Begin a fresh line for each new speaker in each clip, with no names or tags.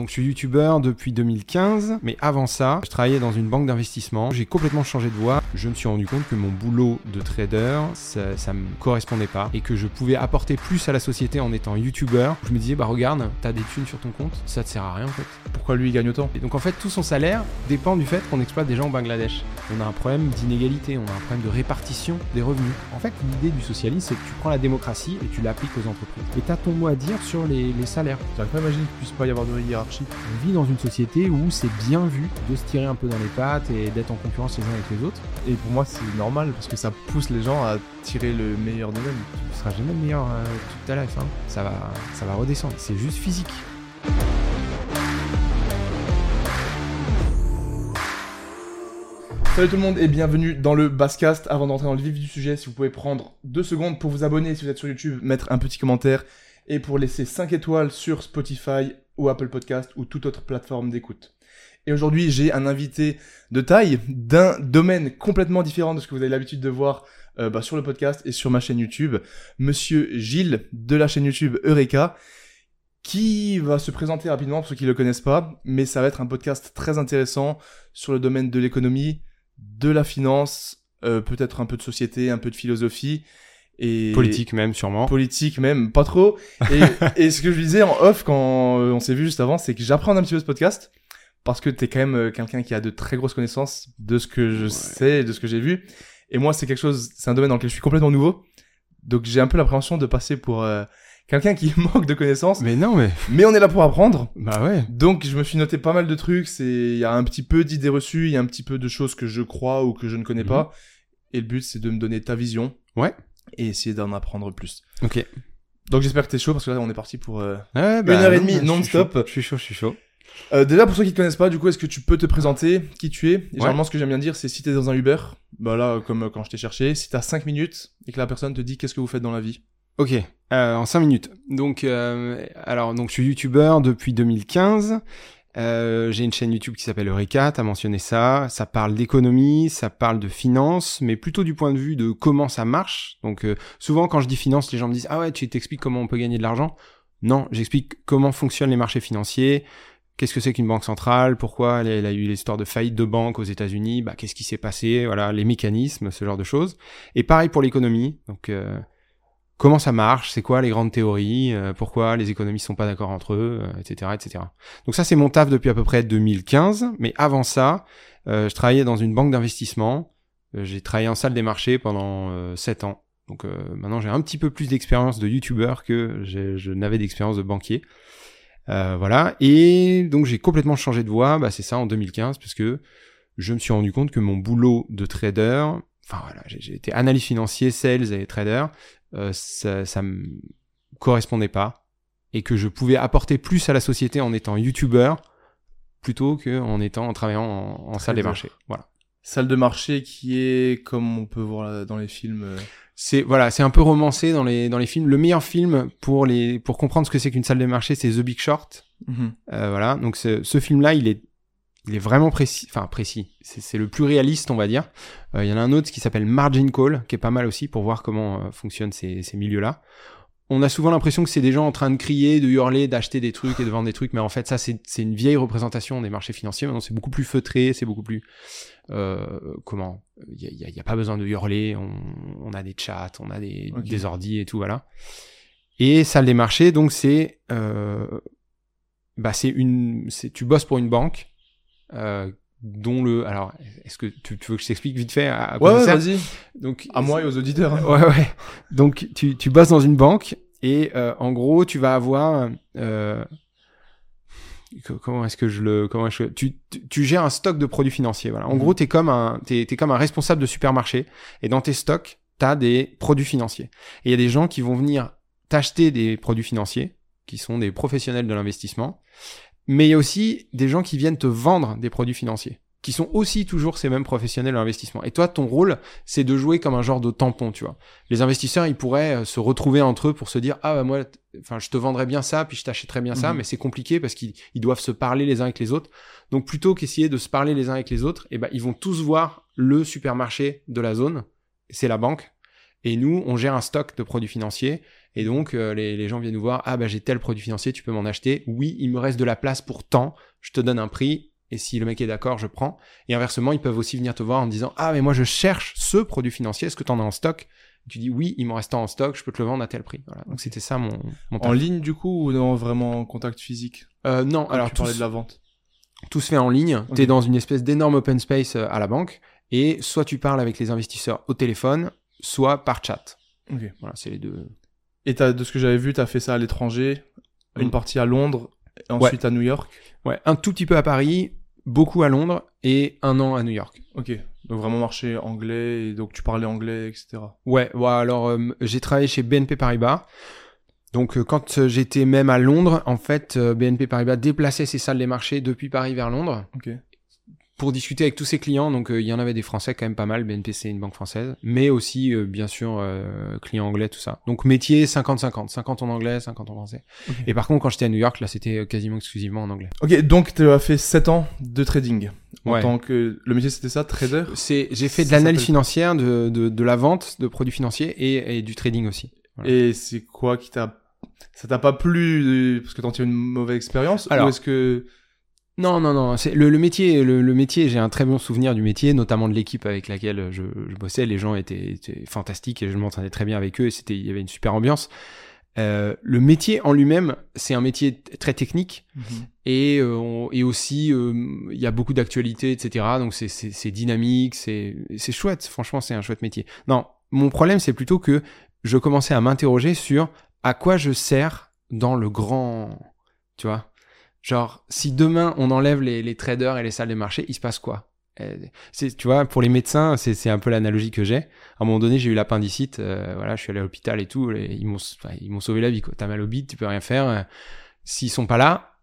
donc je suis youtubeur depuis 2015, mais avant ça, je travaillais dans une banque d'investissement. J'ai complètement changé de voie. Je me suis rendu compte que mon boulot de trader, ça, ça me correspondait pas et que je pouvais apporter plus à la société en étant youtubeur. Je me disais, bah regarde, t'as des thunes sur ton compte, ça te sert à rien en fait.
Pourquoi lui il gagne autant?
Et donc en fait, tout son salaire dépend du fait qu'on exploite des gens au Bangladesh. On a un problème d'inégalité, on a un problème de répartition des revenus. En fait, l'idée du socialisme, c'est que tu prends la démocratie et tu l'appliques aux entreprises. Et t'as ton mot à dire sur les, les salaires.
J'arrive pas à imaginer qu'il puisse pas y avoir de hiérarchie.
On vit dans une société où c'est bien vu de se tirer un peu dans les pattes et d'être en concurrence les uns avec les autres.
Et pour moi c'est normal parce que ça pousse les gens à tirer le meilleur d'eux-mêmes.
Tu seras jamais le meilleur toute ta life. Ça, va, ça va redescendre. C'est juste physique.
Salut tout le monde et bienvenue dans le Basscast. Avant d'entrer dans le vif du sujet, si vous pouvez prendre deux secondes pour vous abonner si vous êtes sur YouTube, mettre un petit commentaire et pour laisser 5 étoiles sur Spotify ou Apple Podcast ou toute autre plateforme d'écoute. Et aujourd'hui, j'ai un invité de taille d'un domaine complètement différent de ce que vous avez l'habitude de voir euh, bah, sur le podcast et sur ma chaîne YouTube, Monsieur Gilles de la chaîne YouTube Eureka, qui va se présenter rapidement pour ceux qui le connaissent pas, mais ça va être un podcast très intéressant sur le domaine de l'économie, de la finance, euh, peut-être un peu de société, un peu de philosophie et
Politique même, sûrement.
politique même, pas trop. Et, et ce que je disais en off quand euh, on s'est vu juste avant, c'est que j'apprends un petit peu ce podcast parce que t'es quand même euh, quelqu'un qui a de très grosses connaissances de ce que je
Ouais.
sais, de ce que j'ai vu. Et moi, c'est quelque chose, c'est un domaine dans lequel je suis complètement nouveau. Donc j'ai un peu l'appréhension de passer pour euh, quelqu'un qui manque de connaissances.
Mais non, mais.
Mais on est là pour apprendre.
Bah ouais.
Donc je me suis noté pas mal de trucs. C'est, il y a un petit peu d'idées reçues, il y a un petit peu de choses que je crois ou que je ne connais
Mhm.
pas. Et le but, c'est de me donner ta vision.
Ouais.
Et essayer d'en apprendre plus.
Ok.
Donc j'espère que t'es chaud parce que là, on est parti pour. euh, Une heure et demie non-stop.
Je suis chaud, je suis chaud.
Euh, déjà, pour ceux qui te connaissent pas, du coup, est-ce que tu peux te présenter qui tu es? Et Généralement, ce que j'aime bien dire, c'est si t'es dans un Uber, bah là, comme euh, quand je t'ai cherché, si t'as 5 minutes et que la personne te dit qu'est-ce que vous faites dans la vie?
Ok, euh, en 5 minutes. Donc, euh, alors, donc, je suis youtubeur depuis 2015. Euh, j'ai une chaîne YouTube qui s'appelle Eureka, t'as mentionné ça. Ça parle d'économie, ça parle de finance, mais plutôt du point de vue de comment ça marche. Donc, souvent, quand je dis finance, les gens me disent Ah ouais, tu t'expliques comment on peut gagner de l'argent? Non, j'explique comment fonctionnent les marchés financiers, qu'est-ce que c'est qu'une banque centrale, pourquoi elle a, eu l'histoire de faillite de banques aux États-Unis, bah, qu'est-ce qui s'est passé, voilà, les mécanismes, ce genre de choses. Et pareil pour l'économie. Donc, euh, comment ça marche, c'est quoi les grandes théories, euh, pourquoi les économistes sont pas d'accord entre eux, euh, etc., etc. Donc ça, c'est mon taf depuis à peu près 2015. Mais avant ça, je travaillais dans une banque d'investissement. J'ai travaillé en salle des marchés pendant euh, 7 ans. Donc maintenant, j'ai un petit peu plus d'expérience de youtubeur que je n'avais d'expérience de banquier. Euh, voilà. Et donc j'ai complètement changé de voie. Bah, c'est ça en 2015 parce que je me suis rendu compte que mon boulot de trader, enfin voilà, j'ai été analyste financier, sales et trader, euh, ça, ça me correspondait pas et que je pouvais apporter plus à la société en étant youtubeur plutôt que en étant en travaillant en, en salle des marchés. Voilà.
Salle de marché qui est, comme on peut voir dans les films, euh,
C'est voilà, c'est un peu romancé dans les dans les films. Le meilleur film pour les pour comprendre ce que c'est qu'une salle des marchés, c'est The Big Short.
mhm.
Euh, voilà, donc ce, ce film-là, il est, il est vraiment précis, enfin précis. C'est le plus réaliste, on va dire. Euh, Il y en a un autre qui s'appelle Margin Call, qui est pas mal aussi pour voir comment euh, fonctionnent ces, ces milieux-là. On a souvent l'impression que c'est des gens en train de crier, de hurler, d'acheter des trucs et de vendre des trucs, mais en fait, ça, c'est c'est une vieille représentation des marchés financiers. Maintenant, c'est beaucoup plus feutré, c'est beaucoup plus euh, comment? Il y a, a- pas besoin de hurler. On, on a des chats, on a des,
Ok.
des ordis et tout, voilà. Et salle des marchés, donc c'est euh, bah c'est une c'est tu bosses pour une banque euh, dont le alors est-ce que tu, tu veux que je t'explique vite fait à, à
Ouais, ouais, vas-y.
donc
À moi et aux auditeurs. hein.
ouais ouais donc tu tu bosses dans une banque et euh, en gros tu vas avoir euh, comment est-ce que je le comment est-ce que tu, tu tu gères un stock de produits financiers voilà. En
Mhm.
gros t'es comme un t'es t'es comme un responsable de supermarché et dans tes stocks t'as des produits financiers. Et il y a des gens qui vont venir t'acheter des produits financiers qui sont des professionnels de l'investissement mais il y a aussi des gens qui viennent te vendre des produits financiers qui sont aussi toujours ces mêmes professionnels de l'investissement. Et toi, ton rôle, c'est de jouer comme un genre de tampon, tu vois. Les investisseurs, ils pourraient euh, se retrouver entre eux pour se dire, ah bah moi, enfin, je te vendrais bien ça, puis je t'achèterais bien ça,
Mhm.
mais c'est compliqué parce qu'ils ils doivent se parler les uns avec les autres. Donc plutôt qu'essayer de se parler les uns avec les autres, eh ben, ils vont tous voir le supermarché de la zone, c'est la banque. Et nous, on gère un stock de produits financiers. Et donc, euh, les, les gens viennent nous voir, ah bah j'ai tel produit financier, tu peux m'en acheter. Oui, il me reste de la place pour tant, je te donne un prix, et si le mec est d'accord, je prends. Et inversement, ils peuvent aussi venir te voir en disant, ah mais moi je cherche ce produit financier, est-ce que tu en as en stock? Tu dis, oui, il m'en reste en stock, je peux te le vendre à tel prix. Voilà. Donc c'était ça mon, mon
En ligne, du coup, ou non, vraiment en contact physique?
Euh, Non, alors
tu parlais de la vente.
tout se fait en ligne.
Ok.
Tu es dans une espèce d'énorme open space euh, à la banque, et soit tu parles avec les investisseurs au téléphone, soit par chat.
Ok.
Voilà, c'est les deux.
Et t'as- de ce que j'avais vu, t'as fait ça à l'étranger, une
Mm.
partie à Londres, et ensuite à New York?
Ouais, un tout petit peu à Paris, beaucoup à Londres, et un an à New York.
Ok. Donc vraiment marché anglais, et donc tu parlais anglais, etc.
Ouais, ouais alors euh, j'ai travaillé chez BNP Paribas. Donc euh, quand euh, j'étais même à Londres, en fait, euh, BNP Paribas déplaçait ses salles des marchés depuis Paris vers Londres
Ok.
Pour discuter avec tous ses clients. Donc euh, il y en avait des Français quand même pas mal, BNP c'est une banque française, mais aussi euh, bien sûr euh, clients anglais, tout ça. Donc métier 50-50, 50 en anglais, 50 en français. Et par contre quand j'étais à New York, là c'était quasiment exclusivement en anglais.
Ok, donc tu as fait 7 ans de trading. En
Ouais.
tant que... Le métier c'était ça, trader?
C'est, j'ai fait de l'analyse financière, de, de, de la vente de produits financiers et, et du trading aussi. Voilà.
Et c'est quoi qui t'a... Ça t'a pas plu parce que t'en tires une mauvaise expérience
Alors-
Ou est-ce que...
Non, non, non. C'est le, le métier, le, le métier. J'ai un très bon souvenir du métier, notamment de l'équipe avec laquelle je, je bossais. Les gens étaient, étaient fantastiques et je m'entendais très bien avec eux. Et c'était, il y avait une super ambiance. Euh, le métier en lui-même, c'est un métier très technique et, euh, on- et aussi euh, il y a beaucoup d'actualités, etc. Donc c'est, dynamique, c'est chouette. Franchement, c'est un chouette métier. Non, mon problème, c'est plutôt que je commençais à m'interroger sur à quoi je sers dans le grand, tu vois? Genre, si demain on enlève les, les traders et les salles des marchés, il se passe quoi? Euh, c'est, Tu vois, pour les médecins, c'est, c'est un peu l'analogie que j'ai. À un moment donné, j'ai eu l'appendicite, euh, voilà, je suis allé à l'hôpital et tout, et ils m'ont, enfin, ils m'ont sauvé la vie. Quoi. T'as mal au bide, tu peux rien faire. euh, S'ils sont pas là,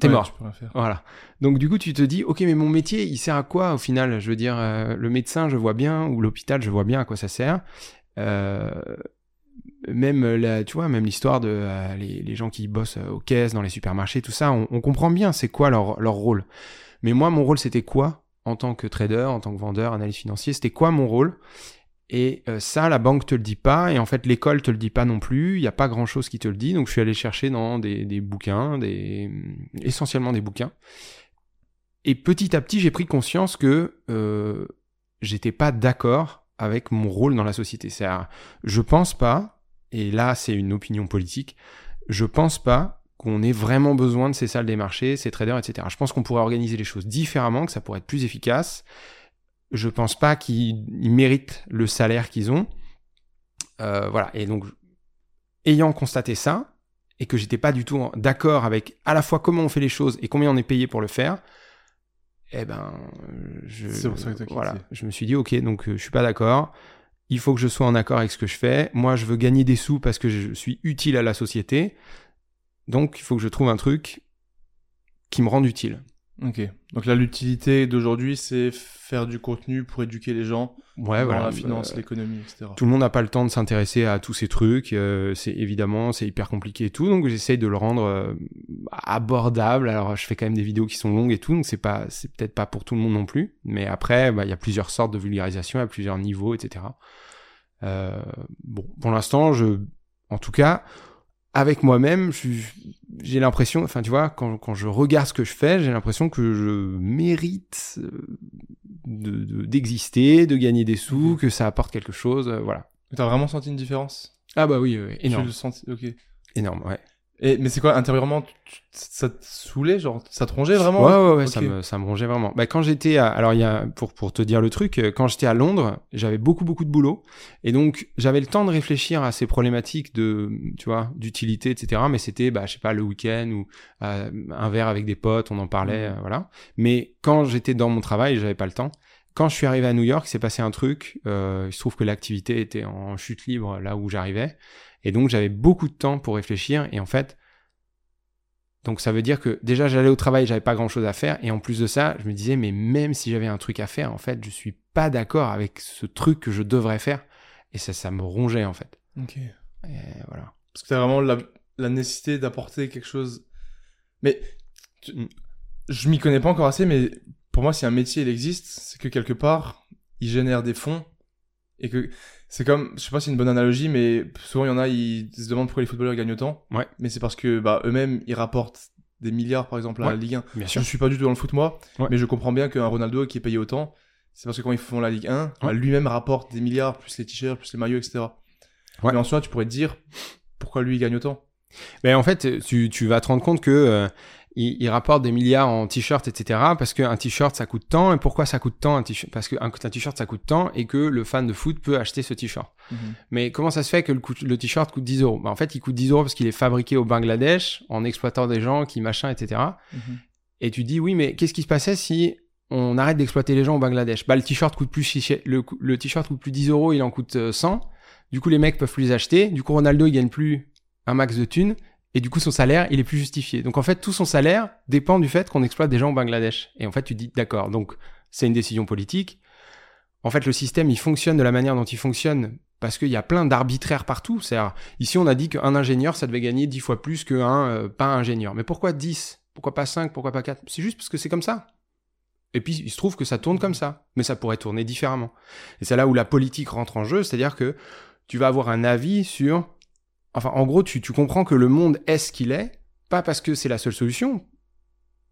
t'es
Ouais,
mort.
tu.
Voilà. Donc du coup, tu te dis, ok, mais mon métier, il sert à quoi au final? Je veux dire, euh, le médecin, je vois bien, ou l'hôpital, je vois bien à quoi ça sert. Euh, même la, tu vois, même l'histoire de euh, les, les gens qui bossent euh, aux caisses, dans les supermarchés, tout ça, on, comprend bien c'est quoi leur, leur rôle. Mais moi, mon rôle, c'était quoi en tant que trader, en tant que vendeur, analyste financier C'était quoi mon rôle? Et euh, ça, la banque te le dit pas, et en fait, l'école te le dit pas non plus. Il n'y a pas grand chose qui te le dit. Donc, je suis allé chercher dans des, des bouquins, des essentiellement des bouquins. Et petit à petit, j'ai pris conscience que euh, j'étais pas d'accord avec mon rôle dans la société. C'est, je pense pas, et là c'est une opinion politique, je pense pas qu'on ait vraiment besoin de ces salles des marchés, ces traders, etc. Je pense qu'on pourrait organiser les choses différemment, que ça pourrait être plus efficace. Je pense pas qu'ils ils méritent le salaire qu'ils ont. Euh, voilà. Et donc, ayant constaté ça, et que j'étais pas du tout d'accord avec à la fois comment on fait les choses et combien on est payé pour le faire, eh ben, je, voilà, je me suis dit ok, donc euh, je suis pas d'accord. Il faut que je sois en accord avec ce que je fais. Moi, je veux gagner des sous parce que je suis utile à la société. Donc, il faut que je trouve un truc qui me rende utile.
Ok. Donc là, l'utilité d'aujourd'hui, c'est faire du contenu pour éduquer les gens
Ouais,
dans
voilà.
la finance,
Euh,
l'économie, etc.
tout le monde n'a pas le temps de s'intéresser à tous ces trucs. euh, c'est évidemment, c'est hyper compliqué et tout. Donc j'essaye de le rendre euh, abordable. Alors je fais quand même des vidéos qui sont longues et tout, donc c'est pas, c'est peut-être pas pour tout le monde non plus. Mais après, bah, il y a plusieurs sortes de vulgarisation, a plusieurs niveaux, etc. Euh, bon, pour l'instant, je, en tout cas, avec moi-même, j'ai l'impression, enfin tu vois, quand, quand je regarde ce que je fais, j'ai l'impression que je mérite euh, de- de- d'exister, de, gagner des sous,
Mhm.
que ça apporte quelque chose, euh, voilà.
T'as vraiment senti une différence?
Ah bah oui, oui,
Tu
énorme,
le sens Ok.
énorme, ouais.
Et, mais c'est quoi, intérieurement, ça te saoulait, genre, ça te rongeait vraiment
Ouais, ouais, ouais, ça, me, ça me rongeait vraiment. Bah, quand j'étais à, alors il y a, pour, pour te dire le truc, euh, quand j'étais à Londres, j'avais beaucoup, beaucoup de boulot. Et donc, j'avais le temps de réfléchir à ces problématiques de, tu vois, d'utilité, etc. Mais c'était, bah, je sais pas, le week-end ou euh, un verre avec des potes, on en parlait,
Mhm.
euh, voilà. Mais quand j'étais dans mon travail, j'avais pas le temps. Quand je suis arrivé à New York, s'est passé un truc. Euh, il se trouve que l'activité était en chute libre là où j'arrivais. Et donc, j'avais beaucoup de temps pour réfléchir. Et en fait, donc ça veut dire que déjà j'allais au travail, j'avais pas grand chose à faire et en plus de ça, je me disais mais même si j'avais un truc à faire, en fait, je suis pas d'accord avec ce truc que je devrais faire et ça ça me rongeait en fait.
Ok.
Et voilà.
Parce que t'as vraiment la, la nécessité d'apporter quelque chose. Mais tu- je m'y connais pas encore assez, mais pour moi, si un métier il existe, c'est que quelque part, il génère des fonds et que C'est comme, je sais pas si c'est une bonne analogie, mais souvent il y en a, ils se demandent pourquoi les footballeurs gagnent autant.
Ouais.
Mais c'est parce que bah, eux-mêmes, ils rapportent des milliards, par exemple, à
Ouais.
la Ligue 1.
Bien
Je suis pas du tout dans le foot, moi,
Ouais.
mais je comprends bien qu'un Ronaldo qui est payé autant, c'est parce que quand ils font la Ligue 1, bah, lui-même rapporte des milliards, plus les t-shirts, plus les maillots, etc.
Ouais.
Mais en soi, tu pourrais te dire, pourquoi lui il gagne autant
Mais en fait, tu, tu vas te rendre compte que euh, il, il rapporte des milliards en t-shirt, etc. Parce qu'un t-shirt ça coûte tant. Et pourquoi ça coûte tant un t-shirt Parce qu'un un t-shirt ça coûte tant et que le fan de foot peut acheter ce t-shirt. Mais comment ça se fait que le, t-shirt coûte 10 euros? Bah, En fait, il coûte 10 euros parce qu'il est fabriqué au Bangladesh en exploitant des gens qui machin, etc. Et tu dis oui, mais qu'est-ce qui se passait si on arrête d'exploiter les gens au Bangladesh? Bah le t-shirt coûte plus le, cou- le t-shirt coûte plus 10 euros, il en coûte euh, 100. Du coup, les mecs peuvent plus les acheter. Du coup, Ronaldo il gagne plus un max de thunes. Et du coup, son salaire, il est plus justifié. Donc en fait, tout son salaire dépend du fait qu'on exploite des gens au Bangladesh. Et en fait, tu dis d'accord. Donc c'est une décision politique. En fait, le système, il fonctionne de la manière dont il fonctionne parce qu'il y a plein d'arbitraires partout. Ici, on a dit qu'un ingénieur, ça devait gagner 10 fois plus qu'un euh, pas ingénieur. Mais pourquoi 10 Pourquoi pas 5 Pourquoi pas 4 C'est juste parce que c'est comme ça. Et puis, il se trouve que ça tourne comme ça. Mais ça pourrait tourner différemment. Et c'est là où la politique rentre en jeu. C'est-à-dire que tu vas avoir un avis sur... Enfin, en gros, tu, tu comprends que le monde est ce qu'il est, pas parce que c'est la seule solution,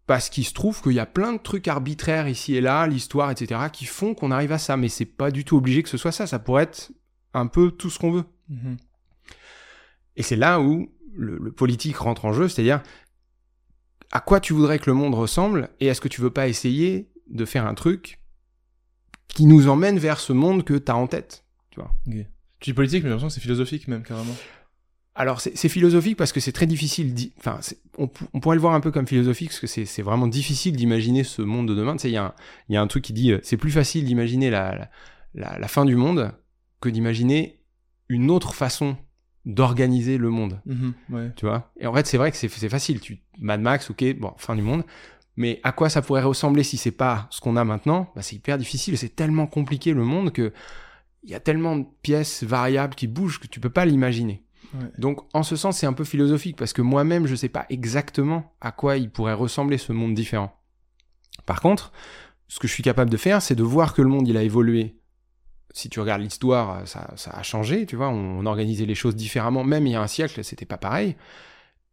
parce qu'il se trouve qu'il y a plein de trucs arbitraires ici et là, l'histoire, etc., qui font qu'on arrive à ça. Mais c'est pas du tout obligé que ce soit ça. Ça pourrait être un peu tout ce qu'on veut. Et c'est là où le, le politique rentre en jeu, c'est-à-dire à quoi tu voudrais que le monde ressemble et est-ce que tu veux pas essayer de faire un truc qui nous emmène vers ce monde que tu as en tête
Tu dis politique, mais j'ai l'impression que c'est philosophique même, carrément.
Alors c'est philosophique parce que c'est très difficile, enfin on, on pourrait le voir un peu comme philosophique parce que c'est vraiment difficile d'imaginer ce monde de demain. Tu sais, il y, a un- il y a un truc qui dit euh, c'est plus facile d'imaginer la, la, la- fin du monde que d'imaginer une autre façon d'organiser le monde.
Ouais.
tu vois? Et en fait, c'est vrai que c'est c'est facile. Tu Mad Max, ok, bon, fin du monde. Mais à quoi ça pourrait ressembler si c'est pas ce qu'on a maintenant? Bah, C'est hyper difficile. C'est tellement compliqué le monde que il y a tellement de pièces variables qui bougent que tu peux pas l'imaginer. Donc, en ce sens, c'est un peu philosophique parce que moi-même, je sais pas exactement à quoi il pourrait ressembler ce monde différent. Par contre, ce que je suis capable de faire, c'est de voir que le monde il a évolué. Si tu regardes l'histoire, ça, ça a changé, tu vois, on, on organisait les choses différemment. Même il y a un siècle, c'était pas pareil.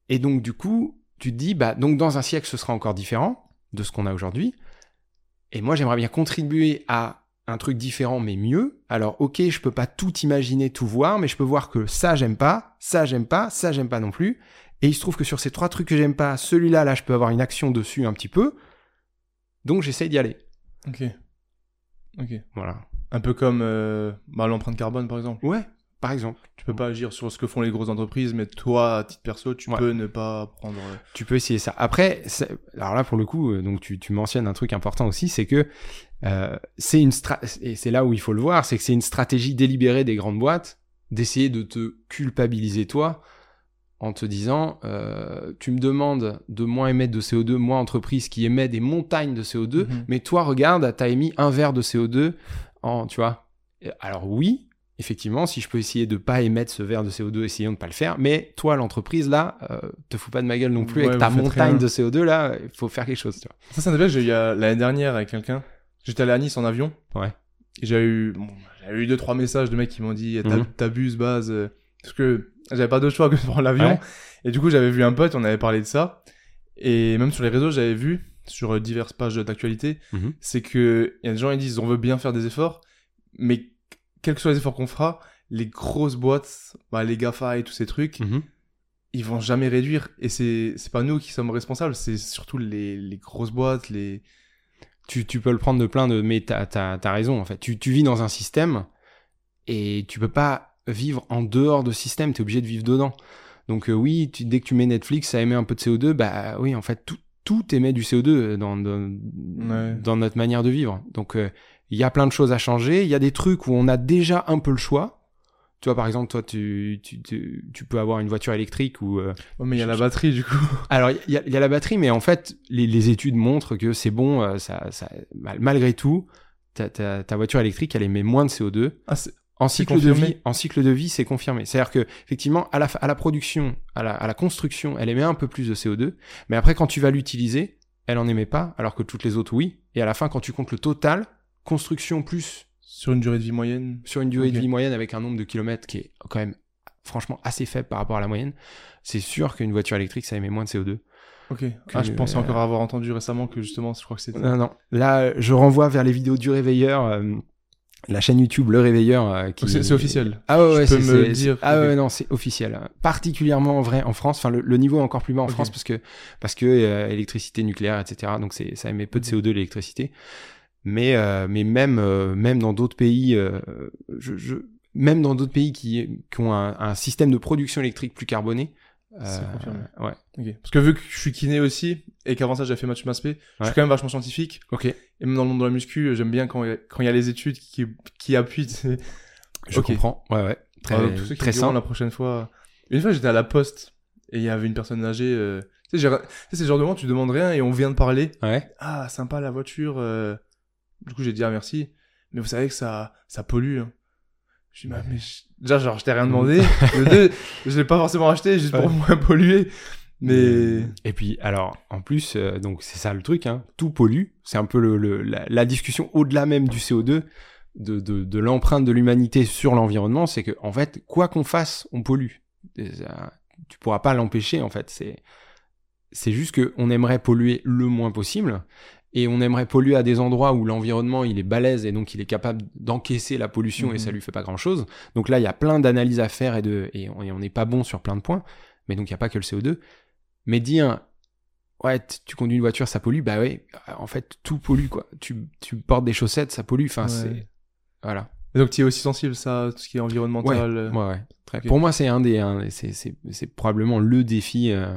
Et donc, du coup, tu te dis, bah, donc dans un siècle, ce sera encore différent de ce qu'on a aujourd'hui. Et moi, j'aimerais bien contribuer à un truc différent, mais mieux. Alors, ok, je peux pas tout imaginer, tout voir, mais je peux voir que ça, j'aime pas, ça, j'aime pas, ça, j'aime pas non plus. Et il se trouve que sur ces trois trucs que j'aime pas, celui-là, là, je peux avoir une action dessus un petit peu. Donc, j'essaye d'y aller.
Ok. Ok.
Voilà.
Un peu comme euh, bah, l'empreinte carbone, par exemple.
Ouais, par exemple.
Tu peux pas agir sur ce que font les grosses entreprises, mais toi, à titre perso, tu
Ouais.
peux ne pas prendre. euh,
Tu peux essayer ça. Après, alors là pour le coup, euh, donc tu, tu mentionnes un truc important aussi, c'est que euh, c'est une stra- et c'est là où il faut le voir, c'est que c'est une stratégie délibérée des grandes boîtes d'essayer de te culpabiliser toi en te disant euh, tu me demandes de moins émettre de CO2, moi entreprise qui émet des montagnes de CO2,
Mhm.
mais toi regarde, t'as émis un verre de CO2 en, tu vois. Alors oui, effectivement, si je peux essayer de pas émettre ce verre de CO2, essayons de pas le faire. Mais toi, l'entreprise là, euh, te fous pas de ma gueule non plus
Ouais,
avec ta montagne
rien.
de CO2 là. Il faut faire quelque chose. Tu vois.
Ça, c'est que j'ai eu a- l'année dernière avec quelqu'un. J'étais allé à Nice en avion.
Ouais.
Et j'ai eu, bon, j'ai eu deux, trois messages de mecs qui m'ont dit, T'as-
Mhm.
t'abuses, base. euh, Parce que j'avais pas d'autre choix que de prendre l'avion.
Ouais.
Et du coup, j'avais vu un pote, on avait parlé de ça. Et même sur les réseaux, j'avais vu, sur euh, diverses pages d'actualité,
Mhm.
c'est que y a des gens qui disent, on veut bien faire des efforts, mais quels que soient les efforts qu'on fera, les grosses boîtes, bah, les GAFA et tous ces trucs,
Mhm.
ils vont jamais réduire. Et c'est c'est pas nous qui sommes responsables, c'est surtout les, les grosses boîtes, les.
Tu, tu peux le prendre de plein de. Mais t'as as, raison en fait. Tu, tu vis dans un système et tu peux pas vivre en dehors de système. T'es obligé de vivre dedans. Donc euh, oui, tu- dès que tu mets Netflix, ça émet un peu de CO2. Bah oui, en fait, tout, tout émet du CO2 dans, dans,
Ouais.
dans notre manière de vivre. Donc euh, il y a plein de choses à changer. Il y a des trucs où on a déjà un peu le choix. Tu vois, par exemple, toi, tu, tu, tu, tu peux avoir une voiture électrique ou euh,
Oh, mais il y a la batterie, du coup.
alors, il y, a- il y a la batterie, mais en fait, les, les études montrent que c'est bon, euh, ça, ça, mal- malgré tout, ta, ta, ta voiture électrique, elle émet moins de CO2.
Ah,
En cycle, de vie, en cycle de vie, c'est confirmé. C'est-à-dire que, effectivement, à la, à la production, à la, à la construction, elle émet un peu plus de CO2, mais après, quand tu vas l'utiliser, elle en émet pas, alors que toutes les autres, oui. Et à la fin, quand tu comptes le total, construction plus
Sur une durée de vie moyenne
Sur une durée de vie moyenne avec un nombre de kilomètres qui est quand même franchement assez faible par rapport à la moyenne, c'est sûr qu'une voiture électrique, ça émet moins de CO2.
Ok. Ah, je pensais encore avoir entendu récemment que justement, je crois que c'était.
Non, non. Là, je renvoie vers les vidéos du réveilleur, euh, la chaîne YouTube Le Réveilleur. euh, qui...
C'est officiel.
Ah ouais,
Je
ouais,
peux
c'est-
me dire,
Ah ouais, non, c'est officiel. Particulièrement vrai en France. Enfin, le, le niveau est encore plus bas en. France parce que parce que euh, électricité nucléaire, etc. Donc c'est ça émet peu de
Mhm.
CO2 l'électricité. Mais euh, mais même euh, même dans d'autres pays, euh, je, je même dans d'autres pays qui qui ont un, un système de production électrique plus carboné.
C'est confirmé.
Ouais.
Parce que vu que je suis kiné aussi, et qu'avant ça j'avais fait maths maspé, je
Ouais.
suis quand même vachement scientifique.
Ok.
Et même dans le monde de la muscu, j'aime bien quand il y a- quand il y a les études qui, qui appuient.
Je comprends. Ouais, ouais. Très
donc tous ceux qui
très simple.
la prochaine fois. Une fois j'étais à la poste, et il y avait une personne âgée. euh, Tu sais, j'ai- tu sais, c'est le genre de moment où tu demandes rien et on vient de parler.
Ouais.
Ah, sympa la voiture. euh. Du coup, j'ai dit ah merci. Mais vous savez que ça, ça pollue. hein. Je dis, bah, mais je- déjà, genre, je t'ai rien demandé. Le deux, je l'ai pas forcément acheté juste pour
Ouais.
moins polluer. Mais.
Et puis, alors, en plus, euh, donc c'est ça le truc, hein, tout pollue. C'est un peu le, le- la, la discussion au-delà même du CO2, de, de, de l'empreinte de l'humanité sur l'environnement, c'est que en fait, quoi qu'on fasse, on pollue. Ça, tu pourras pas l'empêcher, en fait. C'est c'est juste que on aimerait polluer le moins possible. Et on aimerait polluer à des endroits où l'environnement il est balèze et donc il est capable d'encaisser la pollution et
Mhm.
ça lui fait pas grand chose. Donc là il y a plein d'analyses à faire et de et on n'est pas bon sur plein de points. Mais donc il y a pas que le CO2. Mais dire ouais tu conduis une voiture ça pollue bah ouais en fait tout pollue quoi. Tu tu portes des chaussettes ça pollue. Enfin
Ouais.
c'est voilà.
Et donc, tu es aussi sensible, ça, tout ce qui est environnemental. euh.
Ouais ouais. Très-
Ok.
Pour moi c'est un des un- c'est probablement le défi. Euh,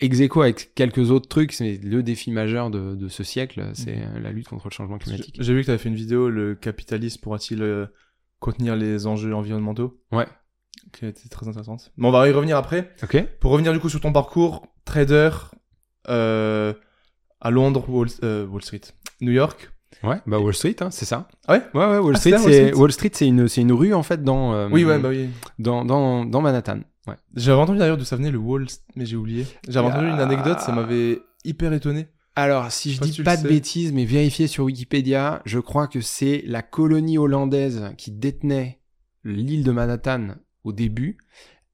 ex aequo avec quelques autres trucs, c'est le défi majeur de, de ce siècle, c'est
Mhm.
la lutte contre le changement climatique.
J'ai vu que tu avais fait une vidéo, le capitalisme pourra-t-il euh, contenir les enjeux environnementaux?
Ouais.
Qui était très intéressante. Mais on va y revenir après.
Ok.
Pour revenir du coup sur ton parcours, trader euh, à Londres, Wall, euh, Wall Street, New York.
Ouais, bah Wall Street, hein, c'est ça.
Ah ouais?
Ouais, ouais, Wall
Ah,
Street,
c'est Wall
c'est
Street?
Une, c'est une rue en fait dans, euh,
Oui, ouais, bah oui.
dans, dans, dans Manhattan. Ouais.
J'avais entendu d'ailleurs d'où ça venait le Wall, mais j'ai oublié. J'avais
Ah.
entendu une anecdote, ça m'avait hyper étonné.
Alors, si je dis
si
pas de
sais.
bêtises, mais vérifiez sur Wikipédia, je crois que c'est la colonie hollandaise qui détenait l'île de Manhattan au début.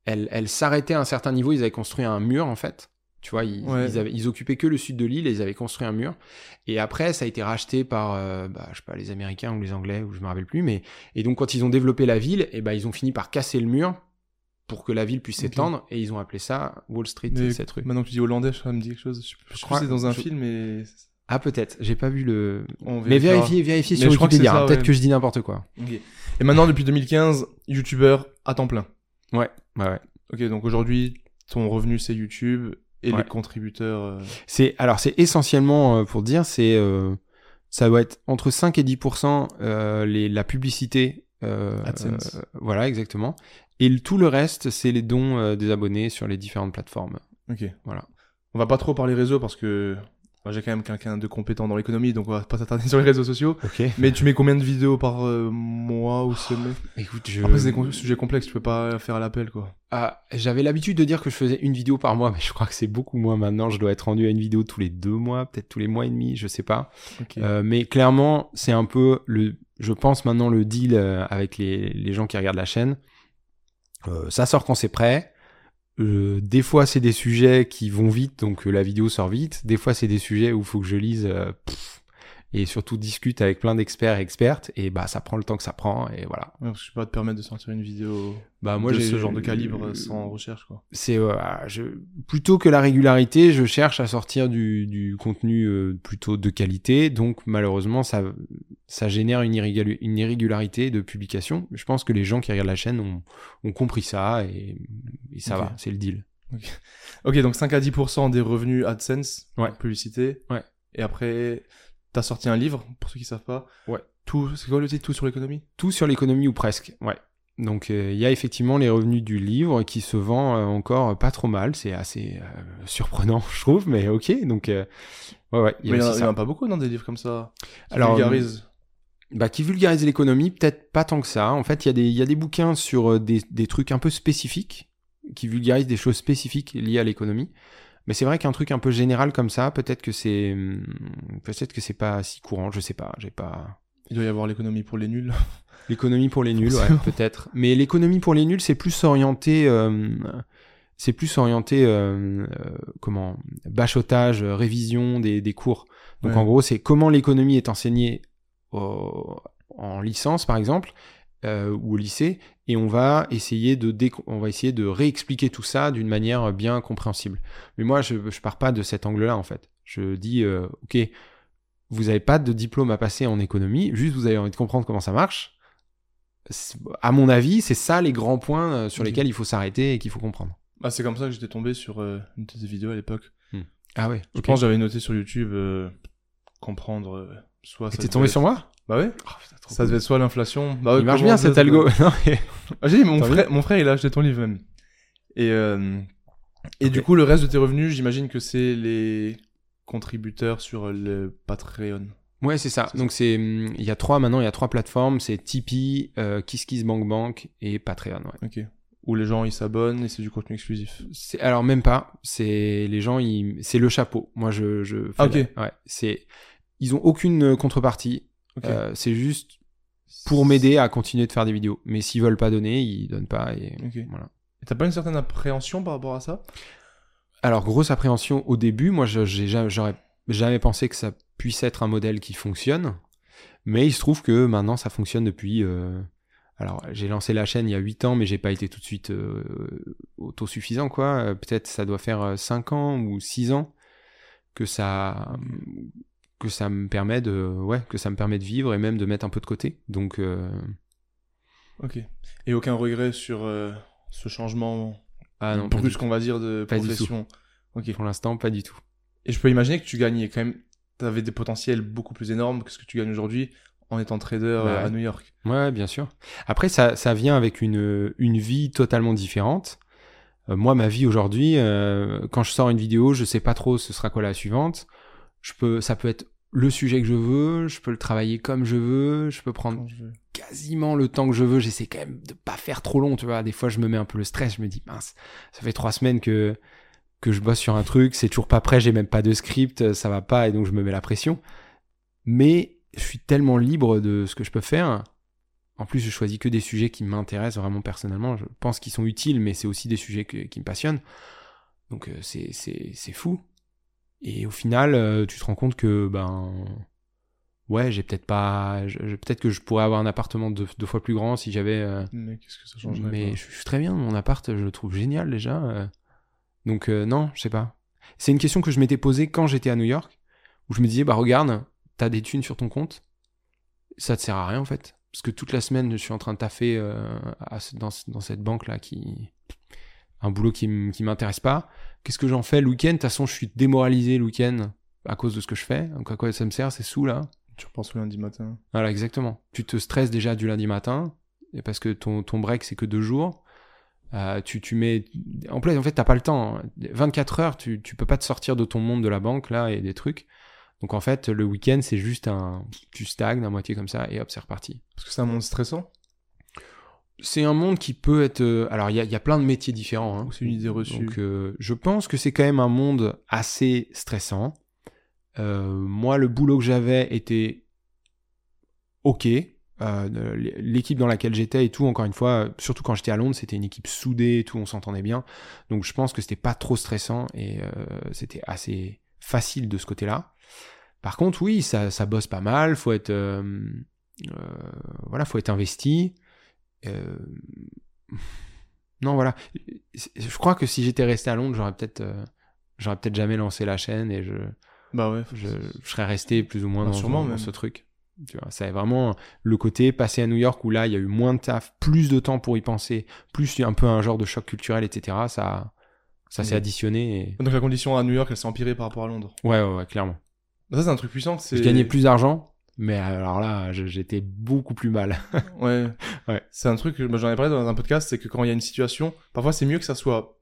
Elle, elle s'arrêtait à un certain niveau, ils avaient construit un mur en fait. Tu vois, ils,
Ouais.
ils, avaient, ils occupaient que le sud de l'île et ils avaient construit un mur. Et après, ça a été racheté par, euh, bah, je sais pas, les Américains ou les Anglais, ou je me rappelle plus. Mais et donc quand ils ont développé la ville, et ben ils ont fini par casser le mur pour que la ville puisse s'étendre et ils ont appelé ça Wall Street,
Mais
cette rue.
Maintenant que tu dis hollandais, ça me dit quelque chose. Je, je,
crois-
crois que c'est dans un
je-
film, mais.
Ah peut-être, j'ai pas vu le.
On
Mais vérifiez, vérifiez sur Wikipédia. hein, Peut-être
ouais.
que je dis n'importe quoi.
Et maintenant, depuis 2015, youtubeur à temps plein.
Ouais, ouais, ouais.
Ok, donc aujourd'hui, ton revenu c'est YouTube et
Ouais.
les contributeurs. euh,
C'est alors c'est essentiellement euh, pour dire c'est euh, ça doit être entre 5 et 10 euh, les la publicité
AdSense.
voilà exactement et tout le reste c'est les dons euh, des abonnés sur les différentes plateformes.
Ok.
Voilà.
On va pas trop parler réseau parce que j'ai quand même quelqu'un de compétent dans l'économie, donc on va pas s'attarder sur les réseaux sociaux.
OK.
Mais tu mets combien de vidéos par euh, mois ou semaine?
Écoute, je
Après, c'est des sujets complexes, tu peux pas faire à l'appel, quoi.
Ah, j'avais l'habitude de dire que je faisais une vidéo par mois mais je crois que c'est beaucoup moins maintenant, je dois être rendu à une vidéo tous les deux mois, peut-être tous les mois et demi, je sais pas.
Ok.
Euh, mais clairement, c'est un peu le, je pense maintenant le deal avec les, les gens qui regardent la chaîne. Euh, ça sort quand c'est prêt. Euh, des fois, c'est des sujets qui vont vite, donc euh, la vidéo sort vite. Des fois, c'est des sujets où il faut que je lise et surtout discute avec plein d'experts et expertes. Et bah, ça prend le temps que ça prend. Et voilà.
Ouais, parce que je peux pas te permettre de sortir une vidéo
Bah, moi,
de ce genre de calibre euh, sans recherche, quoi.
c'est euh, je, plutôt que la régularité, je cherche à sortir du, du contenu euh, plutôt de qualité. Donc malheureusement, ça, ça génère une, irrégu- une irrégularité de publication. Je pense que les gens qui regardent la chaîne ont, ont compris ça et, et ça va, c'est le deal.
Ok, donc 5 à 10% des revenus AdSense,
Ouais.
publicité.
Ouais.
Et après, t'as sorti un livre, pour ceux qui savent pas.
Ouais.
Tout, c'est quoi le titre Tout sur l'économie?
Tout sur l'économie ou presque, ouais. Donc euh, il y a effectivement les revenus du livre qui se vend euh, encore pas trop mal. C'est assez euh, surprenant, je trouve, mais ok. Donc ouais, ouais. Il y a
Mais il y, en a- en pas beaucoup dans des livres comme ça? qui
Alors,
vulgarisent.
bah, qui vulgarise l'économie, peut-être pas tant que ça. En fait, il y, a des- il y a des bouquins sur des, des trucs un peu spécifiques, qui vulgarisent des choses spécifiques liées à l'économie. Mais c'est vrai qu'un truc un peu général comme ça, peut-être que c'est, hum, peut-être que c'est pas si courant. Je sais pas. J'ai pas.
Il doit y avoir l'économie pour les nuls.
L'économie pour les nuls, ouais, peut-être. Mais l'économie pour les nuls, c'est plus orienté, euh, c'est plus orienté, euh, euh, comment, bachotage, révision des, des cours. Donc
Ouais.
en gros, c'est comment l'économie est enseignée au- en licence, par exemple, euh, ou au lycée, et on va essayer de on va essayer de réexpliquer tout ça d'une manière bien compréhensible. Mais moi, je, je pars pas de cet angle-là en fait. Je dis, euh, ok, vous n'avez pas de diplôme à passer en économie, juste vous avez envie de comprendre comment ça marche. À mon avis, c'est ça les grands points euh, sur
Ok.
lesquels il faut s'arrêter et qu'il faut comprendre.
Bah, c'est comme ça que j'étais tombé sur euh, une de tes vidéos à l'époque.
Ah ouais.
Je pense que j'avais noté sur YouTube euh, comprendre euh, soit.
T'es tombé
être-
sur moi?
Bah ouais. Ça devait être soit l'inflation. Bah
Il marche bien cet algo.
Ah, j'ai dit, mon frère, mon frère, il a acheté ton livre même. Et, euh, et du coup, le reste de tes revenus, j'imagine que c'est les contributeurs sur le Patreon.
Ouais, c'est ça. Donc c'est, hum, il y a trois maintenant, il y a trois plateformes, c'est Tipeee, euh, KissKissBankBank et Patreon. Ouais.
Ok. Où les gens ils s'abonnent et c'est du contenu exclusif.
C'est alors même pas. C'est les gens, ils... c'est le chapeau. Moi, je, je. fais
Ah, ok.
la- Ouais. C'est, ils ont aucune contrepartie. Euh, c'est juste pour m'aider à continuer de faire des vidéos. Mais s'ils veulent pas donner, ils donnent pas. Et voilà.
T'as pas une certaine appréhension par rapport à ça?
Alors grosse appréhension au début. Moi, je- j'ai jamais- j'aurais jamais pensé que ça puisse être un modèle qui fonctionne. Mais il se trouve que maintenant, ça fonctionne depuis. euh, Alors, j'ai lancé la chaîne il y a 8 ans, mais j'ai pas été tout de suite euh, autosuffisant, quoi. Peut-être ça doit faire 5 ans ou 6 ans que ça que ça me permet de ouais que ça me permet de vivre et même de mettre un peu de côté. Donc euh,
Ok. Et aucun regret sur euh, ce changement
ah non,
plus qu'on va dire de
Pas
profession? Ok.
pour l'instant pas du tout.
Et je peux imaginer que tu gagnais quand même. T'avais des potentiels beaucoup plus énormes que ce que tu gagnes aujourd'hui en étant trader
Bah
euh, à. New York.
Ouais, bien sûr. Après, ça, ça vient avec une, une vie totalement différente. Euh, moi, ma vie aujourd'hui, quand je sors une vidéo, je sais pas trop ce sera quoi la suivante. Je peux, ça peut être le sujet que je veux, je peux le travailler comme je veux, je peux prendre
je
quasiment le temps que je veux. J'essaie quand même de pas faire trop long, tu vois. Des fois, je me mets un peu le stress. Je me dis, mince, ça fait trois semaines que que je bosse sur un truc, c'est toujours pas prêt, j'ai même pas de script, ça va pas, et donc je me mets la pression. Mais je suis tellement libre de ce que je peux faire. En plus, je choisis que des sujets qui m'intéressent vraiment personnellement. Je pense qu'ils sont utiles, mais c'est aussi des sujets que- qui me passionnent. Donc euh, c'est c'est c'est fou. Et au final, euh, tu te rends compte que ben ouais, j'ai peut-être pas, peut-être que je pourrais avoir un appartement deux, deux fois plus grand si j'avais. euh,
Mais qu'est-ce que ça changerait
mais je suis très bien, mon appart, je le trouve génial déjà. euh. Donc euh, non, je sais pas. C'est une question que je m'étais posée quand j'étais à New York, où je me disais, bah regarde, t'as des thunes sur ton compte, ça te sert à rien en fait. Parce que toute la semaine, je suis en train de taffer à dans, ce- dans cette banque-là qui... Un boulot qui m'intéresse pas. Qu'est-ce que j'en fais le week-end? De toute façon, je suis démoralisé le week-end à cause de ce que je fais. Donc à quoi ça me sert? Ces sous là
Tu repenses au lundi matin.
voilà, exactement. Tu te stresses déjà du lundi matin, et parce que ton, ton break, c'est que deux jours. Euh, tu, tu mets... En plus, en fait, t'as pas le temps. hein. 24 heures, tu, tu peux pas te sortir de ton monde de la banque, là, et des trucs. Donc, en fait, le week-end, c'est juste un... Tu stagnes à moitié comme ça, et hop, c'est reparti.
Parce que c'est un monde stressant.
C'est un monde qui peut être... euh, Alors, il y a, il y a plein de métiers différents. hein.
C'est une idée reçue.
Donc, euh, je pense que c'est quand même un monde assez stressant. Euh, moi, le boulot que j'avais était ok. L'équipe dans laquelle j'étais et tout, encore une fois, surtout quand j'étais à Londres, c'était une équipe soudée et tout, on s'entendait bien. Donc, je pense que c'était pas trop stressant et c'était assez facile de ce côté-là. Par contre, oui, ça, ça bosse pas mal. Faut être, voilà, faut être investi. Euh, non, voilà. Je crois que si j'étais resté à Londres, j'aurais peut-être, euh, j'aurais peut-être jamais lancé la chaîne et je,
Bah ouais.
je, je serais resté plus ou moins
Ah,
dans,
sûrement
dans
même.
ce truc. Tu vois, c'est vraiment le côté passer à New York où là il y a eu moins de taf, plus de temps pour y penser, plus un peu un genre de choc culturel, etc. Ça, ça s'est additionné. Et...
Donc la condition à New York, elle s'est empirée par rapport à Londres.
Ouais, ouais, ouais, clairement.
Bah, ça, c'est un truc puissant. c'est-
Je gagnais plus d'argent, mais alors là, j'étais beaucoup plus mal.
Ouais.
Ouais.
C'est un truc, j'en ai parlé dans un podcast, c'est que quand il y a une situation, parfois c'est mieux que ça soit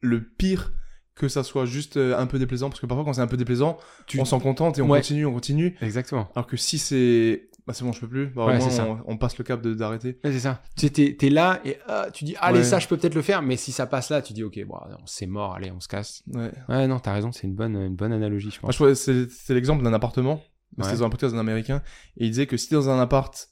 le pire que ça soit juste euh, un peu déplaisant, parce que parfois quand c'est un peu déplaisant,
Tu-
on s'en contente et on
Ouais.
continue, on continue.
Exactement.
Alors que si c'est, bah c'est bon, je peux plus, bah,
Ouais,
moins,
c'est ça.
on, on passe le cap d'arrêter.
Ouais, c'est ça. Tu t'es, t'es là et ah, tu dis, allez, ça, je peux peut-être le faire, mais si ça passe là, tu dis, ok, bon, c'est mort, allez, on se casse.
Ouais.
Ouais, non, t'as raison, c'est une bonne, une bonne analogie, je
Moi,
pense.
je trouvais- c'est c'est l'exemple d'un appartement. C'était
Ouais.
dans un podcast d'un américain. Et il disait que si t'es dans un appart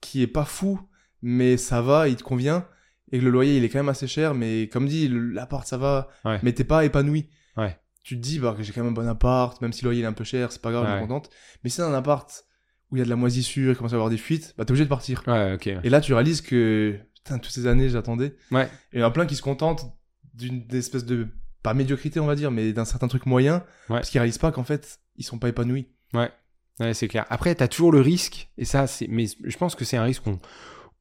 qui est pas fou, mais ça va, il te convient, et que le loyer il est quand même assez cher, mais comme dit, l'appart ça va,
Ouais.
mais t'es pas épanoui.
Ouais.
Tu te dis, bah, que j'ai quand même un bon appart, même si le loyer il est un peu cher, c'est pas grave, je suis contente. Mais si c'est un appart où il y a de la moisissure, il commence à y avoir des fuites, bah t'es obligé de partir.
Ouais, ok.
Et là, tu réalises que, putain, toutes ces années, j'attendais.
Ouais.
Et il y en a plein qui se contentent d'une espèce de, pas médiocrité, on va dire, mais d'un certain truc moyen. Parce qu'ils réalisent pas qu'en fait, ils sont pas épanouis.
Ouais, c'est clair. Après, t'as toujours le risque, et ça, c'est, mais je pense que c'est un risque qu'on,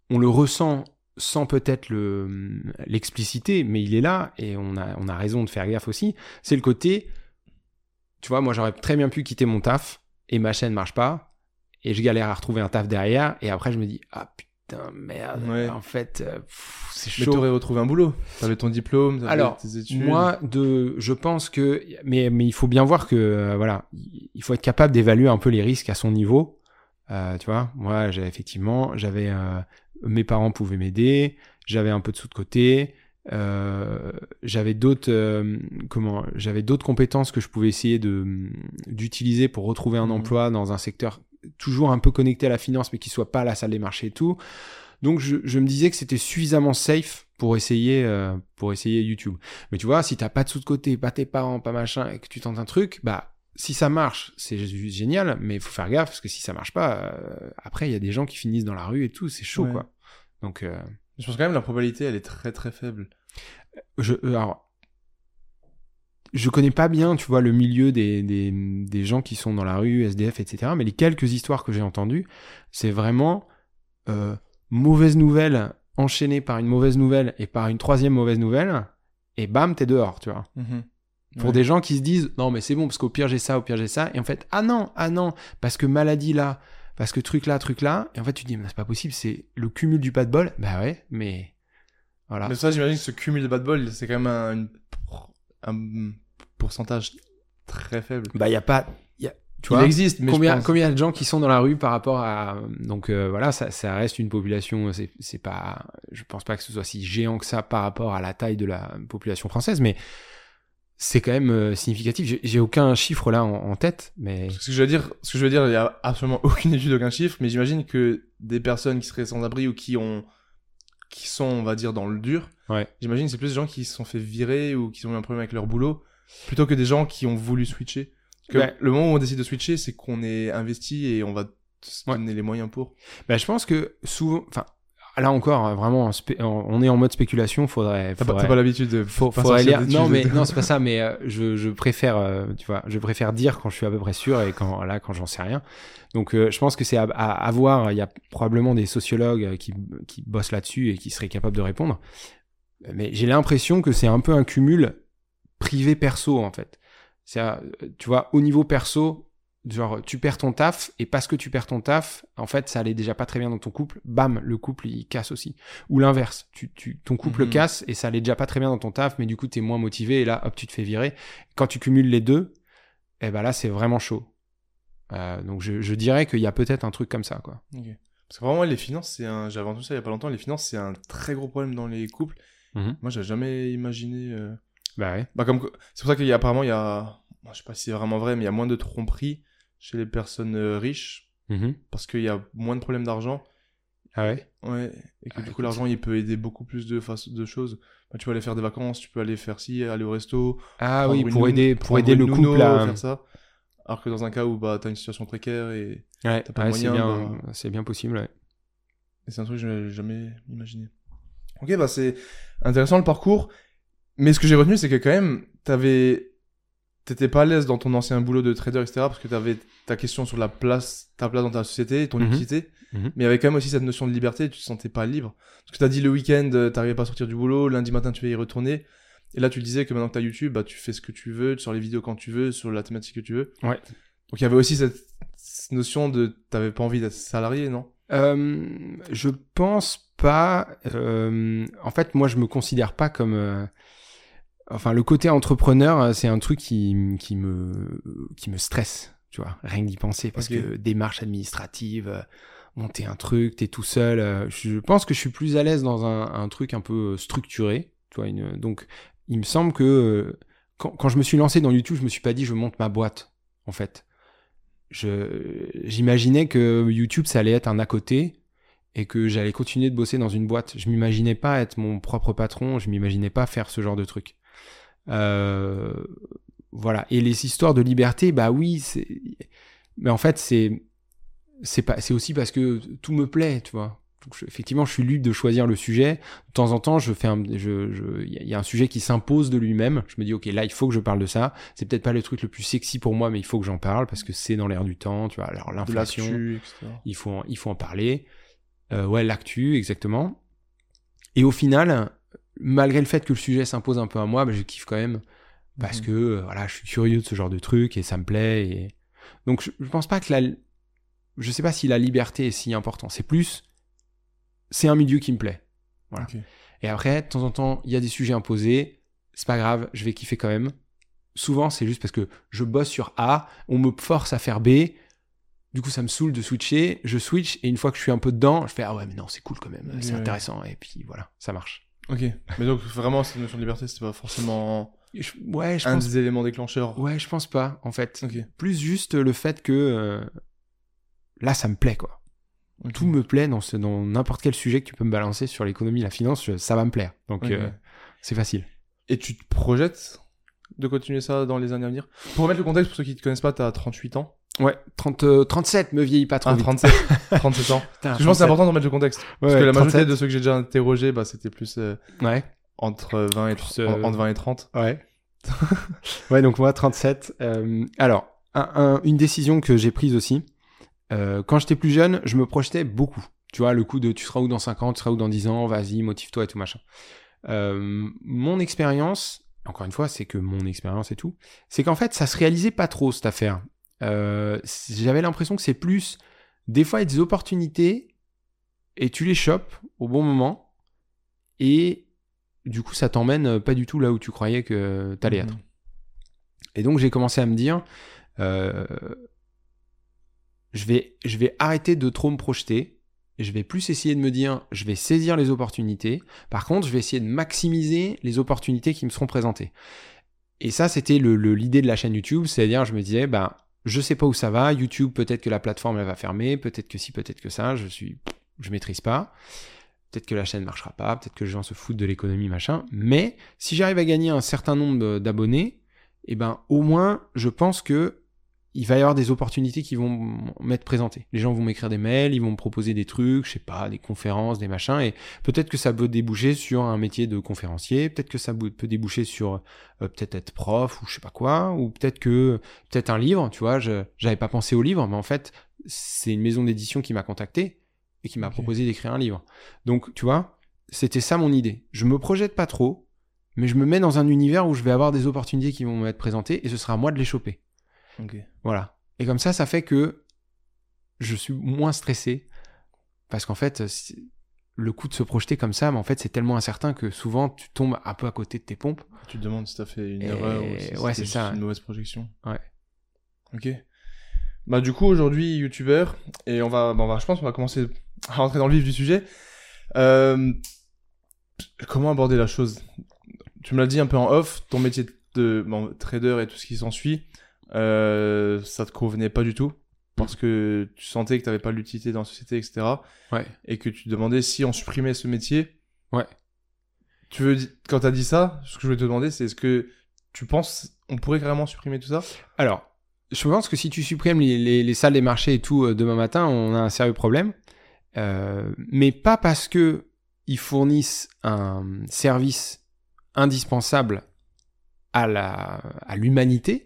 on le ressent sans peut-être le, l'expliciter, mais il est là, et on a, on a raison de faire gaffe aussi. C'est le côté, tu vois, moi, j'aurais très bien pu quitter mon taf, et ma chaîne marche pas, et je galère à retrouver un taf derrière, et après, je me dis, ah putain, merde,
Ouais.
en fait, euh, c'est
Mais
chaud.
t'aurais retrouvé un boulot. T'avais ton diplôme, t'avais
Alors,
tes études.
Moi, de, je pense que, mais, mais il faut bien voir que, euh, voilà, il faut être capable d'évaluer un peu les risques à son niveau. Euh, tu vois, moi, j'ai effectivement, j'avais, euh, mes parents pouvaient m'aider, j'avais un peu de sous de côté, j'avais d'autres, comment, j'avais d'autres compétences que je pouvais essayer de d'utiliser pour retrouver un
Mhm.
emploi dans un secteur toujours un peu connecté à la finance, mais qui soit pas à la salle des marchés et tout. Donc je, je me disais que c'était suffisamment safe pour essayer euh, pour essayer YouTube. Mais tu vois, si t'as pas de sous de côté, pas tes parents, pas machin, et que tu tentes un truc, bah si ça marche, c'est génial, mais il faut faire gaffe parce que si ça marche pas, euh, après il y a des gens qui finissent dans la rue et tout, c'est chaud
Ouais.
quoi. Donc euh,
Je pense quand même que la probabilité, elle est très très faible.
je alors je connais pas bien, tu vois, le milieu des, des, des gens qui sont dans la rue, SDF, etc. Mais les quelques histoires que j'ai entendues, c'est vraiment euh, mauvaise nouvelle enchaînée par une mauvaise nouvelle et par une troisième mauvaise nouvelle, et bam, t'es dehors, tu vois. Pour
Ouais.
des gens qui se disent non mais c'est bon parce qu'au pire j'ai ça, au pire j'ai ça, et en fait ah non, ah non, parce que maladie là, parce que truc là, truc là, et en fait tu te dis mais c'est pas possible, c'est le cumul du pas de bol, bah ouais, mais voilà.
Mais ça, j'imagine que ce cumul de bad ball, c'est quand même un, une- un pourcentage très faible.
Bah y a pas, y a, tu
Il
vois,
existe, mais
combien,
je pense...
combien de gens qui sont dans la rue par rapport à donc euh, voilà ça, ça reste une population c'est c'est pas je pense pas que ce soit si géant que ça par rapport à la taille de la population française mais c'est quand même euh, significatif j'ai j'ai aucun chiffre là en, en tête mais
Ce que je veux dire, ce que je veux dire, il y a absolument aucune étude, aucun chiffre, mais j'imagine que des personnes qui seraient sans abri ou qui ont, qui sont, on va dire, dans le dur,
Ouais.
j'imagine que c'est plus des gens qui se sont fait virer ou qui ont eu un problème avec leur boulot, plutôt que des gens qui ont voulu switcher. Que
Ouais.
le moment où on décide de switcher, c'est qu'on est investi et on va se donner les moyens pour.
bah, je pense que souvent enfin là encore hein, vraiment on est en mode spéculation faudrait,
T'as pas,
faudrait-
t'as pas l'habitude de
faut, faudrait lire. Non, mais non, c'est pas ça. Mais euh, je, je préfère, euh, tu vois, je préfère dire quand je suis à peu près sûr et quand là, quand j'en sais rien. Donc, euh, je pense que c'est à, à, à voir. Il y a probablement des sociologues euh, qui, qui bossent là-dessus et qui seraient capables de répondre. Mais j'ai l'impression que c'est un peu un cumul privé-perso en fait. C'est, euh, tu vois, au niveau perso. Genre, tu perds ton taf, et parce que tu perds ton taf, en fait, ça allait déjà pas très bien dans ton couple, bam, le couple, il casse aussi. Ou l'inverse, tu, tu, ton couple
Mhm.
casse et ça allait déjà pas très bien dans ton taf, mais du coup, t'es moins motivé et là, hop, tu te fais virer. Quand tu cumules les deux, eh ben là, c'est vraiment chaud. Euh, donc, je, je dirais qu'il y a peut-être un truc comme ça, quoi.
Parce que vraiment, les finances, c'est un. J'avais entendu ça il y a pas longtemps. Les finances, c'est un très gros problème dans les couples.
Mhm.
Moi, j'avais jamais imaginé. euh,
Bah ouais.
Bah, comme. C'est pour ça qu'il y a apparemment, il y a. je sais pas si c'est vraiment vrai, mais il y a moins de tromperies chez les personnes euh, riches
Mhm.
parce qu'il y a moins de problèmes d'argent.
Ah ouais?
Ouais. Et que
Ah,
du coup, l'argent, il peut aider beaucoup plus de, de choses. Bah, tu peux aller faire des vacances, tu peux aller faire ci, aller au resto.
Ah oui, pour aider, pour aider le couple à.
faire ça. Alors que dans un cas où bah, t'as une situation précaire et,
Ouais,
t'as pas
ouais, c'est bien,
bah-
c'est bien possible, ouais.
et c'est un truc que j'avais jamais imaginé. Ok, bah c'est intéressant le parcours. Mais ce que j'ai retenu, c'est que quand même, t'avais, t'étais pas à l'aise dans ton ancien boulot de trader, etc. Parce que t'avais ta question sur la place, ta place dans ta société, ton
Mhm.
utilité.
Mhm.
Mais il y avait quand même aussi cette notion de liberté, tu te sentais pas libre. Parce que t'as dit le week-end, euh, t'arrivais pas à sortir du boulot, lundi matin tu vas y retourner. Et là, tu disais que maintenant que t'as YouTube, bah, tu fais ce que tu veux, tu sors les vidéos quand tu veux, sur la thématique que tu veux.
Ouais.
Donc il y avait aussi cette, cette notion de t'avais pas envie d'être salarié, non?
Euh, je pense pas. euh, en fait, moi, je me considère pas comme. euh, enfin, le côté entrepreneur, euh, c'est un truc qui, qui me qui me stresse. Tu vois, rien que d'y penser, parce que démarche administrative, euh, monter un truc, t'es tout seul. euh, je pense que je suis plus à l'aise dans un, un truc un peu structuré. Tu vois, une, donc, il me semble que quand, quand je me suis lancé dans YouTube, je me suis pas dit je monte ma boîte, en fait. je j'imaginais que YouTube ça allait être un à côté et que j'allais continuer de bosser dans une boîte. Je m'imaginais pas être mon propre patron, je m'imaginais pas faire ce genre de truc. Euh, voilà. Et les histoires de liberté, bah oui, c'est, mais en fait c'est c'est pas c'est aussi parce que tout me plaît, tu vois. Donc, je- effectivement, je suis libre de choisir le sujet. De temps en temps, je fais un, je, je, il y a- un sujet qui s'impose de lui-même. Je me dis, ok, là, il faut que je parle de ça. C'est peut-être pas le truc le plus sexy pour moi, mais il faut que j'en parle parce que c'est dans l'air du temps, tu vois. Alors l'inflation, il faut en, il faut en parler. Euh, ouais, l'actu, exactement. Et au final, malgré le fait que le sujet s'impose un peu à moi, bah, je kiffe quand même parce
Mhm.
que euh, voilà, je suis curieux de ce genre de truc et ça me plaît. Et... Donc je, je pense pas que la, je sais pas si la liberté est si important. C'est plus, c'est un milieu qui me plaît. Voilà. Et après, de temps en temps, il y a des sujets imposés. C'est pas grave, je vais kiffer quand même. Souvent, c'est juste parce que je bosse sur A, on me force à faire B. Du coup, ça me saoule de switcher. Je switch et une fois que je suis un peu dedans, je fais ah ouais, mais non, c'est cool quand même, c'est intéressant. Et puis voilà, ça marche.
Ok. Mais donc, vraiment, cette notion de liberté, c'était pas forcément
je- ouais, je
un
pense.
des éléments déclencheurs.
Ouais, je pense pas en fait. Plus juste le fait que euh, là, ça me plaît quoi. Tout me plaît dans ce- dans n'importe quel sujet que tu peux me balancer sur l'économie, la finance, ça va me plaire. Donc euh, c'est facile.
Et tu te projettes de continuer ça dans les années à venir? Pour remettre le contexte, pour ceux qui te connaissent pas, t'as 38 ans.
Ouais, 30, euh, 37, me vieillis pas trop
Ah,
vite.
37, 37 ans.
Putain,
je pense que c'est
37.
important de remettre le contexte.
Ouais,
Parce que la majorité
37.
de ceux que j'ai déjà interrogés, bah, c'était plus euh,
Ouais,
entre, 20 et
Plus,
30,
euh,
entre 20 et 30.
ouais. ouais, donc moi, 37. euh, alors, un- un- une décision que j'ai prise aussi. euh, quand j'étais plus jeune, je me projetais beaucoup. Tu vois, le coup de tu seras où dans 5 ans, tu seras où dans 10 ans, vas-y, motive-toi et tout machin. Euh, mon expérience, encore une fois, c'est que mon expérience et tout, c'est qu'en fait, ça se réalisait pas trop cette affaire. Euh, J'avais l'impression que c'est plus des fois il y a des opportunités et tu les chopes au bon moment et du coup ça t'emmène euh, pas du tout là où tu croyais que t'allais être.
Mhm.
Et donc j'ai commencé à me dire, euh, je, vais, je vais arrêter de trop me projeter. et Je vais plus essayer de me dire, je vais saisir les opportunités. Par contre, je vais essayer de maximiser les opportunités qui me seront présentées. Et ça, c'était le, le- l'idée de la chaîne YouTube. C'est-à-dire, je me disais, bah, je sais pas où ça va. YouTube, peut-être que la plateforme, elle va fermer. Peut-être que si, peut-être que ça. Je suis, je maîtrise pas. Peut-être que la chaîne marchera pas. Peut-être que les gens se foutent de l'économie, machin. Mais si j'arrive à gagner un certain nombre d'abonnés, eh ben, au moins, je pense que il va y avoir des opportunités qui vont m'être présentées. Les gens vont m'écrire des mails, ils vont me proposer des trucs, je sais pas, des conférences, des machins, et peut-être que ça peut déboucher sur un métier de conférencier, peut-être que ça peut déboucher sur euh, peut-être être prof ou je sais pas quoi, ou peut-être que peut-être un livre, tu vois, je j'avais pas pensé au livre, mais en fait, c'est une maison d'édition qui m'a contacté et qui m'a proposé d'écrire un livre. Donc, tu vois, c'était ça mon idée. Je me projette pas trop, mais je me mets dans un univers où je vais avoir des opportunités qui vont m'être présentées et ce sera à moi de les choper.
Ok.
Voilà. Et comme ça, ça fait que je suis moins stressé. Parce qu'en fait, c'est- le coup de se projeter comme ça, mais en fait, c'est tellement incertain que souvent, tu tombes un peu à côté de tes pompes.
Tu te demandes si t'as fait une
Et-
erreur ou si
ouais, c'est ça,
une mauvaise projection.
Ouais.
Ok. Bah du coup aujourd'hui youtubeur et on va, bah, on va, je pense qu'on va commencer à rentrer dans le vif du sujet. Euh, comment aborder la chose? Tu me l'as dit un peu en off, ton métier de bon, trader et tout ce qui s'ensuit, euh, ça te convenait pas du tout parce que tu sentais que t'avais pas l'utilité dans la société, etc.
Ouais.
Et que tu te demandais si on supprimait ce métier.
Ouais.
Tu veux quand t'as dit ça, ce que je voulais te demander, c'est est-ce que tu penses on pourrait carrément supprimer tout ça?
Alors, je pense que si tu supprimes les, les- les salles des marchés et tout euh, demain matin, on a un sérieux problème. Euh, mais pas parce que ils fournissent un service indispensable à la à l'humanité,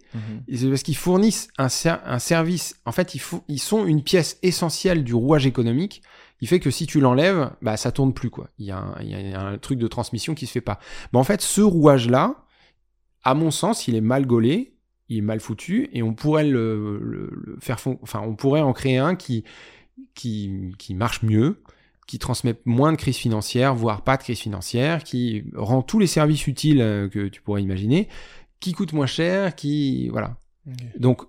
c'est parce qu'ils fournissent un, ser- un service. En fait, ils, fou- ils sont une pièce essentielle du rouage économique. Il fait que si tu l'enlèves, bah ça tourne plus quoi. Il y, a un, il y a un truc de transmission qui se fait pas. Mais en fait, ce rouage là, à mon sens, il est mal gaulé, il est mal foutu, et on pourrait le, le- le faire, enfin, on pourrait en créer un qui qui qui marche mieux, qui transmet moins de crise financière, voire pas de crise financière, qui rend tous les services utiles euh, que tu pourrais imaginer, qui coûte moins cher, qui voilà. Donc,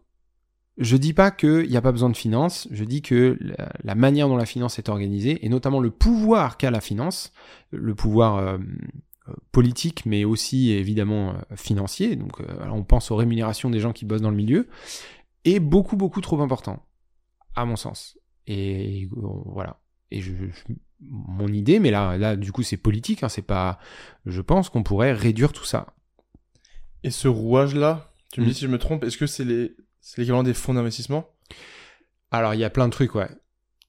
je dis pas qu'il n'y a pas besoin de finance, je dis que la, la manière dont la finance est organisée, et notamment le pouvoir qu'a la finance, le pouvoir euh, politique, mais aussi évidemment euh, financier, donc euh, on pense aux rémunérations des gens qui bossent dans le milieu, est beaucoup, beaucoup trop important, à mon sens. Et voilà. Et je, je- mon idée, mais là, là, du coup, c'est politique, hein, c'est pas. Je pense qu'on pourrait réduire tout ça.
Et ce rouage-là, tu me
Mm.
dis si je me trompe, est-ce que c'est les... c'est l'équivalent des fonds d'investissement?
Alors, il y a plein de trucs, ouais.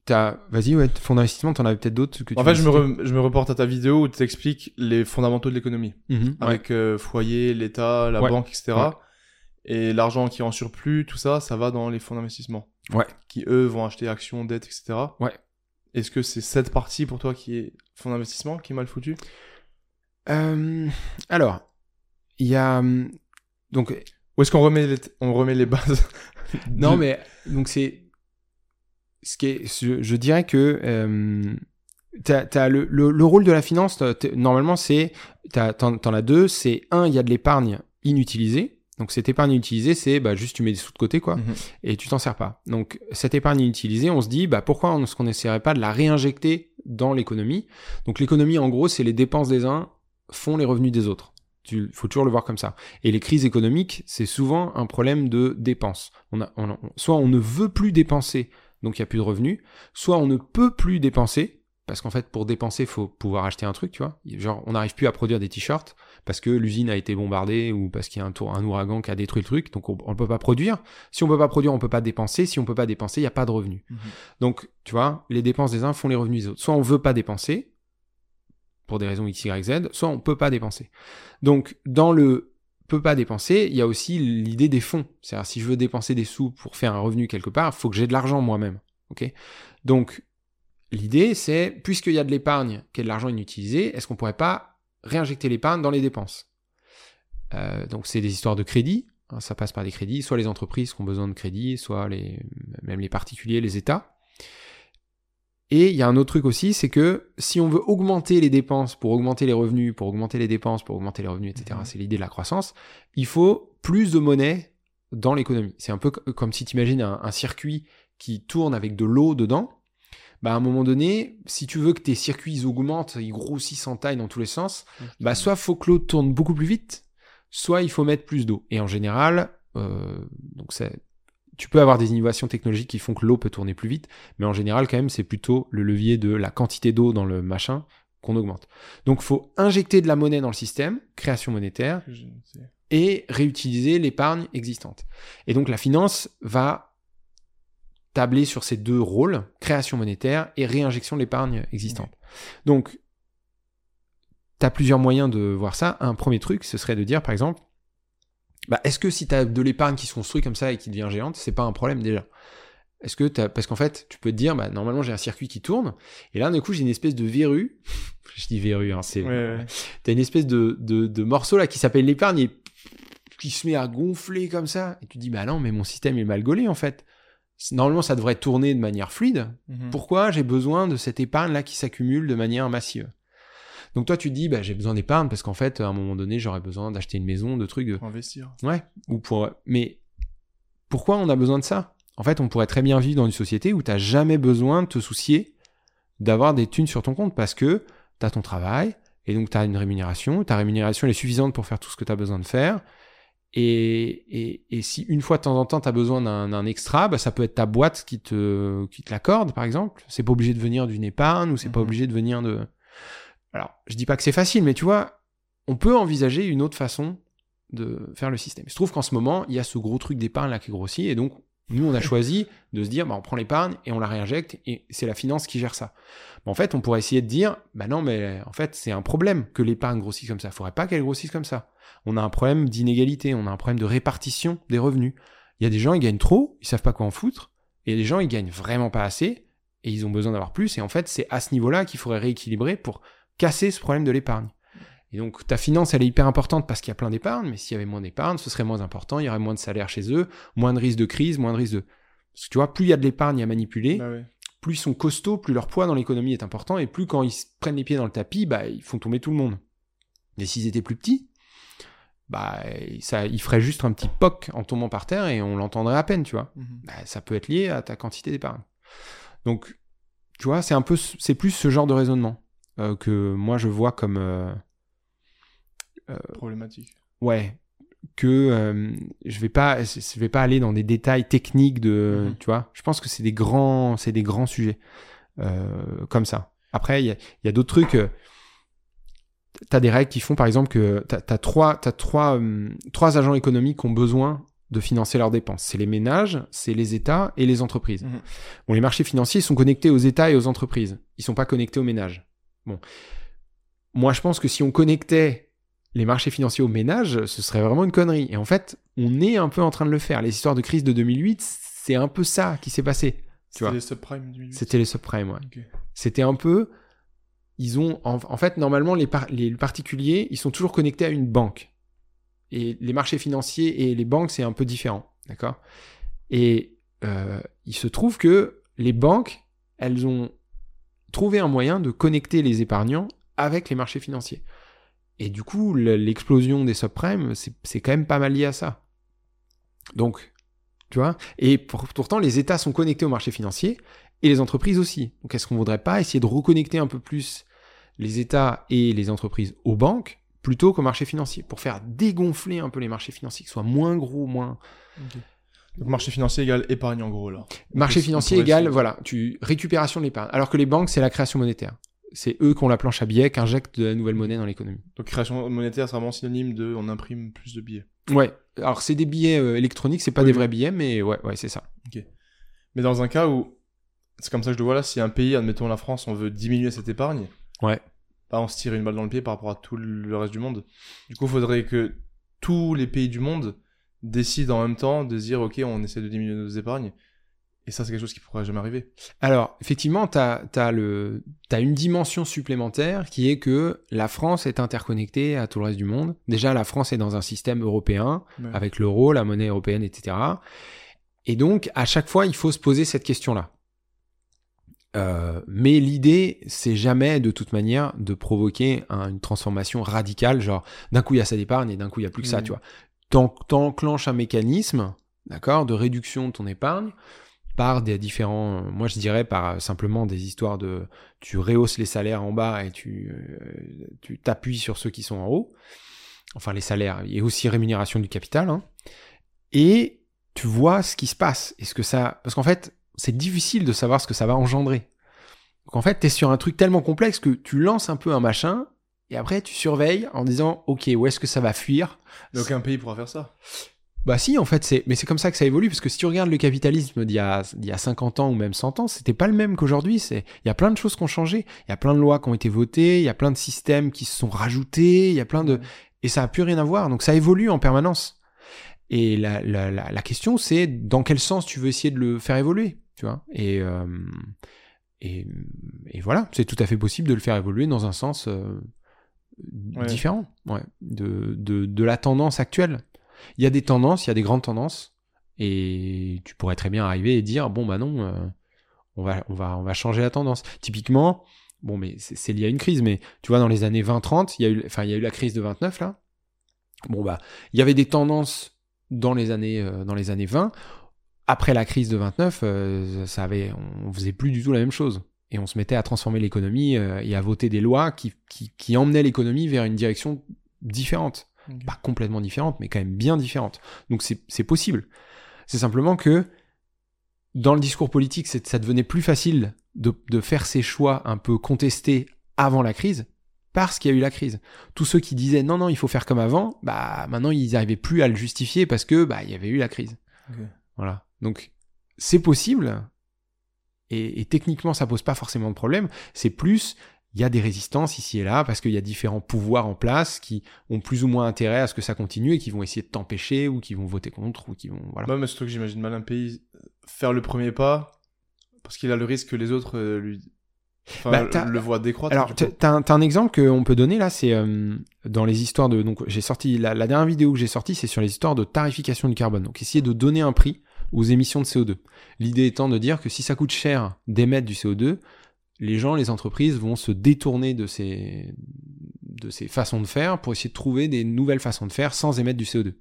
T'as, vas-y, ouais, fonds d'investissement, t'en avais peut-être d'autres que tu
En fait, je me, re- je me reporte à ta vidéo où tu expliques les fondamentaux de l'économie.
Mhm, ouais.
Avec euh, foyer, l'État, la
Ouais.
banque, etc.
Ouais.
Et l'argent qui est en surplus, tout ça, ça va dans les fonds d'investissement.
Ouais.
Qui, eux, vont acheter actions, dettes, etc.
Ouais.
Est-ce que c'est cette partie pour toi qui est fonds d'investissement qui est mal foutu
Euh, alors, il y a. hum, Donc,
Ou est-ce qu'on remet les, on remet les bases
non, mais. Donc, c'est. Ce qui est. Je, je dirais que. euh, t'as, t'as le, le, le rôle de la finance, t'as- normalement, c'est. t'as- T'en, t'en as deux. C'est un, il y a de l'épargne inutilisée. Donc, cette épargne utilisée, c'est bah, juste tu mets des sous de côté, quoi.
Mhm.
et tu t'en sers pas. Donc cette épargne inutilisée, on se dit bah pourquoi est-ce qu'on n'essaierait pas de la réinjecter dans l'économie? Donc l'économie en gros, c'est les dépenses des uns font les revenus des autres. Tu faut toujours le voir comme ça. Et les crises économiques, c'est souvent un problème de dépenses. On a, on- on- soit on ne veut plus dépenser, donc il y a plus de revenus, soit on ne peut plus dépenser parce qu'en fait pour dépenser, faut pouvoir acheter un truc, tu vois. Genre on n'arrive plus à produire des t-shirts parce que l'usine a été bombardée ou parce qu'il y a un, tour, un ouragan qui a détruit le truc, donc on ne peut pas produire. Si on peut pas produire, on peut pas dépenser. Si on peut pas dépenser, il n'y a pas de revenus.
Mhm.
Donc, tu vois, les dépenses des uns font les revenus des autres. Soit on veut pas dépenser, pour des raisons X, Y, Z, soit on peut pas dépenser. Donc, dans le peut pas dépenser, il y a aussi l'idée des fonds. C'est-à-dire, si je veux dépenser des sous pour faire un revenu quelque part, il faut que j'ai de l'argent moi-même. Ok? Donc, l'idée, c'est, puisqu'il y a de l'épargne, qui est de l'argent inutilisé, est-ce qu'on pourrait pas réinjecter l'épargne dans les dépenses? Euh, Donc, c'est des histoires de crédit. hein, ça passe par des crédits, soit les entreprises qui ont besoin de crédit, soit les, même les particuliers, les États. Et il y a un autre truc aussi, c'est que si on veut augmenter les dépenses pour augmenter les revenus, pour augmenter les dépenses, pour augmenter les revenus, etc.,
Mhm.
c'est l'idée de la croissance, il faut plus de monnaie dans l'économie. C'est un peu co- comme si tu imagines un, un circuit qui tourne avec de l'eau dedans. Bah, à un moment donné, si tu veux que tes circuits ils augmentent, ils grossissent en taille dans tous les sens, bah, soit faut que l'eau tourne beaucoup plus vite, soit il faut mettre plus d'eau. Et en général, euh, donc c'est- tu peux avoir des innovations technologiques qui font que l'eau peut tourner plus vite, mais en général, quand même, c'est plutôt le levier de la quantité d'eau dans le machin qu'on augmente. Donc, faut injecter de la monnaie dans le système, création monétaire, et réutiliser l'épargne existante. Et donc, la finance va tabler sur ces deux rôles, création monétaire et réinjection de l'épargne existante. Donc, tu as plusieurs moyens de voir ça. Un premier truc, ce serait de dire, par exemple, bah, est-ce que si tu as de l'épargne qui se construit comme ça et qui devient géante, c'est pas un problème déjà? Est-ce que. Parce qu'en fait, tu peux te dire, bah, normalement, j'ai un circuit qui tourne, et là, d'un coup, j'ai une espèce de verrue. Je dis verrue, hein, c'est...
Ouais, ouais.
T'as une espèce de, de, de morceau là qui s'appelle l'épargne et qui se met à gonfler comme ça. Et tu dis, bah non, mais mon système est mal gaulé en fait. Normalement, ça devrait tourner de manière fluide.
Mhm.
Pourquoi j'ai besoin de cette épargne là qui s'accumule de manière massive? Donc toi, tu te dis, bah j'ai besoin d'épargne parce qu'en fait, à un moment donné, j'aurais besoin d'acheter une maison, de trucs. De...
Pour investir.
Ouais. Ou pour. Mais pourquoi on a besoin de ça? En fait, on pourrait très bien vivre dans une société où t'as jamais besoin de te soucier d'avoir des thunes sur ton compte parce que t'as ton travail et donc t'as une rémunération. Ta rémunération elle est suffisante pour faire tout ce que t'as besoin de faire. Et, et, et si une fois de temps en temps t'as besoin d'un d'un extra, bah, ça peut être ta boîte qui te, qui te l'accorde, par exemple. C'est pas obligé de venir d'une épargne ou c'est pas
Mhm.
obligé de venir de. Alors, je dis pas que c'est facile, mais tu vois, on peut envisager une autre façon de faire le système. Il se trouve qu'en ce moment, il y a ce gros truc d'épargne là qui grossit, et donc nous, on a choisi de se dire, bah, on prend l'épargne et on la réinjecte, et c'est la finance qui gère ça. Mais en fait, on pourrait essayer de dire, bah non, mais en fait, c'est un problème que l'épargne grossisse comme ça. Il faudrait pas qu'elle grossisse comme ça. On a un problème d'inégalité, on a un problème de répartition des revenus. Il y a des gens, ils gagnent trop, ils savent pas quoi en foutre, et il des gens, ils gagnent vraiment pas assez, et ils ont besoin d'avoir plus, et en fait, c'est à ce niveau-là qu'il faudrait rééquilibrer pour casser ce problème de l'épargne. Et donc ta finance, elle est hyper importante parce qu'il y a plein d'épargne, mais s'il y avait moins d'épargne, ce serait moins important, il y aurait moins de salaire chez eux, moins de risque de crise, moins de risque de... Parce que tu vois, plus il y a de l'épargne à manipuler,
Bah ouais.
plus ils sont costauds, plus leur poids dans l'économie est important, et plus quand ils se prennent les pieds dans le tapis, bah, ils font tomber tout le monde. Et s'ils étaient plus petits, bah, ça, ils feraient juste un petit poc en tombant par terre et on l'entendrait à peine, tu vois.
Mhm.
Bah, ça peut être lié à ta quantité d'épargne. Donc, tu vois, c'est un peu, c'est plus ce genre de raisonnement euh, que moi je vois comme, euh,
Problématique.
ouais, que euh, je vais pas, je vais pas aller dans des détails techniques de,
Mhm.
tu vois. Je pense que c'est des grands, c'est des grands sujets euh, comme ça. Après, il y a, y a d'autres trucs. euh, T'as des règles qui font, par exemple, que t'as as trois, t'as trois, trois agents économiques qui ont besoin de financer leurs dépenses. C'est les ménages, c'est les États et les entreprises.
Mhm.
Bon, les marchés financiers sont connectés aux États et aux entreprises. Ils sont pas connectés aux ménages. Bon, moi, je pense que si on connectait les marchés financiers aux ménages, ce serait vraiment une connerie. Et en fait, on est un peu en train de le faire. Les histoires de crise de 2008, c'est un peu ça qui s'est passé.
C'était les subprimes
C'était les subprimes, ouais. C'était un peu. Ils ont. En, en fait, normalement, les, par- les particuliers, ils sont toujours connectés à une banque. Et les marchés financiers et les banques, c'est un peu différent. D'accord? Et euh, il se trouve que les banques, elles ont trouvé un moyen de connecter les épargnants avec les marchés financiers. Et du coup, le- l'explosion des subprimes, c'est quand même pas mal lié à ça. Donc, tu vois Et pour- pourtant, les États sont connectés aux marchés financiers et les entreprises aussi. Donc est-ce qu'on voudrait pas essayer de reconnecter un peu plus les États et les entreprises aux banques plutôt qu'aux marchés financiers pour faire dégonfler un peu les marchés financiers, qu'ils soient moins gros, moins...
Donc marché financier égale épargne en gros là.
Marché financier égale, voilà, tu récupération de l'épargne. Alors que les banques, c'est la création monétaire. C'est eux qui ont la planche à billets, qui injectent de la nouvelle monnaie dans l'économie.
Donc création monétaire, c'est vraiment synonyme de on imprime plus de billets.
Ouais. Alors c'est des billets euh, électroniques, c'est pas
Oui,
des
oui.
vrais billets, mais ouais, ouais, c'est ça.
Mais dans un cas où, c'est comme ça que je le vois là, si un pays, admettons la France, on veut diminuer cette épargne,
Ouais.
bah on se tire une balle dans le pied par rapport à tout le reste du monde. Du coup, il faudrait que tous les pays du monde décident en même temps de dire ok, on essaie de diminuer nos épargnes. Et ça, c'est quelque chose qui pourrait jamais arriver.
Alors, effectivement, tu as, as, une dimension supplémentaire qui est que la France est interconnectée à tout le reste du monde. Déjà, la France est dans un système européen,
Ouais.
avec l'euro, la monnaie européenne, etc. Et donc, à chaque fois, il faut se poser cette question-là. Euh, mais l'idée, c'est jamais, de toute manière, de provoquer un- une transformation radicale, genre d'un coup il y a ça d'épargne et d'un coup il y a plus que ça,
Mhm.
tu vois. T'en- T'enclenches un mécanisme, d'accord, de réduction de ton épargne par des différents, moi je dirais par euh, simplement des histoires de, tu rehausses les salaires en bas et tu, euh, tu t'appuies sur ceux qui sont en haut, enfin les salaires et aussi rémunération du capital, hein. et tu vois ce qui se passe et ce que ça, parce qu'en fait c'est difficile de savoir ce que ça va engendrer. Donc en fait t'es sur un truc tellement complexe que tu lances un peu un machin et après tu surveilles en disant ok où est-ce que ça va fuir?
Mais aucun pays pourra faire ça.
Bah si, en fait, c'est mais c'est comme ça que ça évolue parce que si tu regardes le capitalisme d'il y a y a 50 ans ou même 100 ans, c'était pas le même qu'aujourd'hui, c'est il y a plein de choses qui ont changé, il y a plein de lois qui ont été votées, il y a plein de systèmes qui se sont rajoutés, il y a plein de et ça a plus rien à voir. Donc ça évolue en permanence. Et la la la, la question c'est dans quel sens tu veux essayer de le faire évoluer, tu vois? Et euh, et, et voilà, c'est tout à fait possible de le faire évoluer dans un sens euh,
Ouais.
différent, ouais, de, de de la tendance actuelle. Il y a des tendances, il y a des grandes tendances, et tu pourrais très bien arriver et dire bon bah non, euh, on va on va on va changer la tendance. Typiquement, bon mais c'est lié à une crise, mais tu vois dans les années 20-30, il y a eu enfin eu la crise de 29 là. Bon bah il y avait des tendances dans les années euh, dans les années 20. Après la crise de 29, euh, ça avait on faisait plus du tout la même chose. Et on se mettait à transformer l'économie et à voter des lois qui, qui emmenaient l'économie vers une direction différente Pas complètement différente, mais quand même bien différente. Donc c'est possible. C'est simplement que dans le discours politique, ça devenait plus facile de, de faire ces choix un peu contestés avant la crise, parce qu'il y a eu la crise. Tous ceux qui disaient non, non, il faut faire comme avant, bah maintenant ils n'arrivaient plus à le justifier parce que bah il y avait eu la crise. Voilà. Donc c'est possible, et, et techniquement ça pose pas forcément de problème. C'est plus il y a des résistances ici et là parce qu'il y a différents pouvoirs en place qui ont plus ou moins intérêt à ce que ça continue et qui vont essayer de t'empêcher ou qui vont voter contre ou qui vont voilà.
Mais surtout que j'imagine mal un pays faire le premier pas parce qu'il a le risque que les autres euh, lui enfin,
Bah,
le voient décroître.
Alors, t'as un, un exemple qu'on peut donner là, c'est euh, dans les histoires de. Donc, j'ai sorti la, la dernière vidéo que j'ai sortie, c'est sur les histoires de tarification du carbone. Donc, essayer de donner un prix aux émissions de CO2. L'idée étant de dire que si ça coûte cher d'émettre du CO2, les gens, les entreprises vont se détourner de ces façons de faire pour essayer de trouver des nouvelles façons de faire sans émettre du CO2.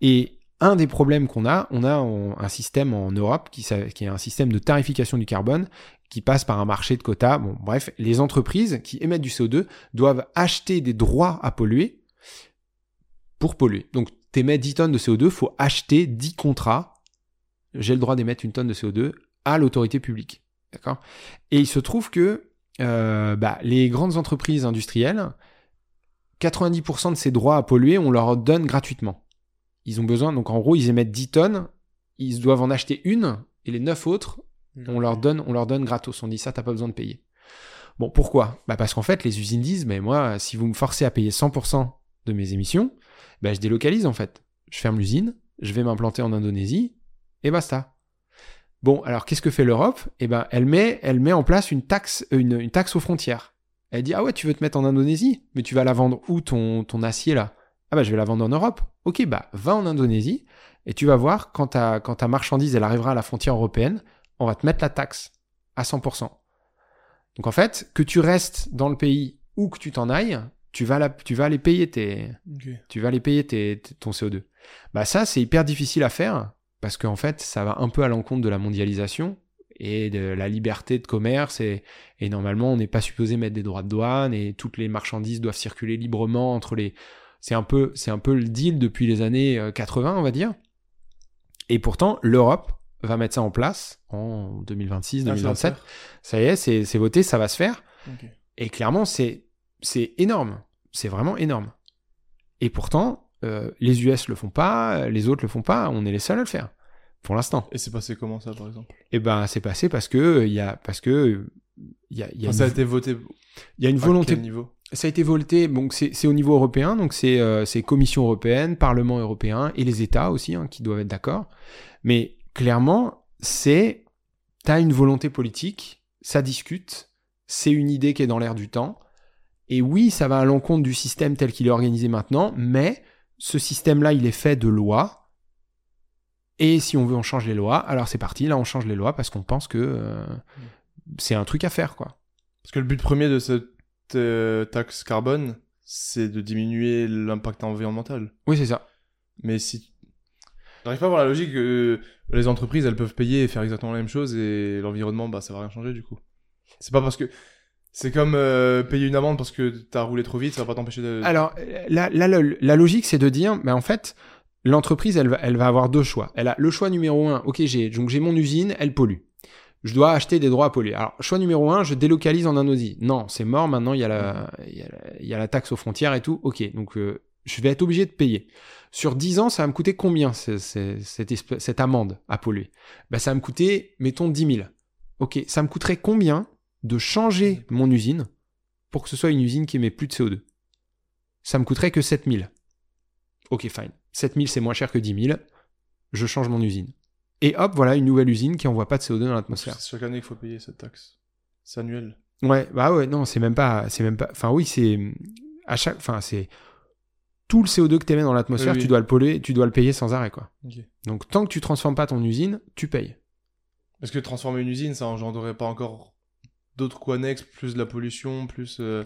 Et un des problèmes qu'on a, on a un système en Europe qui est un système de tarification du carbone qui passe par un marché de quotas. Bon, bref, les entreprises qui émettent du CO2 doivent acheter des droits à polluer pour polluer. Donc, t'émets 10 tonnes de CO2, faut acheter 10 contrats. J'ai le droit d'émettre une tonne de CO2 à l'autorité publique. D'accord? Et il se trouve que euh, bah, les grandes entreprises industrielles, 90% de ces droits à polluer, on leur donne gratuitement. Ils ont besoin, donc en gros, ils émettent 10 tonnes, ils doivent en acheter une, et les 9 autres, on leur donne, on leur donne gratos. On dit ça, t'as pas besoin de payer. Bon, pourquoi? Bah Parce qu'en fait, les usines disent, mais moi, si vous me forcez à payer 100% de mes émissions, bah, je délocalise en fait. Je ferme l'usine, je vais m'implanter en Indonésie, et basta. Bon, alors qu'est-ce que fait l'Europe? Eh ben, elle met, elle met en place une taxe, une, une, taxe aux frontières. Elle dit, ah ouais, tu veux te mettre en Indonésie, mais tu vas la vendre où ton, ton acier là? Ah bah, je vais la vendre en Europe. Ok, bah, va en Indonésie, et tu vas voir, quand ta, quand ta marchandise, elle arrivera à la frontière européenne, on va te mettre la taxe à 100%. Donc en fait, que tu restes dans le pays ou que tu t'en ailles, tu vas, la, tu vas aller payer tes, tu vas aller payer tes, tes- ton CO2. Bah ça, c'est hyper difficile à faire parce qu'en fait, ça va un peu à l'encontre de la mondialisation et de la liberté de commerce et, et normalement, on n'est pas supposé mettre des droits de douane et toutes les marchandises doivent circuler librement entre les. C'est un peu, c'est un peu le deal depuis les années euh, 80, on va dire. Et pourtant, l'Europe va mettre ça en place en 2026,
Ah, ça va
2027.
faire
Ça y est, c'est c'est voté, ça va se faire. Et clairement, c'est c'est énorme. C'est vraiment énorme. Et pourtant, euh, les US le font pas, les autres le font pas. On est les seuls à le faire pour l'instant.
Et c'est passé comment ça, par exemple?
Et ben, c'est passé parce que il y a parce que il y a, il y a
Enfin, Ça a
une,
été voté
il y a une
à
volonté.
quel niveau?
Ça a été voté. Donc c'est c'est au niveau européen. Donc c'est euh, c'est Commission européenne, Parlement européen et les États aussi hein, qui doivent être d'accord. Mais clairement, c'est t'as une volonté politique, ça discute, c'est une idée qui est dans l'air du temps. Et oui, ça va à l'encontre du système tel qu'il est organisé maintenant, mais ce système-là, il est fait de lois. Et si on veut, on change les lois. Alors c'est parti, là, on change les lois parce qu'on pense que euh, c'est un truc à faire, quoi.
Parce que le but premier de cette euh, taxe carbone, c'est de diminuer l'impact environnemental.
Oui, c'est ça.
Mais si. J'arrive pas à voir la logique que les entreprises, elles peuvent payer et faire exactement la même chose et l'environnement, bah, ça va rien changer du coup. C'est pas parce que. C'est comme euh, payer une amende parce que t'as roulé trop vite, ça va pas t'empêcher de.
Alors, la, la, la, la logique, c'est de dire, mais en fait, l'entreprise, elle va, avoir deux choix. Elle a le choix numéro un, ok, j'ai mon usine, elle pollue. Je dois acheter des droits à polluer. Alors, choix numéro un, je délocalise en Indonésie. Non, c'est mort, maintenant, il y, a la, taxe aux frontières et tout. Ok, donc euh, je vais être obligé de payer. Sur 10 ans, ça va me coûter combien cette, amende à polluer? Ben, Ça va me coûter, mettons, 10 000. Ok, ça me coûterait combien de changer mon usine pour que ce soit une usine qui émet plus de CO2 Ça me coûterait que 7 000. Ok, fine. 7 000, c'est moins cher que 10 000. Je change mon usine. Et hop, voilà une nouvelle usine qui envoie pas de CO2 dans l'atmosphère.
C'est chaque année qu'il faut payer cette taxe. C'est annuel.
Ouais, bah ouais, non, c'est même pas, c'est même pas, enfin oui, c'est à chaque, enfin c'est tout le CO2 que tu émets dans l'atmosphère,
Oui, oui.
tu dois le polluer, tu dois le payer sans arrêt quoi. Donc tant que tu transformes pas ton usine, tu payes.
Parce que transformer une usine, ça engendrerait pas encore d'autres coûts annexes, plus de la pollution, plus euh,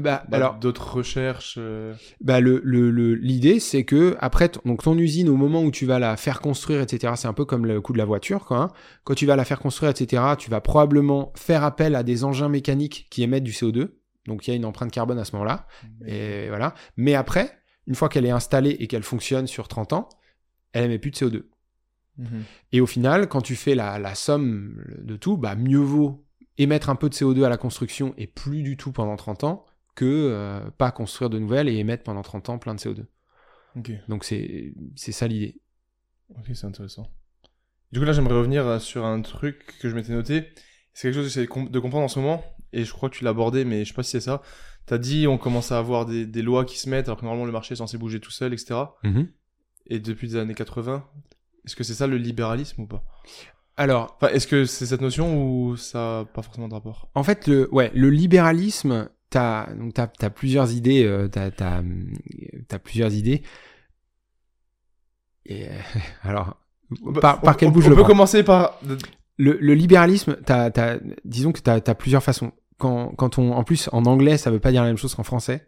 Bah,
bah,
alors,
d'autres recherches. euh,
bah le le- le- l'idée c'est que après donc ton usine au moment où tu vas la faire construire etc c'est un peu comme le coût de la voiture quoi. hein. Quand tu vas la faire construire etc tu vas probablement faire appel à des engins mécaniques qui émettent du CO2 donc il y a une empreinte carbone à ce moment-là et voilà. Mais après une fois qu'elle est installée et qu'elle fonctionne sur 30 ans elle émet plus de CO2.
Mhm.
Et au final, quand tu fais la, la somme de tout, bah mieux vaut émettre un peu de CO2 à la construction et plus du tout pendant 30 ans que euh, pas construire de nouvelles et émettre pendant 30 ans plein de CO2.
Ok,
Donc c'est ça l'idée.
ok, c'est intéressant. Du coup, là, j'aimerais revenir euh, sur un truc que je m'étais noté. C'est quelque chose que j'essaie de com- de comprendre en ce moment, et je crois que tu l'as abordé, mais je sais pas si c'est ça. T'as dit, on commence à avoir des, des lois qui se mettent, alors que normalement le marché est censé bouger tout seul, etc. Et depuis les années 80, est-ce que c'est ça le libéralisme ou pas?
Alors,
Enfin, est-ce que c'est cette notion ou ça n'a pas forcément de rapport?
En fait, le, ouais, le libéralisme, t'as donc t'as t'as plusieurs idées, euh, t'as t'as t'as plusieurs idées. Et euh, alors, par, par
On-
quelle
on,
bouche
on
je le
peut
prends?
commencer par.
le, le libéralisme, t'as, t'as, disons que tu as, plusieurs façons. Quand, quand on, en plus, en anglais, ça veut pas dire la même chose qu'en français.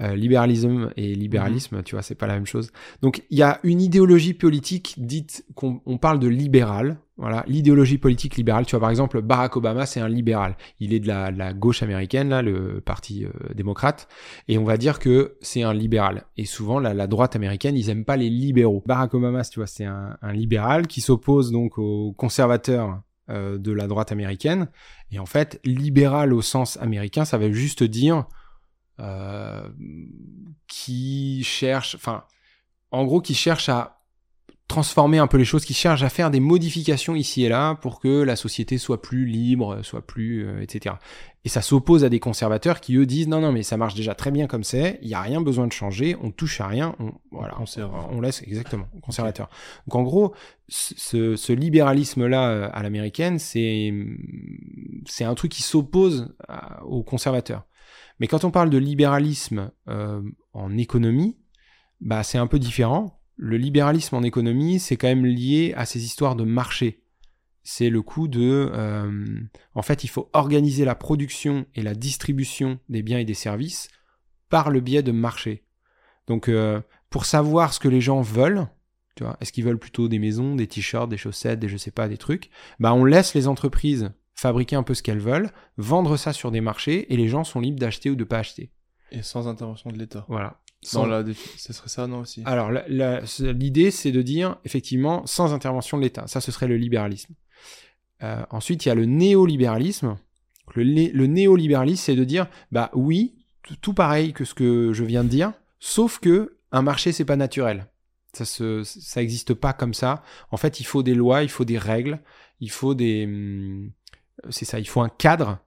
Euh, libéralisme et libéralisme, tu vois, c'est pas la même chose. Donc il y a une idéologie politique dite qu'on on parle de libéral. Voilà, l'idéologie politique libérale. Tu vois, par exemple, Barack Obama, c'est un libéral. Il est de la, la gauche américaine, là, le parti euh, démocrate, et on va dire que c'est un libéral. Et souvent, la, la, droite américaine, ils aiment pas les libéraux. Barack Obama, tu vois, c'est un, un libéral qui s'oppose donc aux conservateurs euh, de la droite américaine. Et en fait, libéral au sens américain, ça veut juste dire euh, qui cherche, enfin, en gros, qui cherche à transformer un peu les choses, qui cherche à faire des modifications ici et là pour que la société soit plus libre, soit plus, euh, etc. Et ça s'oppose à des conservateurs qui eux disent non non mais ça marche déjà très bien comme c'est, il y a rien besoin de changer, on touche à rien, on voilà, on, on laisse exactement conservateur. Donc en gros, ce, ce libéralisme là euh, à l'américaine, c'est c'est un truc qui s'oppose aux conservateurs. Mais quand on parle de libéralisme euh, en économie, bah c'est un peu différent. Le libéralisme en économie, c'est quand même lié à ces histoires de marché. C'est le coup de, euh, en fait, il faut organiser la production et la distribution des biens et des services par le biais de marché. Donc, euh, pour savoir ce que les gens veulent, tu vois, est-ce qu'ils veulent plutôt des maisons, des t-shirts, des chaussettes, des je sais pas, des trucs, bah on laisse les entreprises fabriquer un peu ce qu'elles veulent, vendre ça sur des marchés et les gens sont libres d'acheter ou de pas acheter.
Et sans intervention de l'État.
Voilà.
Sans... la ce serait ça, non aussi?
Alors, l'idée, c'est de dire, effectivement, sans intervention de l'État. Ça, ce serait le libéralisme. Euh, ensuite, il y a le néolibéralisme. Le, le néolibéralisme, c'est de dire, bah oui, tout pareil que ce que je viens de dire, sauf que un marché, c'est pas naturel. Ça se, ça existe pas comme ça. En fait, il faut des lois, il faut des règles, il faut des, hum, c'est ça, il faut un cadre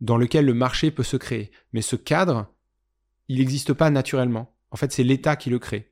dans lequel le marché peut se créer. Mais ce cadre, il n'existe pas naturellement. En fait, c'est l'État qui le crée.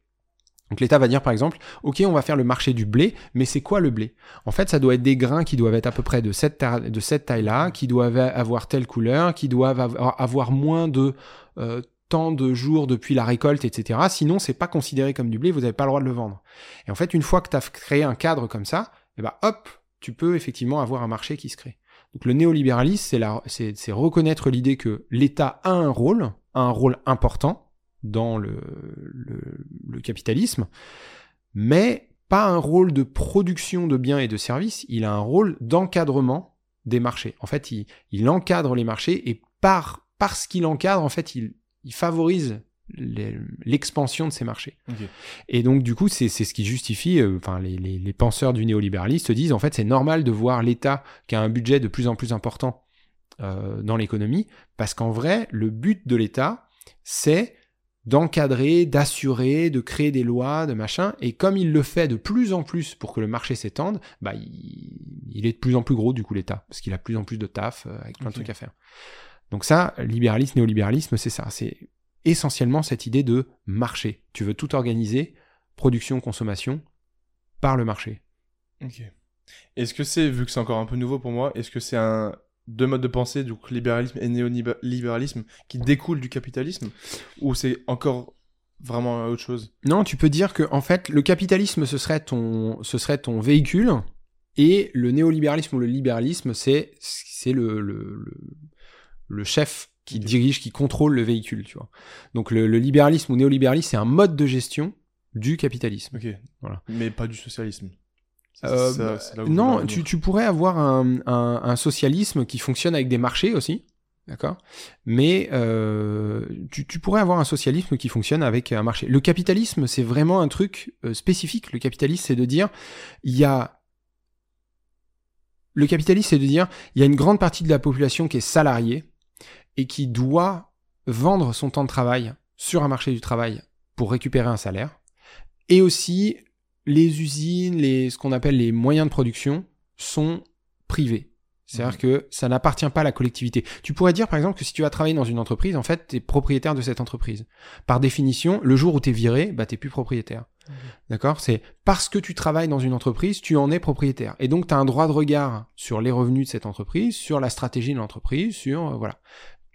Donc l'État va dire par exemple, ok, on va faire le marché du blé, mais c'est quoi le blé? En fait, ça doit être des grains qui doivent être à peu près de cette, de cette taille-là, qui doivent avoir telle couleur, qui doivent avoir moins de euh, tant de jours depuis la récolte, etc. Sinon, c'est pas considéré comme du blé, vous n'avez pas le droit de le vendre. Et en fait, une fois que tu as créé un cadre comme ça, eh ben hop, tu peux effectivement avoir un marché qui se crée. Donc le néolibéralisme, c'est reconnaître l'idée que l'État a un rôle, a un rôle important dans le, capitalisme, mais pas un rôle de production de biens et de services, il a un rôle d'encadrement des marchés. En fait, il, encadre les marchés et par, parce qu'il encadre, en fait, il favorise l'expansion de ces marchés. Okay. Et donc, du coup, c'est ce qui justifie, euh, enfin, les, les, les, penseurs du néolibéralisme disent, en fait, c'est normal de voir l'État qui a un budget de plus en plus important euh, dans l'économie, parce qu'en vrai, le but de l'État, c'est d'encadrer, d'assurer, de créer des lois, de machin, et comme il le fait de plus en plus pour que le marché s'étende, bah, il, il, est de plus en plus gros, du coup, l'État, parce qu'il a de plus en plus de taf, euh, avec plein okay. de trucs à faire. Donc ça, libéralisme, néolibéralisme, c'est ça, c'est essentiellement cette idée de marché. Tu veux tout organiser, production, consommation, par le marché.
Ok. Est-ce que c'est, vu que c'est encore un peu nouveau pour moi, est-ce que c'est un deux modes de pensée, du libéralisme et néolibéralisme, qui découlent du capitalisme Ou c'est encore vraiment autre chose?
Non, tu peux dire que en fait, le capitalisme, ce serait ton, ce serait ton véhicule, et le néolibéralisme ou le libéralisme, c'est, c'est le, le, le, le chef qui dirige, qui contrôle le véhicule, tu vois. Donc le, le libéralisme ou néolibéralisme, c'est un mode de gestion du capitalisme.
Ok. Voilà. Mais pas du socialisme.
Euh, ça, ça, non, tu, tu, pourrais avoir un, un, un, socialisme qui fonctionne avec des marchés aussi, d'accord? Mais euh, tu, tu, pourrais avoir un socialisme qui fonctionne avec un marché. Le capitalisme, c'est vraiment un truc euh, spécifique. Le capitalisme, c'est de dire, il y a le capitalisme, c'est de dire, il y a une grande partie de la population qui est salariée, et qui doit vendre son temps de travail sur un marché du travail pour récupérer un salaire. Et aussi, les usines, les, ce qu'on appelle les moyens de production sont privés. C'est-à-dire mmh. que ça n'appartient pas à la collectivité. Tu pourrais dire, par exemple, que si tu vas travailler dans une entreprise, en fait, tu es propriétaire de cette entreprise. Par définition, le jour où tu es viré, bah, tu plus propriétaire. Mmh. D'accord? C'est parce que tu travailles dans une entreprise, tu en es propriétaire. Et donc, tu as un droit de regard sur les revenus de cette entreprise, sur la stratégie de l'entreprise, sur... Euh, voilà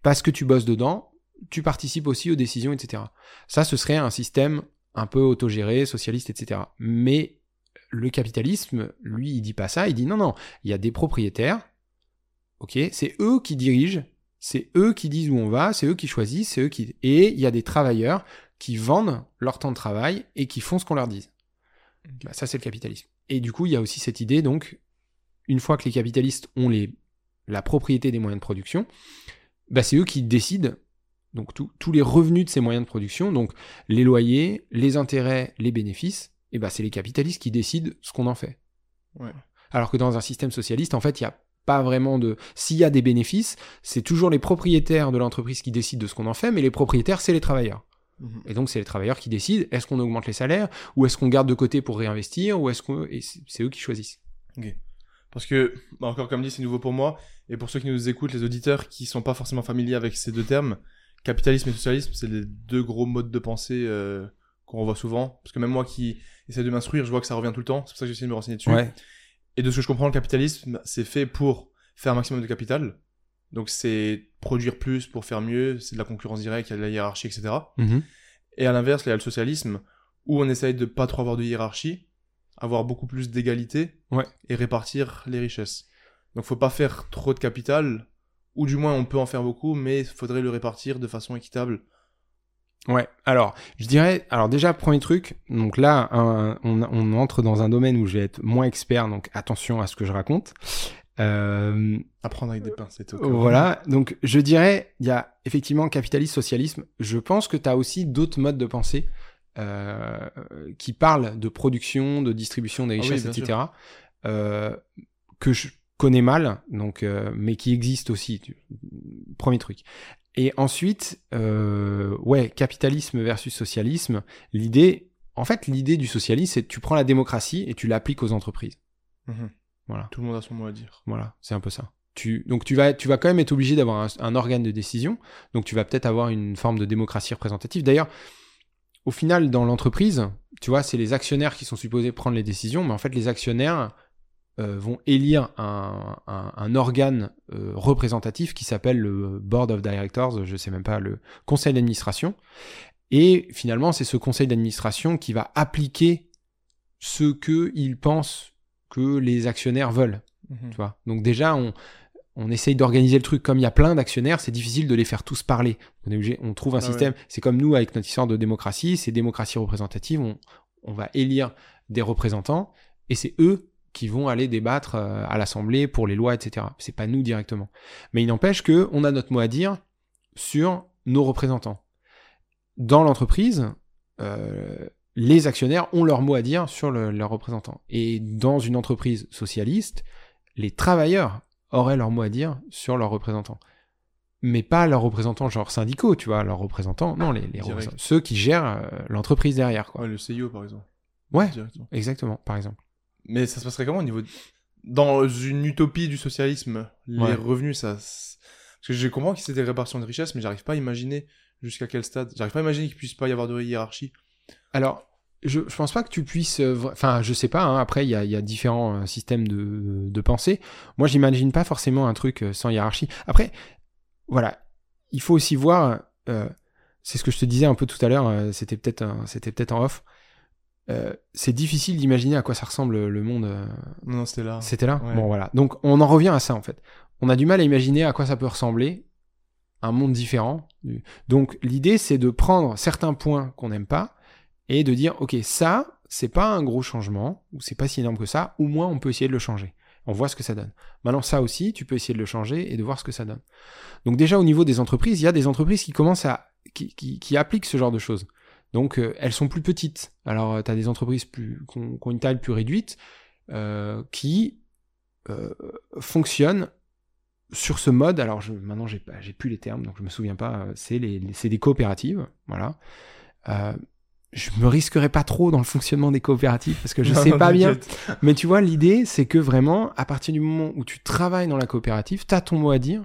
parce que tu bosses dedans, tu participes aussi aux décisions, etc. Ça, ce serait un système un peu autogéré, socialiste, etc. Mais le capitalisme, lui, il dit pas ça, il dit non, non, il y a des propriétaires, ok, c'est eux qui dirigent C'est eux qui disent où on va, c'est eux qui choisissent, c'est eux qui... Et il y a des travailleurs qui vendent leur temps de travail et qui font ce qu'on leur dise. Bah, ça, c'est le capitalisme. Et du coup, il y a aussi cette idée, donc, une fois que les capitalistes ont les, la propriété des moyens de production, bah, c'est eux qui décident donc tous les revenus de ces moyens de production, donc les loyers, les intérêts, les bénéfices, et bah, c'est les capitalistes qui décident ce qu'on en fait. Alors que dans un système socialiste, en fait, il n'y a pas vraiment de... S'il y a des bénéfices, c'est toujours les propriétaires de l'entreprise qui décident de ce qu'on en fait, mais les propriétaires, c'est les travailleurs. Mhm. Et donc, c'est les travailleurs qui décident est-ce qu'on augmente les salaires, ou est-ce qu'on garde de côté pour réinvestir, ou est-ce qu'on. Et c'est eux qui choisissent.
Ok. Parce que, bah, encore comme dit, c'est nouveau pour moi, et pour ceux qui nous écoutent, les auditeurs qui sont pas forcément familiers avec ces deux termes, capitalisme et socialisme, c'est les deux gros modes de pensée euh, qu'on revoit souvent. Parce que même moi qui essaie de m'instruire, je vois que ça revient tout le temps. C'est pour ça que j'essaie de me renseigner dessus. Et de ce que je comprends, le capitalisme, c'est fait pour faire un maximum de capital. Donc c'est produire plus pour faire mieux, c'est de la concurrence directe, il y a de la hiérarchie, etc. Mhm. Et à l'inverse, il y a le socialisme, où on essaye de pas trop avoir de hiérarchie, avoir beaucoup plus d'égalité, et répartir les richesses. Donc faut pas faire trop de capital, ou du moins on peut en faire beaucoup, mais il faudrait le répartir de façon équitable.
Ouais, alors je dirais, alors déjà premier truc, donc là on, entre dans un domaine où je vais être moins expert, donc attention à ce que je raconte.
Euh, Apprendre avec des pincettes.
Voilà, donc je dirais, il y a effectivement capitalisme, socialisme. Je pense que tu as aussi d'autres modes de pensée euh, qui parlent de production, de distribution des ah richesses, etc. Euh, que je connais mal, donc, euh, mais qui existe aussi. Premier truc. Et ensuite, ouais, capitalisme versus socialisme. L'idée, en fait, l'idée du socialisme, c'est que tu prends la démocratie et tu l'appliques aux entreprises.
Mhm. Voilà. Tout le monde a son mot à dire.
Voilà, c'est un peu ça. Tu, donc tu vas, tu vas quand même être obligé d'avoir un, un, organe de décision. Donc tu vas peut-être avoir une forme de démocratie représentative. D'ailleurs, au final, dans l'entreprise, tu vois, c'est les actionnaires qui sont supposés prendre les décisions, mais en fait, les actionnaires, euh, vont élire un, un, organe euh, représentatif qui s'appelle le Board of Directors, je sais même pas, le conseil d'administration. Et finalement, c'est ce conseil d'administration qui va appliquer ce que il pense que les actionnaires veulent. Mhm. Tu vois Donc déjà, on, on essaye d'organiser le truc comme il y a plein d'actionnaires, c'est difficile de les faire tous parler. On est obligé, on trouve un ah système. C'est comme nous avec notre histoire de démocratie, c'est démocratie représentative. On, on va élire des représentants et c'est eux qui vont aller débattre euh, à l'Assemblée pour les lois, etc. C'est pas nous directement. Mais il n'empêche que on a notre mot à dire sur nos représentants. Dans l'entreprise, euh, les actionnaires ont leur mot à dire sur leurs représentants. Et dans une entreprise socialiste, les travailleurs auraient leur mot à dire sur leurs représentants. Mais pas leurs représentants genre syndicaux, tu vois, leurs représentants, non, les, ceux qui gèrent euh, l'entreprise derrière. Quoi.
le CIO par exemple.
Ouais, exactement, par exemple.
Mais ça se passerait comment au niveau. Dans une utopie du socialisme, les revenus, ça. Parce que je comprends que c'est des répartitions de richesses, mais j'arrive pas à imaginer jusqu'à quel stade. J'arrive pas à imaginer qu'il puisse pas y avoir de hiérarchie.
Alors, je, je pense pas que tu puisses. Euh, enfin, je sais pas, hein, après, il y a, y a, différents euh, systèmes de, de pensée. Moi, j'imagine pas forcément un truc euh, sans hiérarchie. Après, voilà, il faut aussi voir. c'est ce que je te disais un peu tout à l'heure, c'était peut-être c'était peut-être en off. Euh, c'est difficile d'imaginer à quoi ça ressemble le monde.
Non, c'était là.
C'était là Bon, voilà. Donc, on en revient à ça, en fait. On a du mal à imaginer à quoi ça peut ressembler, un monde différent. Donc, l'idée, c'est de prendre certains points qu'on n'aime pas et de dire, OK, ça, c'est pas un gros changement, ou c'est pas si énorme que ça, au moins on peut essayer de le changer. On voit ce que ça donne. Maintenant, ça aussi, tu peux essayer de le changer et de voir ce que ça donne. Donc, déjà, au niveau des entreprises, il y a des entreprises qui commencent à, qui, qui appliquent ce genre de choses. Donc euh, elles sont plus petites. Alors euh, tu as des entreprises plus, qui, ont, une taille plus réduite euh, qui fonctionnent sur ce mode. Alors je, maintenant j'ai, plus les termes, donc je me souviens pas. C'est des coopératives. Voilà. Je me risquerai pas trop dans le fonctionnement des coopératives parce que je sais pas bien. Mais tu vois, l'idée, c'est que vraiment, à partir du moment où tu travailles dans la coopérative, tu as ton mot à dire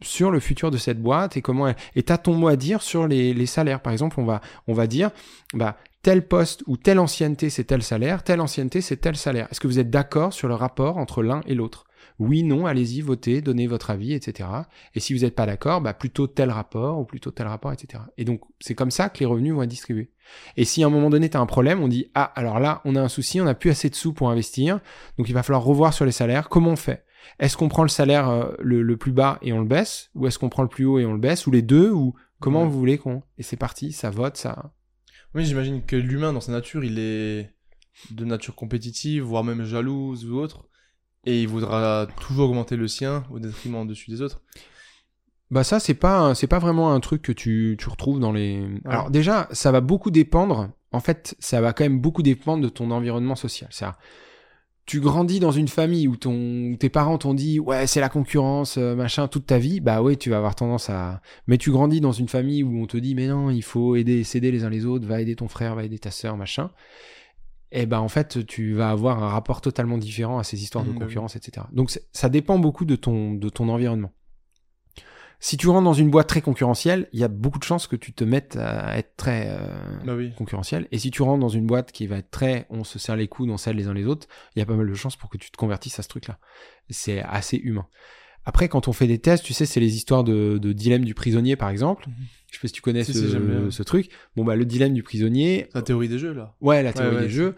sur le futur de cette boîte et comment elle... et t'as ton mot à dire sur les, les, salaires. Par exemple on va on va dire bah tel poste ou telle ancienneté c'est tel salaire telle ancienneté c'est tel salaire. Est-ce que vous êtes d'accord sur le rapport entre l'un et l'autre? Oui non allez-y votez donnez votre avis etc et si vous n'êtes pas d'accord bah plutôt tel rapport ou plutôt tel rapport etc et donc c'est comme ça que les revenus vont être distribués. Et si à un moment donné tu as un problème on dit ah alors là on a un souci on n'a plus assez de sous pour investir donc il va falloir revoir sur les salaires. Comment on fait? Est-ce qu'on prend le salaire euh, le, le plus bas et on le baisse? Ou est-ce qu'on prend le plus haut et on le baisse? Ou les deux? Ou comment
Ouais.
vous voulez qu'on... Et c'est parti, ça vote, ça...
Oui, j'imagine que l'humain, dans sa nature, il est de nature compétitive, voire même jalouse ou autre. Et il voudra toujours augmenter le sien au détriment dessus des autres.
Bah ça c'est pas c'est pas vraiment un truc que tu, tu retrouves dans les Alors déjà, ça va beaucoup dépendre en fait, ça va quand même beaucoup dépendre de ton environnement social. C'est tu grandis dans une famille où ton tes parents t'ont dit ouais, c'est la concurrence euh, machin toute ta vie, bah ouais, tu vas avoir tendance à mais tu grandis dans une famille où on te dit mais non, il faut aider s'aider les uns les autres, va aider ton frère, va aider ta sœur, machin. Et ben en fait, tu vas avoir un rapport totalement différent à ces histoires de
Mmh, oui.
concurrence, etc. Donc ça dépend beaucoup de ton de ton environnement. Si tu rentres dans une boîte très concurrentielle, il y a beaucoup de chances que tu te mettes à être très euh,
Bah oui.
concurrentiel. Et si tu rentres dans une boîte qui va être très on se serre les coudes, on s'aide les uns les autres, il y a pas mal de chances pour que tu te convertisses à ce truc-là. C'est assez humain. Après, quand on fait des tests, tu sais, c'est les histoires de, de dilemme du prisonnier, par exemple.
Mhm.
Je sais pas si tu connais
Si,
ce,
si,
ce truc. Bon, bah, le dilemme du prisonnier,
La théorie des jeux, là.
Ouais, la théorie
ouais,
des jeux.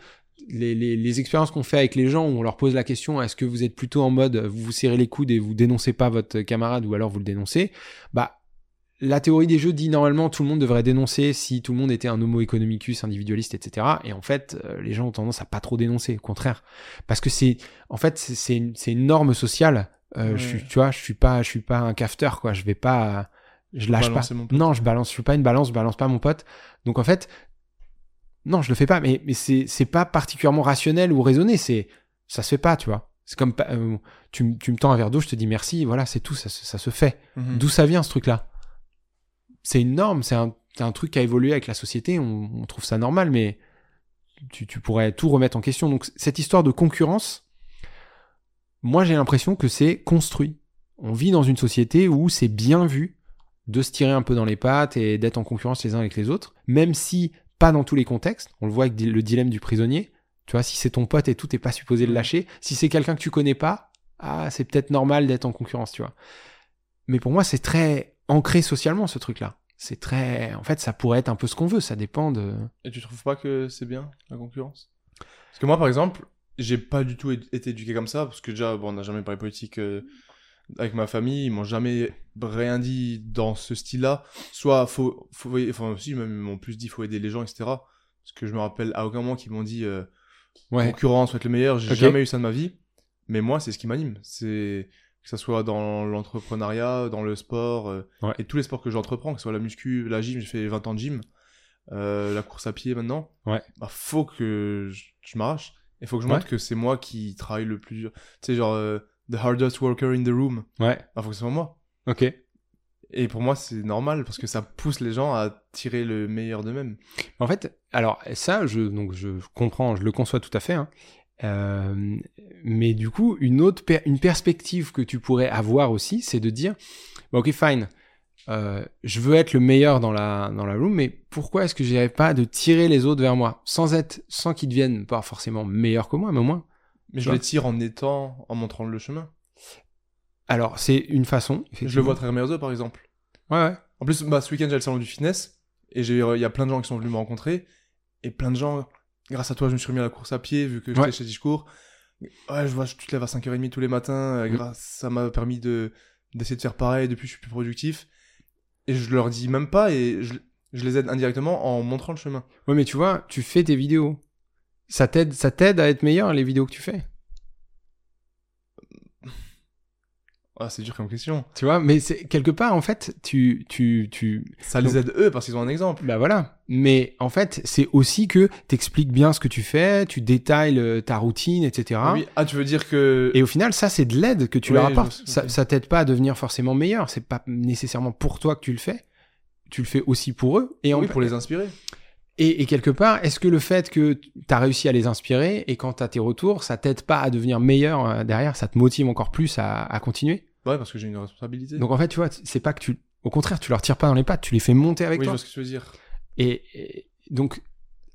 Les, les, les expériences qu'on fait avec les gens où on leur pose la question est-ce que vous êtes plutôt en mode vous vous serrez les coudes et vous dénoncez pas votre camarade ou alors vous le dénoncez? Bah, la théorie des jeux dit normalement tout le monde devrait dénoncer si tout le monde était un homo economicus individualiste, etc. Et en fait, euh, les gens ont tendance à pas trop dénoncer, au contraire, parce que c'est en fait c'est- c'est une, une norme sociale. Euh,
Ouais.
je suis, tu vois, je suis pas, je suis pas un cafeteur quoi. Je vais pas, je lâche pas.
Mon pote.
Non, je balance, je suis pas une balance, je balance pas mon pote. Donc en fait, non, je le fais pas, mais, mais c'est, pas particulièrement rationnel ou raisonné, c'est, ça se fait pas, tu vois. C'est comme, euh, tu, tu me tends un verre d'eau, je te dis merci, voilà, c'est tout, ça, se- ça se fait.
Mhm.
D'où ça vient ce truc-là? C'est une norme, c'est un, truc qui a évolué avec la société, on, on trouve ça normal, mais tu, tu pourrais tout remettre en question. Donc cette histoire de concurrence, moi j'ai l'impression que c'est construit. On vit dans une société où c'est bien vu de se tirer un peu dans les pattes et d'être en concurrence les uns avec les autres, même si pas dans tous les contextes. On le voit avec le dilemme du prisonnier. Tu vois, si c'est ton pote et tout, t'es pas supposé le lâcher. Si c'est quelqu'un que tu connais pas, ah, c'est peut-être normal d'être en concurrence, tu vois. Mais pour moi, c'est très ancré socialement, ce truc-là. C'est très. En fait, ça pourrait être un peu ce qu'on veut, ça dépend de.
Et tu trouves pas que c'est bien, la concurrence? Parce que moi, par exemple, j'ai pas du tout été éduqué comme ça, parce que déjà, bon, on n'a jamais parlé politique euh, avec ma famille, ils m'ont jamais rien dit dans ce style-là. Soit, faut, faut, enfin, aussi, même, ils m'ont plus dit, faut aider les gens, etc. Parce que je me rappelle à aucun moment qu'ils m'ont dit, euh,
Ouais.
concurrence, faut être le meilleur, j'ai jamais eu ça de ma vie. Mais moi, c'est ce qui m'anime. C'est que ça soit dans l'entrepreneuriat, dans le sport, euh,
Ouais.
et tous les sports que j'entreprends, que ce soit la muscu, la gym, j'ai fait 20 ans de gym, euh, la course à pied maintenant.
Ouais.
Bah, faut que je, je m'arrache. Il faut que je
Ouais.
montre que c'est moi qui travaille le plus dur. Tu sais, genre, euh, the hardest worker in the room.
Ouais.
Bah, que ce soit moi.
Ok.
Et pour moi, c'est normal parce que ça pousse les gens à tirer le meilleur d'eux-mêmes.
En fait, alors ça, je donc je comprends, je le conçois tout à fait. hein. Euh, mais du coup, une autre per- une perspective que tu pourrais avoir aussi, c'est de dire, bon, ok, fine, euh, je veux être le meilleur dans la dans la room, mais pourquoi est-ce que j'irais pas de tirer les autres vers moi, sans être, sans qu'ils deviennent pas forcément meilleurs que moi, mais au moins.
Mais je les tire en étant, en montrant le chemin.
Alors, c'est une façon.
Je le vois très autres, par exemple.
Ouais, ouais.
En plus, bah, ce week-end, j'ai le salon du fitness. Et j'ai- il y a plein de gens qui sont venus me rencontrer. Et plein de gens, grâce à toi, je me suis remis à la course à pied, vu que j'étais
Ouais.
chez Discours. Ouais, je vois, tu te lèves à 5h30 tous les matins. euh,
Mm.
grâce, ça m'a permis de, d'essayer de faire pareil. Depuis, je suis plus productif. Et je leur dis même pas. Et je, je les aide indirectement en montrant le chemin.
Ouais, mais tu vois, tu fais tes vidéos. Ça t'aide, ça t'aide à être meilleur les vidéos que tu fais?
Ah, c'est dur comme question.
Tu vois, mais c'est quelque part en fait, tu tu tu
Ça les aide eux parce qu'ils ont un exemple.
bah voilà. Mais en fait, c'est aussi que t'expliques bien ce que tu fais, tu détailles euh, ta routine, etc.
Oui. Ah, tu veux dire que.
Et au final, ça c'est de l'aide que tu leur apportes. Ça, t'aide pas à devenir forcément meilleur. C'est pas nécessairement pour toi que tu le fais. Tu le fais aussi pour eux. Et en
oui, pour les inspirer.
Et, et quelque part, est-ce que le fait que tu as réussi à les inspirer et quand tu as tes retours, ça t'aide pas à devenir meilleur euh, derrière, ça te motive encore plus à, à continuer?
Ouais, parce que j'ai une responsabilité.
Donc en fait, tu vois, c'est pas que tu... Au contraire, tu leur tires pas dans les pattes, tu les fais monter avec
oui, je
toi.
vois ce que tu veux dire.
Et, et donc,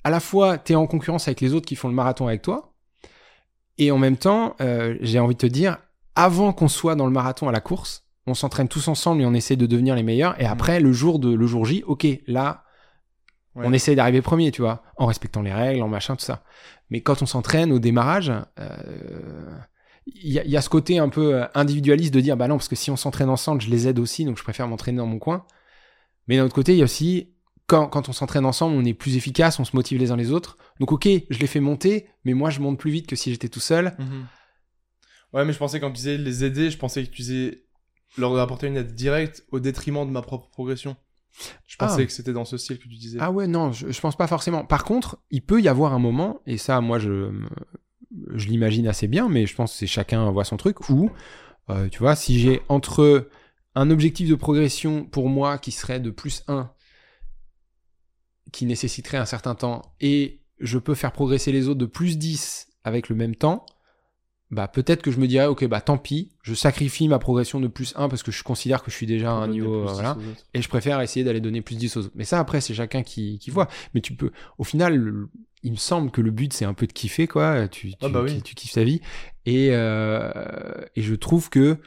à la fois, tu es en concurrence avec les autres qui font le marathon avec toi, et en même temps, euh, j'ai envie de te dire, avant qu'on soit dans le marathon à la course, on s'entraîne tous ensemble et on essaie de devenir les meilleurs, et après, le jour, de, le jour J, ok, là,
Ouais.
on essaie d'arriver premier, tu vois, en respectant les règles, en machin, tout ça. Mais quand on s'entraîne au démarrage, euh, il y, a- il y a ce côté un peu euh, individualiste de dire bah non parce que si on s'entraîne ensemble je les aide aussi donc je préfère m'entraîner dans mon coin mais d'un autre côté il y a aussi quand, quand on s'entraîne ensemble on est plus efficace on se motive les uns les autres donc ok je les fais monter mais moi je monte plus vite que si j'étais tout seul
Ouais, mais je pensais quand tu disais les aider, je pensais que tu disais leur apporter une aide directe au détriment de ma propre progression. Je pensais
Ah.
que c'était dans ce style que tu disais.
ah ouais non je, je pense pas forcément par contre il peut y avoir un moment et ça moi je je l'imagine assez bien mais je pense que c'est chacun voit son truc où euh, tu vois si j'ai entre un objectif de progression pour moi qui serait de plus 1 qui nécessiterait un certain temps et je peux faire progresser les autres de plus 10 avec le même temps, bah peut-être que je me dirais ok bah tant pis, je sacrifie ma progression de plus 1 parce que je considère que je suis déjà à un niveau euh, voilà et je préfère essayer d'aller donner plus 10 aux autres. Mais ça après c'est chacun qui, qui voit. Mais tu peux au final le- il me semble que le but c'est un peu de kiffer quoi, tu tu,
Ah bah oui.
tu, tu kiffes ta vie et euh, et je trouve que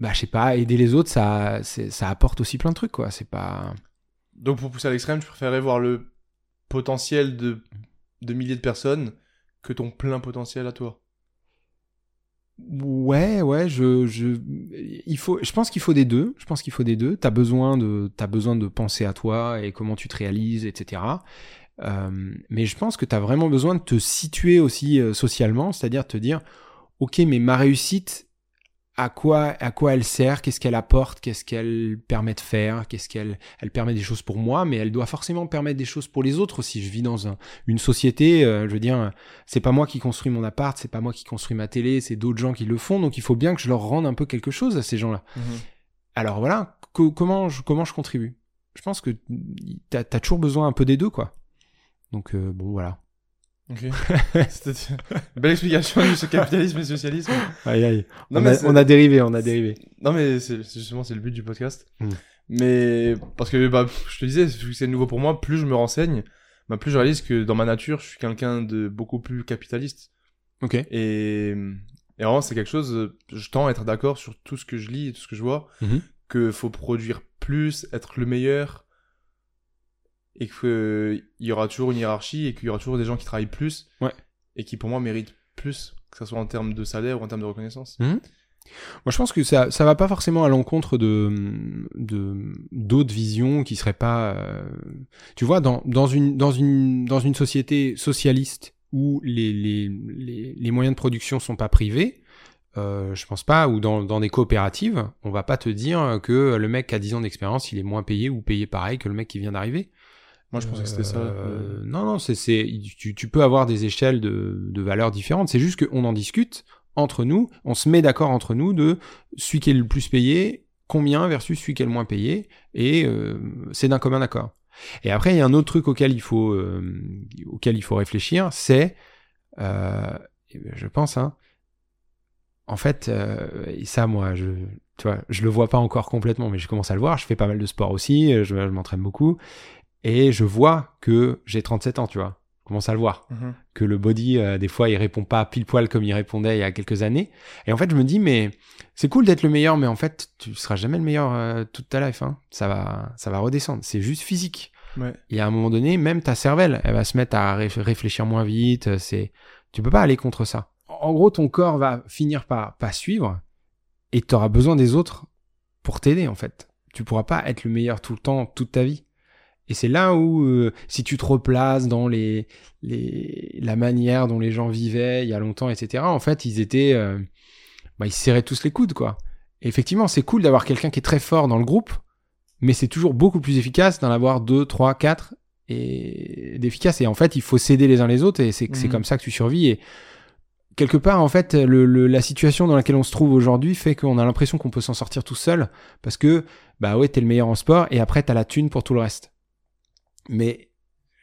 bah je sais pas aider les autres ça ça apporte aussi plein de trucs quoi, c'est pas
Donc pour pousser à l'extrême, tu préférais voir le potentiel de, de milliers de personnes que ton plein potentiel à toi.
Ouais, ouais, je, je, il faut, je pense qu'il faut des deux. Je pense qu'il faut des deux. T'as besoin de, t'as besoin de penser à toi et comment tu te réalises, etc. Euh, mais je pense que t'as vraiment besoin de te situer aussi euh, socialement, c'est-à-dire te dire, ok, mais ma réussite, à quoi, à quoi elle sert, qu'est-ce qu'elle apporte, qu'est-ce qu'elle permet de faire, qu'est-ce qu'elle, elle permet des choses pour moi, mais elle doit forcément permettre des choses pour les autres aussi. Je vis dans un- une société, euh, je veux dire, c'est pas moi qui construis mon appart, c'est pas moi qui construis ma télé, c'est d'autres gens qui le font, donc il faut bien que je leur rende un peu quelque chose à ces gens-là. Alors voilà, co- comment, je, comment je contribue? Je pense que t'as as toujours besoin un peu des deux, quoi. Donc euh, bon, voilà.
Ok. C'était une belle explication de ce capitalisme et socialisme.
Aïe, aïe.
Non,
on,
mais
a,
c'est-
on a dérivé, on a dérivé.
Non mais c'est justement c'est le but du podcast.
Mm.
Mais parce que bah je te disais c'est nouveau pour moi, plus je me renseigne, bah, plus je réalise que dans ma nature, je suis quelqu'un de beaucoup plus capitaliste.
Ok.
Et, et vraiment c'est quelque chose je tends à être d'accord sur tout ce que je lis et tout ce que je vois
Mhm.
que faut produire plus, être le meilleur et qu'il y aura toujours une hiérarchie et qu'il y aura toujours des gens qui travaillent plus
Ouais.
et qui pour moi méritent plus que ce soit en termes de salaire ou en termes de reconnaissance.
Moi, je pense que ça, ça va pas forcément à l'encontre de de d'autres visions qui seraient pas. euh, Tu vois, dans dans une dans une dans une société socialiste où les les les, les moyens de production sont pas privés. Euh, je pense pas, ou dans, dans des coopératives, on va pas te dire que le mec qui a 10 ans d'expérience, il est moins payé ou payé pareil que le mec qui vient d'arriver.
Moi je pensais que c'était ça.
Euh, Non, non, c'est, tu, tu peux avoir des échelles de, de valeurs différentes. C'est juste qu'on en discute entre nous, on se met d'accord entre nous de celui qui est le plus payé, combien versus celui qui est le moins payé, et euh, c'est d'un commun accord. Et après, il y a un autre truc auquel il faut, euh, auquel il faut réfléchir, c'est, euh, je pense, hein, en fait, et ça, moi, je, tu vois, je le vois pas encore complètement, mais je commence à le voir. Je fais pas mal de sport aussi, je, je m'entraîne beaucoup, et je vois que j'ai 37 ans, tu vois. Je commence à le voir
Mhm.
que le body, euh, des fois, il répond pas pile poil comme il répondait il y a quelques années. Et en fait, je me dis, mais c'est cool d'être le meilleur, mais en fait, tu seras jamais le meilleur euh, toute ta life. Hein. Ça va, ça va redescendre. C'est juste physique.
Ouais.
Et à un moment donné, même ta cervelle, elle va se mettre à réf- réfléchir moins vite. euh, C'est, tu peux pas aller contre ça. En gros, ton corps va finir par pas suivre, et tu auras besoin des autres pour t'aider en fait. Tu pourras pas être le meilleur tout le temps, toute ta vie. Et c'est là où, euh, si tu te replaces dans les, les, la manière dont les gens vivaient il y a longtemps, etc., en fait, ils étaient, euh, bah, ils se serraient tous les coudes, quoi. Et effectivement, c'est cool d'avoir quelqu'un qui est très fort dans le groupe, mais c'est toujours beaucoup plus efficace d'en avoir deux, trois, quatre et d'efficace. Et en fait, il faut s'aider les uns les autres, et c'est
Mhm.
comme ça que tu survis. Et quelque part, en fait, le, le- la situation dans laquelle on se trouve aujourd'hui fait qu'on a l'impression qu'on peut s'en sortir tout seul, parce que, bah ouais, t'es le meilleur en sport, et après, t'as la thune pour tout le reste. Mais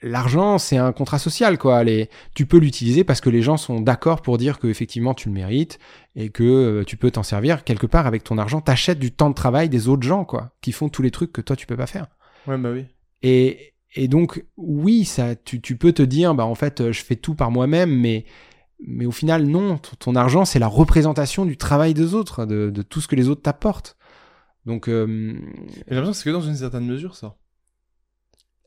l'argent, c'est un contrat social, quoi. Les, tu peux l'utiliser parce que les gens sont d'accord pour dire que effectivement tu le mérites et que euh, tu peux t'en servir quelque part avec ton argent. T'achètes du temps de travail des autres gens, quoi, qui font tous les trucs que toi tu peux pas faire.
Ouais, bah oui.
Et, et donc, oui, ça, tu, tu peux te dire, bah en fait, euh, je fais tout par moi-même, mais mais au final, non. Ton, ton argent, c'est la représentation du travail des autres, de, de tout ce que les autres t'apportent. Donc, euh,
J'ai l'impression que c'est que dans une certaine mesure, ça.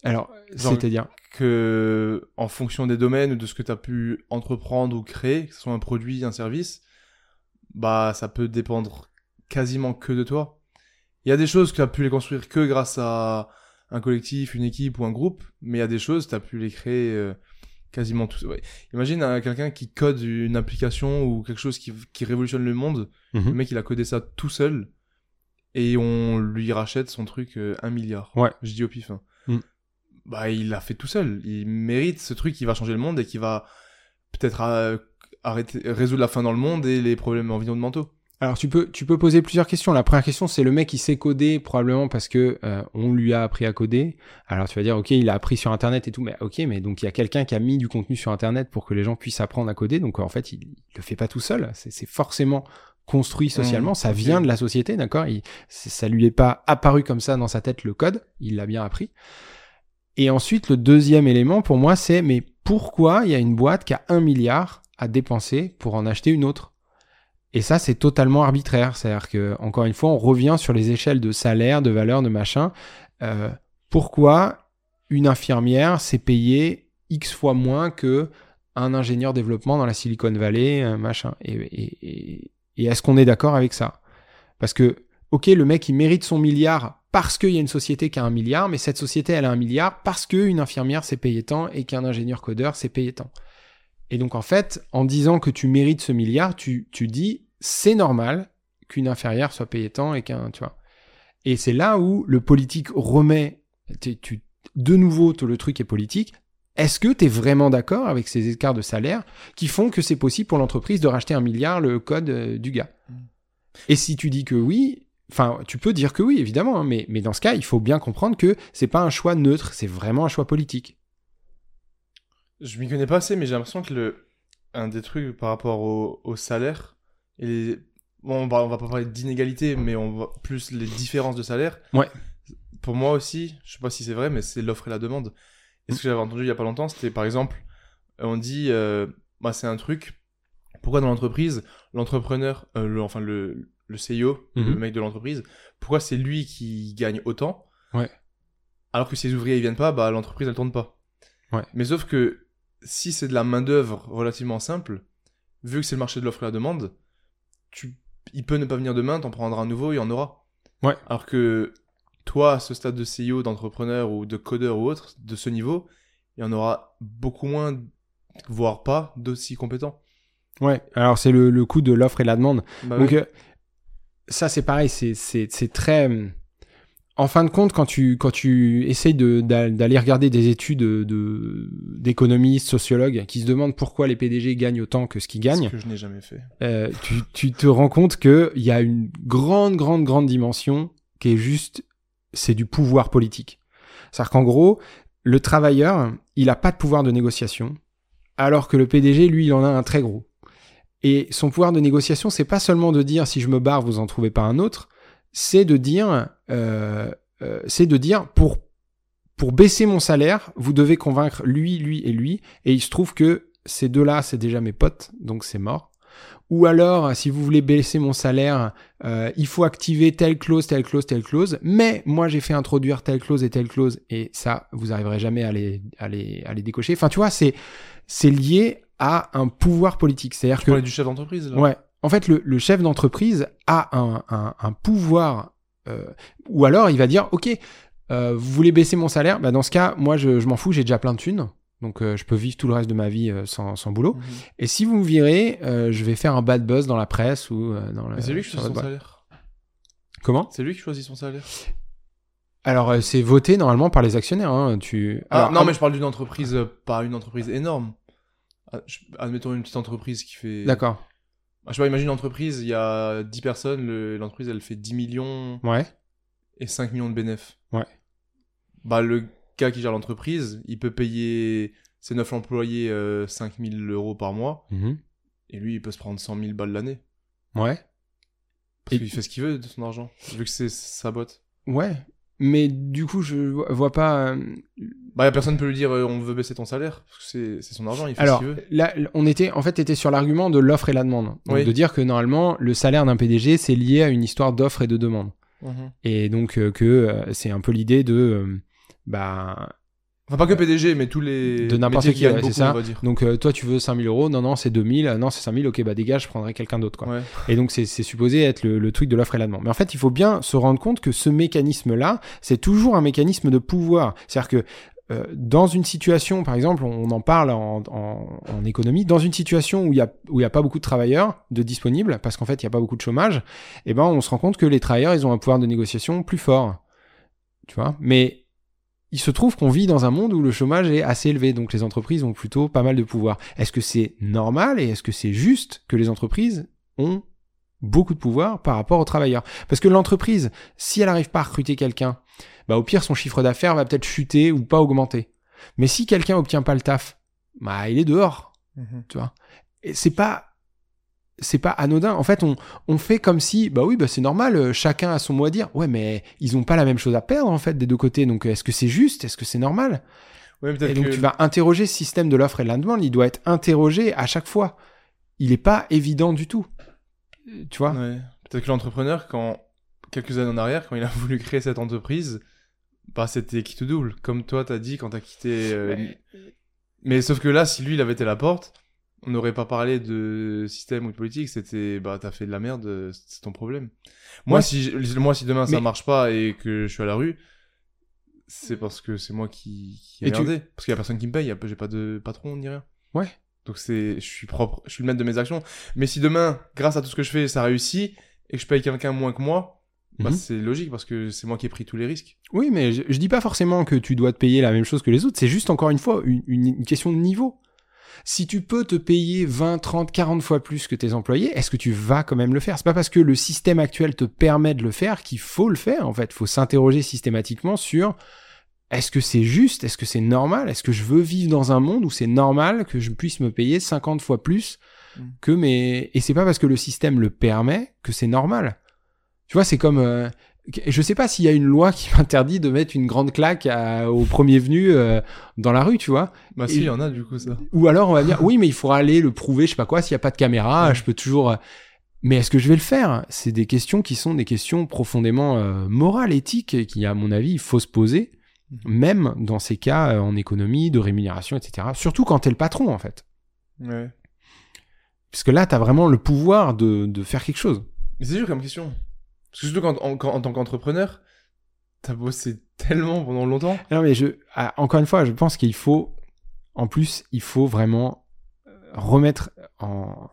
Alors, c'est-à-dire,
Que, en fonction des domaines ou de ce que tu as pu entreprendre ou créer, que ce soit un produit, un service, bah ça peut dépendre quasiment que de toi. Il y a des choses que tu as pu les construire que grâce à un collectif, une équipe ou un groupe, mais il y a des choses tu as pu les créer euh, quasiment tout. Ouais. Imagine euh, quelqu'un qui code une application ou quelque chose qui, qui révolutionne le monde.
Mhm.
Le mec il a codé ça tout seul et on lui rachète son truc euh, un milliard.
Ouais.
Je dis au pif. hein.
Mm.
Bah il l'a fait tout seul. Il mérite ce truc qui va changer le monde et qui va peut-être euh, arrêter résoudre la faim dans le monde et les problèmes environnementaux.
Alors tu peux tu peux poser plusieurs questions. La première question c'est le mec qui sait coder probablement parce que euh, on lui a appris à coder. Alors tu vas dire ok il a appris sur internet et tout mais ok mais donc il y a quelqu'un qui a mis du contenu sur internet pour que les gens puissent apprendre à coder donc en fait il, il le fait pas tout seul. C'est forcément construit socialement.
Mmh,
ça
ok.
vient de la société d'accord? Ça lui est pas apparu comme ça dans sa tête le code. Il l'a bien appris. Et ensuite le deuxième élément pour moi c'est mais pourquoi il y a une boîte qui a un milliard à dépenser pour en acheter une autre? Et ça, c'est totalement arbitraire. C'est-à-dire que, encore une fois, on revient sur les échelles de salaire, de valeur, de machin. Euh, pourquoi une infirmière s'est payée X fois moins que un ingénieur développement dans la Silicon Valley, un machin? Et est-ce qu'on est d'accord avec ça? Parce que, ok, le mec, il mérite son milliard parce qu'il y a une société qui a un milliard, mais cette société, elle a un milliard parce qu'une infirmière s'est payée tant et qu'un ingénieur codeur s'est payé tant. Et donc, en fait, en disant que tu mérites ce milliard, tu, tu dis, c'est normal qu'une inférieure soit payée tant et qu'un, tu vois. Et c'est là où le politique remet, tu, tu- de nouveau, tout le truc est politique. Est-ce que tu es vraiment d'accord avec ces écarts de salaire qui font que c'est possible pour l'entreprise de racheter un milliard le code euh, du gars?
Mm.
Et si tu dis que oui, enfin, tu peux dire que oui, évidemment, hein, mais, mais dans ce cas, il faut bien comprendre que c'est pas un choix neutre, c'est vraiment un choix politique.
Je m'y connais pas assez, mais j'ai l'impression que le un des trucs par rapport au, au salaire et les... bon, on va, on va pas parler d'inégalité, mais on va plus les différences de salaire.
Ouais.
Pour moi aussi, je sais pas si c'est vrai, mais c'est l'offre et la demande. Et ce que j'avais entendu il y a pas longtemps, c'était par exemple, on dit, euh, bah c'est un truc. Pourquoi dans l'entreprise, l'entrepreneur, euh, le, enfin le, le CEO, le
Mhm.
mec de l'entreprise, pourquoi c'est lui qui gagne autant
Ouais.
Alors que si les ouvriers ils viennent pas, bah l'entreprise elle tourne pas.
Ouais.
Mais sauf que si c'est de la main-d'œuvre relativement simple, vu que c'est le marché de l'offre et la demande, tu... il peut ne pas venir demain, t'en prendras un nouveau, il y en aura.
Ouais.
Alors que toi, à ce stade de CEO, d'entrepreneur ou de codeur ou autre, de ce niveau, il y en aura beaucoup moins, voire pas, d'aussi compétents.
Ouais, alors c'est le, le coût de l'offre et la demande.
Bah
Donc
oui.
euh, ça c'est pareil, c'est très euh, en fin de compte quand tu quand tu essayes de d'aller regarder des études de d'économistes, sociologues qui se demandent pourquoi les PDG gagnent autant que ce qu'ils gagnent,
Ce que je n'ai jamais fait.
euh, tu tu te rends compte que il y a une grande grande grande dimension qui est juste c'est du pouvoir politique. C'est-à-dire qu'en gros, le travailleur, il a pas de pouvoir de négociation alors que le PDG lui il en a un très gros. Et son pouvoir de négociation, c'est pas seulement de dire si je me barre, vous en trouvez pas un autre, c'est de dire, euh, euh, c'est de dire pour pour baisser mon salaire, vous devez convaincre lui, lui et lui. Et il se trouve que ces deux-là, c'est déjà mes potes, donc c'est mort. Ou alors, si vous voulez baisser mon salaire, euh, il faut activer telle clause, telle clause, telle clause. Mais moi, j'ai fait introduire telle clause et telle clause, et ça, vous arriverez jamais à les, à les, à les décocher. Enfin, tu vois, c'est c'est lié à un pouvoir politique. C'est-à-dire que
du chef d'entreprise, là
Ouais. En fait, le, le chef d'entreprise a un, un, un pouvoir, euh, ou alors il va dire, ok, euh, vous voulez baisser mon salaire, bah dans ce cas, moi je, je m'en fous, j'ai déjà plein de thunes, donc euh, je peux vivre tout le reste de ma vie sans, sans boulot.
Mhm.
Et si vous me virez, je vais faire un bad buzz dans la presse ou dans la.
C'est lui qui choisit son
boîte.
salaire.
Comment?
C'est lui qui choisit son salaire.
Alors c'est voté normalement par les actionnaires. Hein, tu.
Ah, non, mais je parle d'une entreprise, pas une entreprise énorme. Ah, Admettons une petite entreprise qui fait.
D'accord.
Ah, Je sais pas, imagine une entreprise, il y a 10 personnes, le- l'entreprise elle fait 10 millions
Ouais.
et 5 millions de bénéfices.
Ouais.
Bah, le gars qui gère l'entreprise, il peut payer ses 9 employés euh, 5000 euros par mois
Mhm.
et lui il peut se prendre 100 000 balles l'année.
Ouais.
Parce
Et-
qu'il fait ce qu'il veut de son argent, vu que c'est sa boîte.
Ouais. Mais du coup, je vois- pas. euh,
Bah, personne peut lui dire euh, on veut baisser ton salaire, parce que c'est- son argent, il fait
Alors,
ce qu'il veut.
là, on était, en fait, était sur l'argument de l'offre et la demande. Donc,
Oui.
de dire que normalement, le salaire d'un PDG, c'est lié à une histoire d'offre et de demande.
Mhm.
Et donc, euh, que euh, c'est un peu l'idée de, euh, bah,
Enfin, pas que PDG, mais tous les.
De n'importe qui,
gagnent
ouais, c'est ça. Donc euh, toi tu veux 5000 euros, non non c'est 2000, non c'est 5000, ok bah dégage, je prendrai quelqu'un d'autre quoi.
Ouais.
Et donc c'est c'est supposé être le, le truc de l'offre et la demande. Mais en fait il faut bien se rendre compte que ce mécanisme-là, c'est toujours un mécanisme de pouvoir. C'est-à-dire que euh, dans une situation, par exemple, on en parle en, en, en économie, dans une situation où il y a où il y a pas beaucoup de travailleurs de disponibles, parce qu'en fait il y a pas beaucoup de chômage, et ben on se rend compte que les travailleurs ils ont un pouvoir de négociation plus fort, tu vois? Mais il se trouve qu'on vit dans un monde où le chômage est assez élevé, donc les entreprises ont plutôt pas mal de pouvoir. Est-ce que c'est normal et est-ce que c'est juste que les entreprises ont beaucoup de pouvoir par rapport aux travailleurs? Parce que l'entreprise, si elle n'arrive pas à recruter quelqu'un, bah au pire son chiffre d'affaires va peut-être chuter ou pas augmenter. Mais si quelqu'un obtient pas le taf, bah il est dehors,
Mhm.
tu vois. Et c'est pas c'est pas anodin. En fait, on, on fait comme si, bah oui, bah c'est normal, euh, chacun a son mot à dire. Ouais, mais ils ont pas la même chose à perdre, en fait, des deux côtés. Donc, est-ce que c'est juste? Est-ce que c'est normal?
Ouais,
Et donc,
que-
tu vas interroger ce système de l'offre et de la demande. Il doit être interrogé à chaque fois. Il est pas évident du tout. Tu vois?
Ouais. Peut-être que l'entrepreneur, quand quelques années en arrière, quand il a voulu créer cette entreprise, bah c'était qui te double. Comme toi, t'as dit quand t'as quitté. euh,
Mais-
Mais sauf que là, si lui, il avait été à la porte, on n'aurait pas parlé de système ou de politique. C'était, bah t'as fait de la merde, euh, c'est ton problème. Moi,
Ouais.
si, moi, si demain ça
Mais-
marche pas et que je suis à la rue, c'est parce que c'est moi qui, qui ai
tu-.
Parce qu'il y a personne qui me paye. J'ai pas de patron ni rien.
Ouais.
Donc c'est, je suis propre, je suis le maître de mes actions. Mais si demain, grâce à tout ce que je fais, ça réussit et que je paye quelqu'un moins que moi, bah
Mhm.
c'est logique parce que c'est moi qui ai pris tous les risques.
Oui, mais je, je dis pas forcément que tu dois te payer la même chose que les autres. C'est juste encore une fois une, une- une question de niveau. Si tu peux te payer 20, 30, 40 fois plus que tes employés, est-ce que tu vas quand même le faire? C'est pas parce que le système actuel te permet de le faire qu'il faut le faire. En fait, faut s'interroger systématiquement sur est-ce que c'est juste? Est-ce que c'est normal? Est-ce que je veux vivre dans un monde où c'est normal que je puisse me payer 50 fois plus
Mm.
que mes et c'est pas parce que le système le permet que c'est normal. Tu vois, c'est comme euh, je sais pas s'il y a une loi qui m'interdit de mettre une grande claque à- au premier venu euh, dans la rue, tu vois.
Bah si, il y en a du coup ça.
Ou alors on va dire oui, mais il faudra aller le prouver, je sais pas quoi, s'il y a pas de caméra,
Ouais.
je peux toujours. euh, Mais est-ce que je vais le faire? C'est des questions qui sont des questions profondément euh, morales, éthiques, et qui, à mon avis, il faut se poser,
Mhm.
même dans ces cas euh, en économie, de rémunération, etc. Surtout quand t'es le patron, en fait.
Ouais.
Parce que là, t'as vraiment le pouvoir de, de faire quelque chose.
Mais c'est dur comme question. Parce que surtout quand, en, en tant qu'entrepreneur, t'as bossé tellement pendant longtemps.
Non, mais je, ah, encore une fois, je pense qu'il faut, en plus, il faut vraiment euh, remettre en,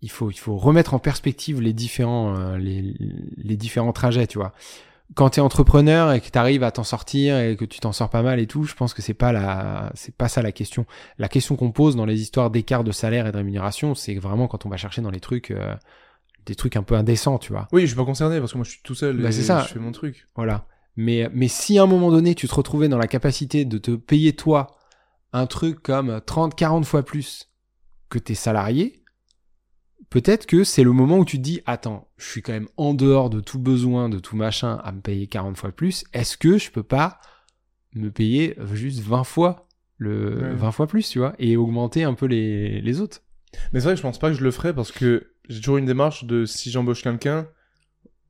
il faut, il faut remettre en perspective les différents, euh, les différents trajets, tu vois. Quand t'es entrepreneur et que t'arrives à t'en sortir et que tu t'en sors pas mal et tout, je pense que c'est pas la, c'est pas ça la question. La question qu'on pose dans les histoires d'écart de salaire et de rémunération, c'est vraiment quand on va chercher dans les trucs, euh, des trucs un peu indécents, tu vois.
Oui, je suis pas concerné parce que moi je suis tout seul
Bah,
et
c'est ça.
je fais mon truc.
Voilà. Mais, mais si à un moment donné, tu te retrouvais dans la capacité de te payer toi un truc comme 30, 40 fois plus que tes salariés, peut-être que c'est le moment où tu te dis, attends, je suis quand même en dehors de tout besoin, de tout machin à me payer 40 fois plus. Est-ce que je peux pas me payer juste 20 fois le
Ouais.
20 fois plus, tu vois, et augmenter un peu les, les autres?
Mais c'est vrai que je pense pas que je le ferais parce que j'ai toujours une démarche de si j'embauche quelqu'un,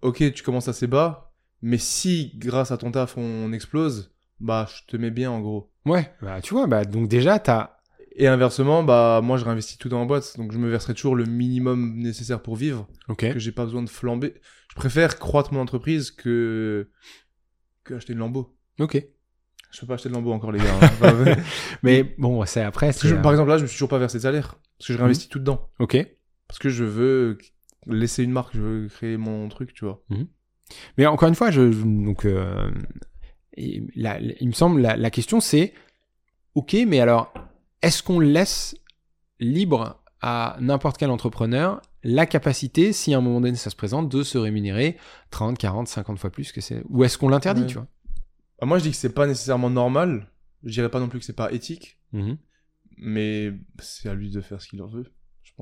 ok, tu commences assez bas, mais si grâce à ton taf on explose, bah je te mets bien en gros.
Ouais. Bah, tu vois, bah, donc déjà, t'as,
Et inversement, bah moi je réinvestis tout dans la boîte, donc je me verserai toujours le minimum nécessaire pour vivre,
ok.
que j'ai pas besoin de flamber. Je préfère croître mon entreprise que que acheter une lambeau.
Ok.
Je peux pas acheter de lambeau encore les gars. hein. Enfin,
Mais bon, c'est après,
parce que
c'est,
je-
euh,
par exemple là, je me suis toujours pas versé de salaire parce que je réinvestis tout dedans.
ok.
Parce que je veux laisser une marque, je veux créer mon truc, tu vois.
Mais encore une fois, je, donc, euh, et la- la- il me semble la, la question c'est, ok, mais alors, est-ce qu'on laisse libre à n'importe quel entrepreneur la capacité, si à un moment donné ça se présente, de se rémunérer 30, 40, 50 fois plus que c'est, ou est-ce qu'on l'interdit,
Ouais.
tu vois?
Ah, moi, je dis que c'est pas nécessairement normal. Je dirais pas non plus que c'est pas éthique,
Mhm.
mais c'est à lui de faire ce qu'il en veut,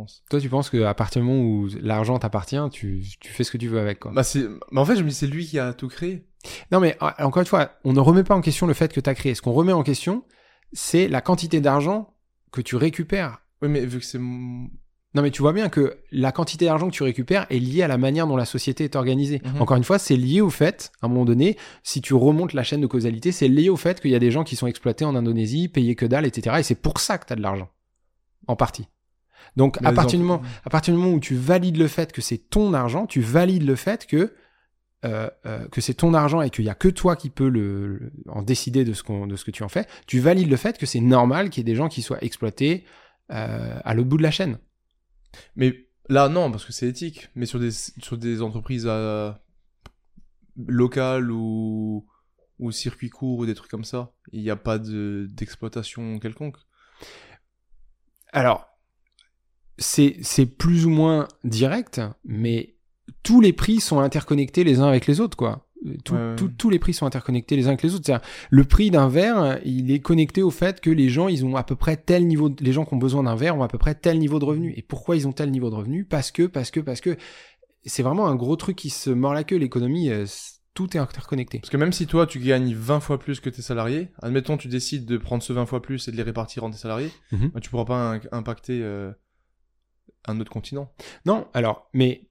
pense.
Toi, tu penses qu'à partir du moment où l'argent t'appartient, tu, tu fais ce que tu veux avec, quoi.
Bah, c'est... bah, en fait, je me dis, c'est lui qui a tout créé.
Non, mais encore une fois, on ne remet pas en question le fait que tu as créé. Ce qu'on remet en question, c'est la quantité d'argent que tu récupères
Oui, mais vu que c'est.
Non, mais tu vois bien que la quantité d'argent que tu récupères est liée à la manière dont la société est organisée.
Mhm.
Encore une fois, c'est lié au fait, à un moment donné, si tu remontes la chaîne de causalité, c'est lié au fait qu'il y a des gens qui sont exploités en Indonésie, payés que dalle, etc. Et c'est pour ça que tu as de l'argent. En partie. Donc, à partir, du moment, à partir du moment où tu valides le fait que c'est ton argent, tu valides le fait que, euh, euh, que c'est ton argent et qu'il y a que toi qui peux le, le- en décider de ce, qu'on, de ce que tu en fais, tu valides le fait que c'est normal qu'il y ait des gens qui soient exploités euh, à l'autre bout de la chaîne.
Mais là, non, parce que c'est éthique. Mais sur des, sur des entreprises locales ou, ou circuits courts ou des trucs comme ça, il n'y a pas de- d'exploitation quelconque.
Alors, c'est c'est plus ou moins direct, mais tous les prix sont interconnectés les uns avec les autres, quoi. Tout-
Ouais, ouais.
tout- tous les prix sont interconnectés les uns avec les autres. C'est-à-dire, le prix d'un verre, il est connecté au fait que les gens, ils ont à peu près tel niveau, de- les gens qui ont besoin d'un verre ont à peu près tel niveau de revenu. Et pourquoi ils ont tel niveau de revenu? Parce que, parce que, parce que, c'est vraiment un gros truc qui se mord la queue. L'économie, euh, tout est interconnecté.
Parce que même si toi, tu gagnes 20 fois plus que tes salariés, admettons, tu décides de prendre ce 20 fois plus et de les répartir entre tes salariés,
Mhm.
bah, tu pourras pas impacter euh, un autre continent.
Non, alors, mais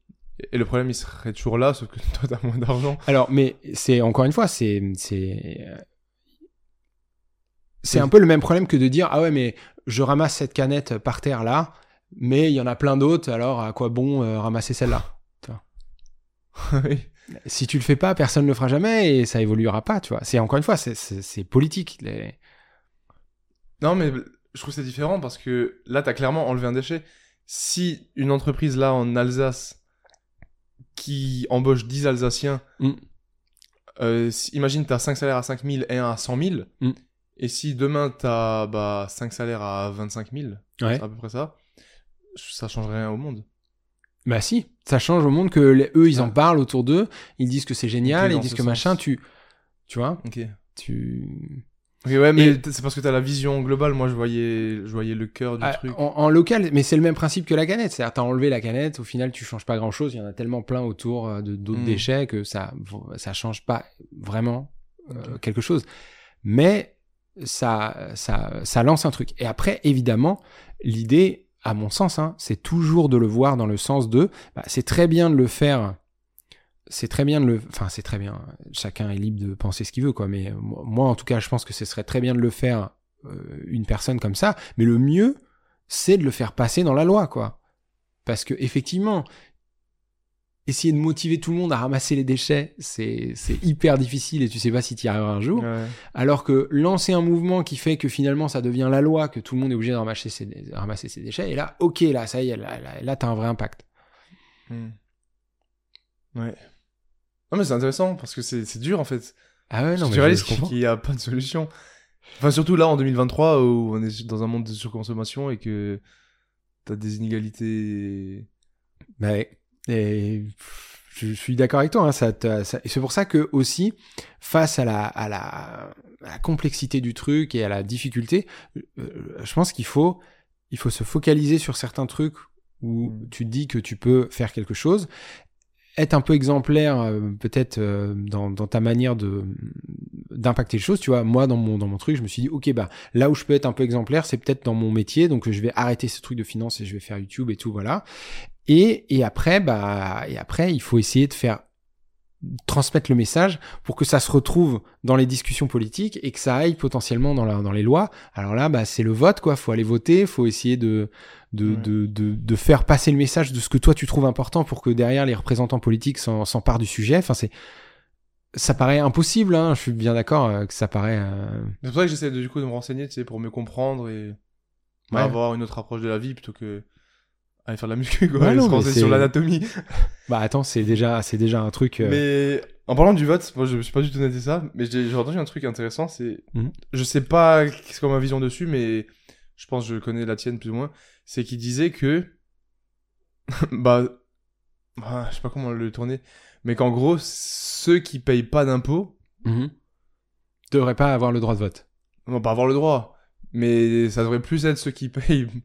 Et le problème, il serait toujours là, sauf que toi, t'as moins d'argent.
Alors, mais c'est encore une fois, c'est c'est euh, c'est un peu le même problème que de dire ah ouais mais je ramasse cette canette par terre là, mais il y en a plein d'autres, alors à quoi bon euh, ramasser celle-là
Oui.
Si tu le fais pas, personne ne le fera jamais et ça évoluera pas, tu vois. C'est encore une fois, c'est- c'est c'est politique. les-
Non, mais je trouve que c'est différent parce que là, t'as clairement enlevé un déchet. Si une entreprise là en Alsace qui embauche 10 Alsaciens,
Mm.
euh, si- imagine t'as 5 salaires à 5 000 et un à 100 000,
Mm.
et si demain t'as bah, 5 salaires à 25 000,
Ouais.
c'est à peu près ça, ça changerait rien au monde.
Bah si, ça change au monde que les- eux ils en
Ouais.
parlent autour d'eux, ils disent que c'est génial, ils disent
ce
que machin, tu tu vois, tu
Ok, ouais, mais
Et-
c'est parce que t'as la vision globale. Moi, je voyais, je voyais le cœur du
Ah,
truc.
En, en local, mais c'est le même principe que la canette. C'est-à-dire, t'as enlevé la canette, au final, tu changes pas grand-chose. Il y en a tellement plein autour euh, de d'autres
Mm.
déchets que ça, ça change pas vraiment euh, quelque chose. Mais ça, ça, ça lance un truc. Et après, évidemment, l'idée, à mon sens, hein, c'est toujours de le voir dans le sens de, bah, c'est très bien de le faire. C'est très bien de le, enfin c'est très bien. Chacun est libre de penser ce qu'il veut, quoi. Mais euh, moi, en tout cas, je pense que ce serait très bien de le faire euh, une personne comme ça. Mais le mieux, c'est de le faire passer dans la loi, quoi. Parce que effectivement, essayer de motiver tout le monde à ramasser les déchets, c'est c'est hyper difficile et tu sais pas si tu y arriveras un jour.
Ouais.
Alors que lancer un mouvement qui fait que finalement ça devient la loi, que tout le monde est obligé de ramasser ses, de ramasser ses déchets, et là, ok, là, ça y est, là, là, là t'as un vrai impact.
Hmm. Ouais. Non, mais c'est intéressant parce que c'est dur en fait.
Ah ouais, non,
tu
mais je-
réalises qu'il n'y a pas de solution. Enfin, surtout là en 2023 où on est dans un monde de surconsommation et que t'as des inégalités.
Bah ouais. Et je suis d'accord avec toi. Hein, ça, c'est pour ça que aussi, face à la, à la, à la complexité du truc et à la difficulté, euh, je pense qu'il faut, il faut se focaliser sur certains trucs où
Mm.
tu te dis que tu peux faire quelque chose, être un peu exemplaire euh, peut-être euh, dans, dans ta manière de d'impacter les choses. Tu vois, moi dans mon dans mon truc, je me suis dit ok bah là où je peux être un peu exemplaire, c'est peut-être dans mon métier, donc je vais arrêter ce truc de finance et je vais faire YouTube et tout voilà. Et, et après, bah, et après, il faut essayer de faire transmettre le message pour que ça se retrouve dans les discussions politiques et que ça aille potentiellement dans, la, dans les lois. Alors là, bah, c'est le vote, quoi. Faut aller voter, faut essayer de, de,
Ouais.
de, de, de faire passer le message de ce que toi tu trouves important pour que derrière les représentants politiques s'emparent du sujet. Enfin, c'est, ça paraît impossible, hein. Je suis bien d'accord euh, que ça paraît. euh,
C'est pour ça que j'essaie de, du coup de me renseigner, tu sais, pour mieux comprendre et
Ouais.
avoir une autre approche de la vie plutôt que aller faire de la muscu, quoi.
Ouais, non,
se sur l'anatomie.
Bah attends, c'est déjà, c'est déjà un truc. euh,
Mais en parlant du vote, moi je me suis pas du tout noté ça, mais j'ai entendu un truc intéressant, c'est.
Mhm.
Je sais pas qu'est-ce qu'on ma vision dessus, mais je pense que je connais la tienne plus ou moins. C'est qu'il disait que. bah. ah, je sais pas comment le tourner, mais qu'en gros, ceux qui payent pas d'impôts,
mhm. devraient pas avoir le droit de vote.
vont pas avoir le droit. Mais ça devrait plus être ceux qui payent.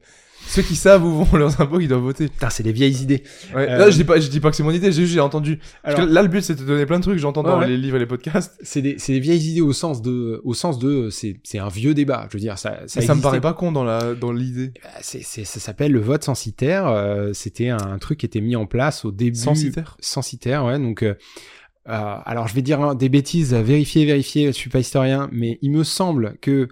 Ceux qui savent où vont leurs impôts qui doivent voter.
Putain, c'est des vieilles idées.
Ouais.
Euh,
Là, je dis pas, je dis pas que c'est mon idée, j'ai juste entendu.
Alors-
là, le but, c'est de te donner plein de trucs, j'entends
Ouais,
dans
ouais.
les livres et les podcasts.
C'est des, c'est des vieilles idées au sens de, au sens de, c'est, c'est un vieux débat. Je veux dire, ça, ça,
me paraît pas con dans la, dans l'idée.
Bah, c'est, c'est, ça s'appelle le vote censitaire. euh, c'était un truc qui était mis en place au début.
Censitaire?
Censitaire, ouais. Donc, euh, euh, alors je vais dire hein, des bêtises, vérifier, vérifier. Je suis pas historien, mais il me semble que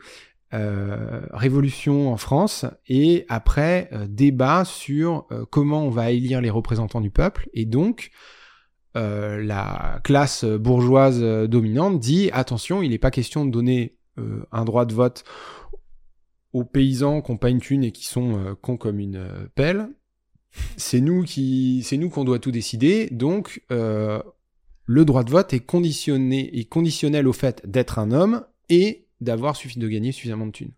euh, révolution en France et après euh, débat sur euh, comment on va élire les représentants du peuple. Et donc la classe bourgeoise dominante dit attention il n'est pas question de donner un droit de vote aux paysans qui n'ont pas une thune et qui sont cons comme une pelle. C'est nous qui c'est nous qu'on doit tout décider. Donc le droit de vote est conditionné est conditionnel au fait d'être un homme et d'avoir suffi de gagner suffisamment de thunes.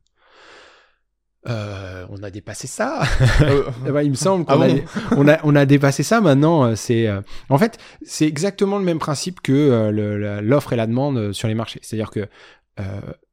Euh, on a dépassé ça.
Euh,
Eh ben, il me semble qu'on
Ah
a, on a, on a dépassé ça maintenant. euh, C'est, euh, en fait, c'est exactement le même principe que euh, l'offre et la demande sur les marchés. C'est-à-dire que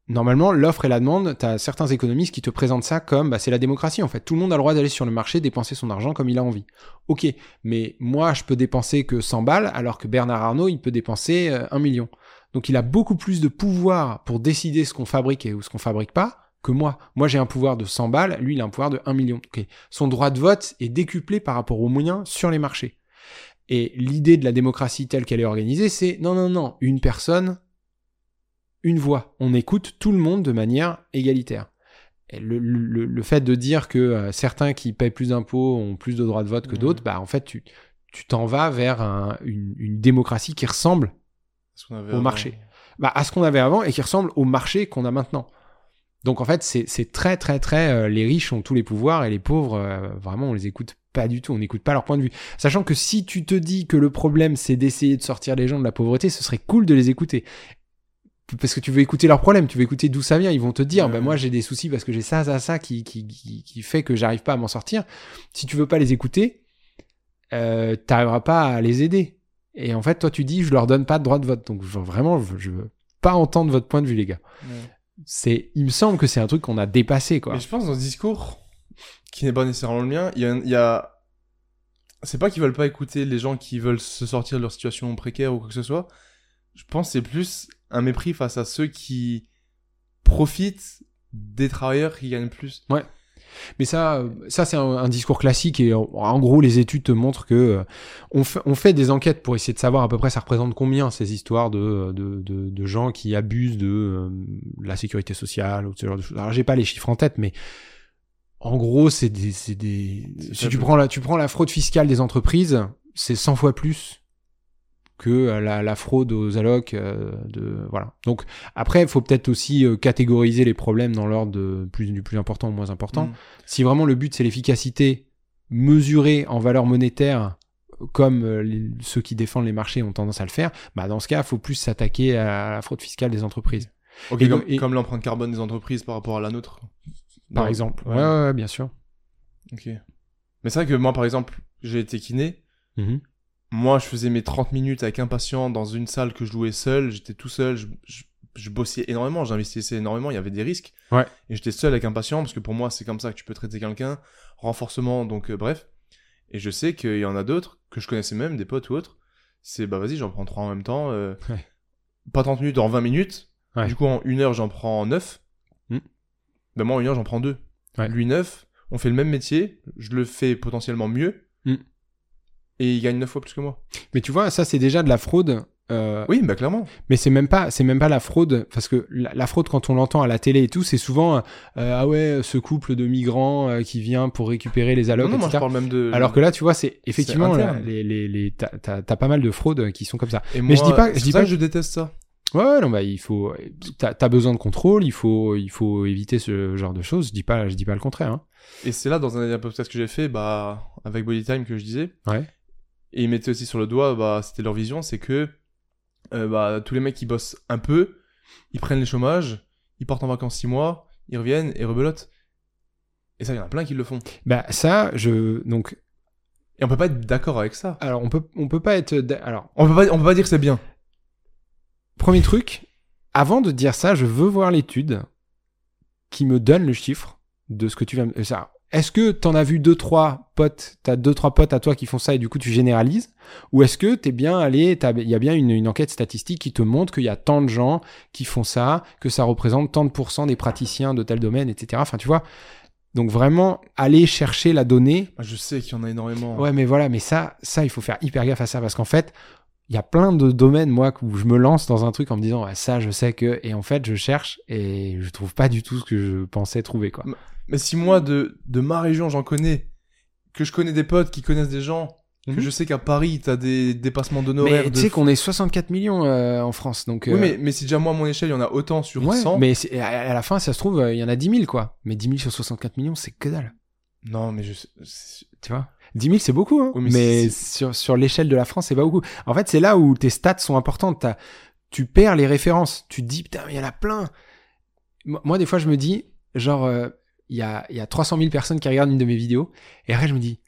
normalement, l'offre et la demande, tu as certains économistes qui te présentent ça comme bah, c'est la démocratie. En fait, tout le monde a le droit d'aller sur le marché dépenser son argent comme il a envie. Ok, mais moi, je peux dépenser que 100 balles, alors que Bernard Arnault, il peut dépenser euh, 1 million. Donc, il a beaucoup plus de pouvoir pour décider ce qu'on fabrique et ou ce qu'on fabrique pas que moi. Moi, j'ai un pouvoir de 100 balles, lui, il a un pouvoir de 1 million. Son droit de vote est décuplé par rapport aux moyens sur les marchés. Et l'idée de la démocratie telle qu'elle est organisée, c'est non, non, non, une personne, une voix. On écoute tout le monde de manière égalitaire. Le, le- le fait de dire que euh, certains qui payent plus d'impôts ont plus de droits de vote que
Mhm.
d'autres, bah en fait, tu tu t'en vas vers un- une, une démocratie qui ressemble Au
avant.
marché. bah, à ce qu'on avait avant et qui ressemble au marché qu'on a maintenant. Donc en fait, c'est très très très euh, les riches ont tous les pouvoirs et les pauvres euh, vraiment on les écoute pas du tout, on n'écoute pas leur point de vue. Sachant que si tu te dis que le problème c'est d'essayer de sortir les gens de la pauvreté, ce serait cool de les écouter. Parce que tu veux écouter leurs problèmes, tu veux écouter d'où ça vient. Ils vont te dire,
Ouais.
bah moi j'ai des soucis parce que j'ai ça, ça, ça qui, qui, qui, qui fait que j'arrive pas à m'en sortir. Si tu veux pas les écouter, euh, t'arriveras pas à les aider. Et en fait, toi tu dis, je leur donne pas de droit de vote. Donc vraiment, je, je veux pas entendre votre point de vue, les gars.
Ouais.
C'est, il me semble que c'est un truc qu'on a dépassé, quoi.
Mais je pense dans ce discours, qui n'est pas nécessairement le mien, il y a, y a- C'est pas qu'ils veulent pas écouter les gens qui veulent se sortir de leur situation précaire ou quoi que ce soit. Je pense que c'est plus un mépris face à ceux qui profitent des travailleurs qui gagnent plus.
Mais ça, ça c'est un, un discours classique et en, en gros, les études te montrent que euh, on, fait, on fait des enquêtes pour essayer de savoir à peu près ça représente combien ces histoires de, de, de, de gens qui abusent de euh, la sécurité sociale ou ce genre de choses. Alors j'ai pas les chiffres en tête, mais en gros, c'est des, des. Si tu prends la, tu prends la fraude fiscale des entreprises, c'est 100 fois plus que euh, la, la fraude aux allocs. euh, de voilà. Donc après, il faut peut-être aussi euh, catégoriser les problèmes dans l'ordre plus du plus important au moins important.
Mm.
Si vraiment le but c'est l'efficacité mesurée en valeur monétaire, comme les- ceux qui défendent les marchés ont tendance à le faire, bah dans ce cas, il faut plus s'attaquer à la fraude fiscale des entreprises,
Ok,
Et
comme,
donc- et-
comme l'empreinte carbone des entreprises par rapport à la nôtre.
par
Non,
exemple.
ouais.
Ouais, ouais, ouais, bien sûr.
Ok. Mais c'est vrai que moi, par exemple, j'ai été kiné.
Mhm.
Moi, je faisais mes 30 minutes avec un patient dans une salle que je louais seul. J'étais tout seul. Je, je, je bossais énormément. J'investissais énormément. Il y avait des risques.
Ouais.
Et j'étais seul avec un patient parce que pour moi, c'est comme ça que tu peux traiter quelqu'un. Renforcement, donc euh, bref. Et je sais qu'il y en a d'autres que je connaissais même, des potes ou autres. C'est bah vas-y, j'en prends trois en même temps. euh,
Ouais.
Pas 30 minutes en 20 minutes.
Ouais.
Du coup, en une heure, j'en prends 9.
Hmm.
Ben moi, en une heure, j'en prends deux.
Ouais.
Lui 9. On fait le même métier. Je le fais potentiellement mieux.
Hmm.
Et il gagne 9 fois plus que moi.
Mais tu vois, ça c'est déjà de la fraude. euh,
Oui, bah clairement.
Mais c'est même pas, c'est même pas la fraude, parce que la, la fraude quand on l'entend à la télé et tout, c'est souvent euh, ah ouais, ce couple de migrants euh, qui vient pour récupérer les allocs,
non, non, moi je
etc.
parle même de.
Alors que là, tu vois, c'est effectivement là, les, les, les, t'as, t'as pas mal de fraudes qui sont comme ça.
Et
mais je
moi,
dis pas- je dis pas-
que je déteste ça.
Ouais, non, bah il faut, t'as, t'as besoin de contrôle, il faut, il faut éviter ce genre de choses. Je dis pas, je dis pas le contraire. Hein.
Et c'est là, dans un des podcasts que j'ai fait, bah, avec Body Time que je disais.
Ouais.
Et ils mettaient aussi sur le doigt, bah, c'était leur vision, c'est que, euh, bah, tous les mecs qui bossent un peu, ils prennent les chômages, ils partent en vacances 6 mois, ils reviennent et rebelotent. Et ça, il y en a plein qui le font.
Bah ça, je, donc,
Et on peut pas être d'accord avec ça.
alors on peut, on peut pas être, alors
On peut pas, on peut pas dire que c'est bien.
Premier truc, avant de dire ça, je veux voir l'étude qui me donne le chiffre de ce que tu viens de... Ça. Est-ce que t'en as vu deux, trois potes, t'as deux, trois potes à toi qui font ça et du coup tu généralises? Ou est-ce que t'es bien allé, il y a bien une, une, enquête statistique qui te montre qu'il y a tant de gens qui font ça, que ça représente tant de pourcents des praticiens de tel domaine, etc. Enfin, tu vois, donc vraiment, aller chercher la donnée.
Je sais qu'il y en a énormément.
Ouais, mais voilà, mais ça, ça, il faut faire hyper gaffe à ça parce qu'en fait, il y a plein de domaines, moi, où je me lance dans un truc en me disant, ça, je sais que, et en fait, je cherche et je trouve pas du tout ce que je pensais trouver, quoi.
Mais si moi, de, de ma région, j'en connais, que je connais des potes qui connaissent des gens, que
Mhm.
je sais qu'à Paris, t'as des dépassements d'honoraires.
Mais tu sais qu'on est 64 millions euh, en France, donc.
Oui,
euh,
mais, mais si déjà moi, à mon échelle, il y en a autant sur
ouais,
100.
mais à la fin, ça se trouve, euh, il y en a 10 000, quoi. Mais 10 000 sur 64 millions, c'est que dalle.
Non, mais je
Tu vois? 10 000, c'est beaucoup, hein.
Oui, mais
sur, sur l'échelle de la France, c'est pas beaucoup. En fait, c'est là où tes stats sont importantes. T'as- tu perds les références. Tu te dis, putain, mais il y en a plein. Moi, moi, des fois, je me dis, genre, euh, il y, a, y a 300 000 personnes qui regardent une de mes vidéos. Et après, je me dis,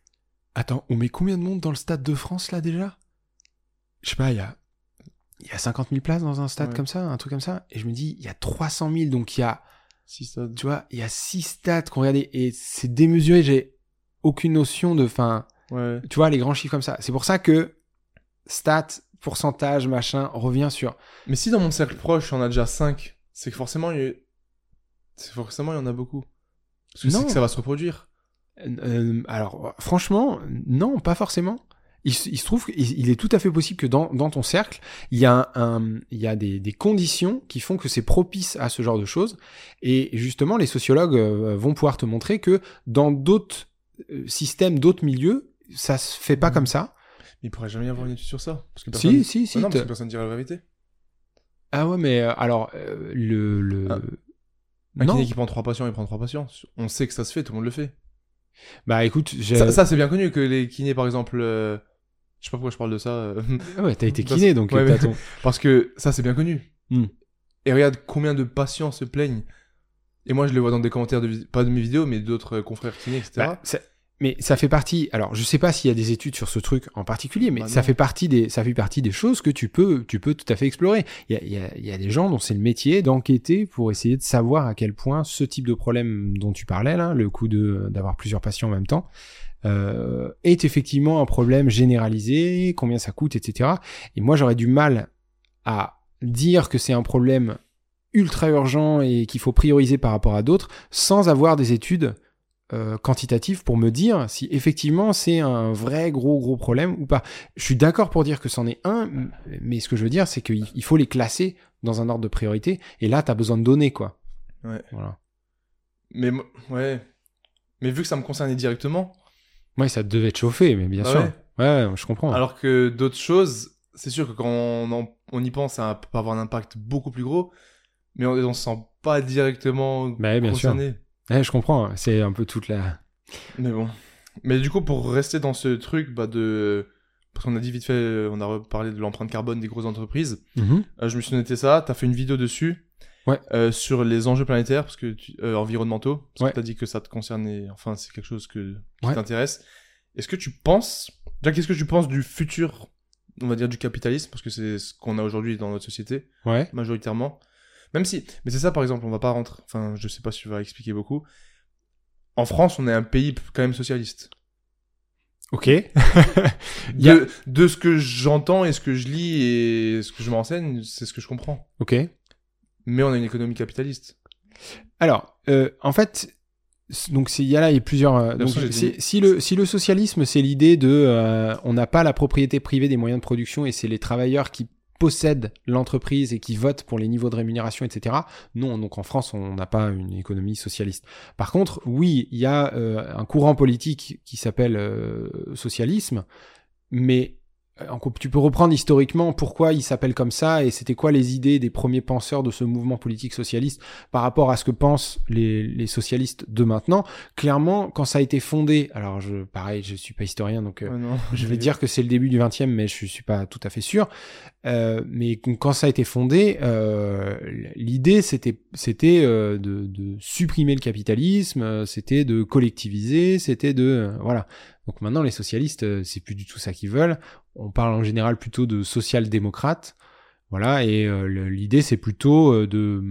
attends, on met combien de monde dans le stade de France, là, déjà Je sais pas, il y a, y a 50 000 places dans un stade
Ouais.
comme ça, un truc comme ça. Et je me dis, il y a 300 000, donc il y a
si ça.
tu vois, il y a six stats qu'on regardait et c'est démesuré. J'ai aucune notion de, fin,
Ouais.
tu vois, les grands chiffres comme ça. C'est pour ça que stats, pourcentage, machin, revient sur.
Mais si dans mon cercle proche, on a déjà 5, c'est que forcément, il y a- c'est forcément, il y en a beaucoup. Parce que c'est que ça va se reproduire.
Euh, alors, franchement, non, pas forcément. Il, se- il se trouve qu'il il est tout à fait possible que dans, dans ton cercle, il y a, un, un- il y a des, des conditions qui font que c'est propice à ce genre de choses. Et justement, les sociologues euh, vont pouvoir te montrer que dans d'autres euh, systèmes, d'autres milieux, ça se fait pas
Mhm.
comme ça.
Mais il pourrait jamais y avoir une étude sur ça. Parce que
Si,
personne...
si, si.
Ah non, parce
t'as-
que personne dirait la vérité.
Ah ouais, mais euh, alors, euh, le... le...
Ah. Un
non,
kiné qui prend 3 patients, il prend 3 patients. On sait que ça se fait, tout le monde le fait.
bah écoute, j'ai...
Ça, ça, c'est bien connu que les kinés, par exemple. euh, Je sais pas pourquoi je parle de ça. euh,
Ah ouais, t'as été kiné, donc
Ouais,
euh,
mais-
ton...
Parce que ça, c'est bien connu.
Hmm.
Et regarde combien de patients se plaignent. Et moi, je les vois dans des commentaires, de pas de mes vidéos, mais d'autres euh, confrères kinés, etc.
Bah, Mais ça fait partie. Alors, je sais pas s'il y a des études sur ce truc en particulier, mais
Bah
ça fait partie des, ça fait partie des choses que tu peux, tu peux tout à fait explorer. Il y a, il y a- il y a des gens dont c'est le métier d'enquêter pour essayer de savoir à quel point ce type de problème dont tu parlais là, le coup de d'avoir plusieurs patients en même temps, euh, est effectivement un problème généralisé, combien ça coûte, etc. Et moi, j'aurais du mal à dire que c'est un problème ultra urgent et qu'il faut prioriser par rapport à d'autres sans avoir des études euh, quantitatives pour me dire si effectivement c'est un vrai gros gros problème ou pas. Je suis d'accord pour dire que c'en est un, mais ce que je veux dire c'est qu'il il faut les classer dans un ordre de priorité et là tu as besoin de données quoi.
Ouais.
Voilà.
Mais ouais. Mais vu que ça me concernait directement,
Ouais, ça devait te chauffer, mais bien
Bah
sûr.
ouais.
Ouais, je comprends.
alors que d'autres choses, c'est sûr que quand on, en- on y pense, ça peut avoir un impact beaucoup plus gros, mais on, on se sent pas directement
Bah, bien sûr. Ouais, je comprends. C'est un peu toute la.
Mais bon. Mais du coup, pour rester dans ce truc bah, de. Parce qu'on a dit vite fait, on a reparlé de l'empreinte carbone des grosses entreprises.
Mhm.
Euh, je me suis noté ça. T'as fait une vidéo dessus.
Ouais.
euh, sur les enjeux planétaires, parce que tu- euh, environnementaux. Parce
Ouais.
que t'as dit que ça te concernait. Enfin, c'est quelque chose que, qui
Ouais.
t'intéresse. Est-ce que tu penses. Déjà, qu'est-ce que tu penses du futur, on va dire, du capitalisme? Parce que c'est ce qu'on a aujourd'hui dans notre société, majoritairement. Même si. Mais c'est ça, par exemple, on va pas rentrer. Enfin, je sais pas si tu vas expliquer beaucoup. En France, on est un pays quand même socialiste.
Ok. A-
De, ce que j'entends et ce que je lis et ce que je m'enseigne, c'est ce que je comprends.
Ok.
Mais on a une économie capitaliste.
Alors, euh, en fait, donc il y a là il y a plusieurs. euh, donc, si le si le socialisme c'est l'idée de euh, on n'a pas la propriété privée des moyens de production et c'est les travailleurs qui possèdent l'entreprise et qui votent pour les niveaux de rémunération, etc. Non, donc en France on n'a pas une économie socialiste. Par contre, oui, il y a euh, un courant politique qui s'appelle euh, socialisme, mais euh, tu peux reprendre historiquement pourquoi il s'appelle comme ça et c'était quoi les idées des premiers penseurs de ce mouvement politique socialiste par rapport à ce que pensent les, les socialistes de maintenant. Clairement, quand ça a été fondé, alors je, pareil, je suis pas historien, donc euh,
non.
je vais dire que c'est le début du 20e, mais je suis pas tout à fait sûr. Euh, mais quand ça a été fondé, euh, l'idée c'était c'était euh, de, de supprimer le capitalisme, euh, c'était de collectiviser, c'était de euh, voilà. Donc maintenant les socialistes, c'est plus du tout ça qu'ils veulent. On parle en général plutôt de social-démocrates. Voilà, et l'idée c'est plutôt de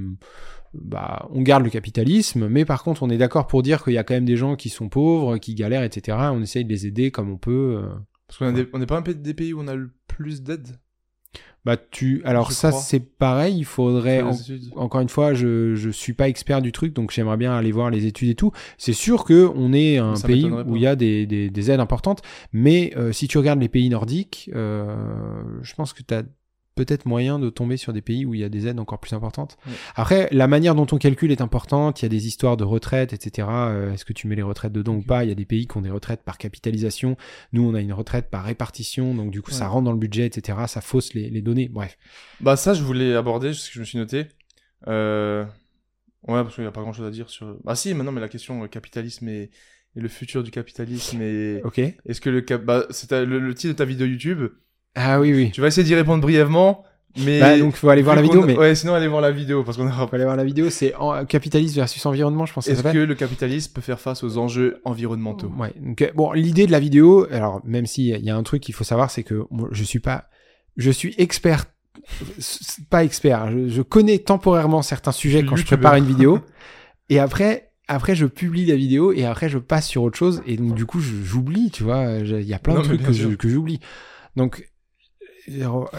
bah, on garde le capitalisme, mais par contre, on est d'accord pour dire qu'il y a quand même des gens qui sont pauvres, qui galèrent, etc. On essaye de les aider comme on peut.
Parce qu'on n'est pas un des pays où on a le plus d'aide?
Bah, tu, alors
Je
ça, c'est pareil. Il faudrait, en- encore une fois, je je suis pas expert du truc, donc j'aimerais bien aller voir les études et tout. C'est sûr que on est un
Ça
pays où il y a des, des, des aides importantes, mais euh, si tu regardes les pays nordiques, euh, je pense que tu as peut-être moyen de tomber sur des pays où il y a des aides encore plus importantes.
Ouais.
Après, la manière dont on calcule est importante. Il y a des histoires de retraite, etc. Euh, Est-ce que tu mets les retraites dedans ou pas? Il y a des pays qui ont des retraites par capitalisation. Nous, on a une retraite par répartition, donc du coup, ça rentre dans le budget, etc. Ça fausse les, les données. Bref.
Bah ça, je voulais aborder, ce que je me suis noté. Euh... Ouais, parce qu'il n'y a pas grand-chose à dire sur... Ah si, maintenant, mais la question euh, capitalisme et... et le futur du capitalisme et...
Ok.
Est-ce que le cap... Bah, c'est ta- le, le titre de ta vidéo YouTube.
Ah oui, oui.
Tu vas essayer d'y répondre brièvement, mais...
Bah, donc, faut aller voir la vidéo, mais
Ouais, sinon, allez voir la vidéo, parce qu'on aura...
faut aller voir la vidéo. C'est en- capitalisme versus environnement, je pense
Est-ce que le capitalisme peut faire face aux enjeux environnementaux?
Ouais. Donc, euh, bon, l'idée de la vidéo, alors même s'il y a un truc qu'il faut savoir, c'est que moi, je suis pas, je suis expert, pas expert. Je, je connais temporairement certains sujets quand je prépare une vidéo, et après. Après, je publie la vidéo et après, je passe sur autre chose. Et donc, du coup, j'oublie, tu vois. Il y a plein
Non,
de trucs que j'oublie. Donc,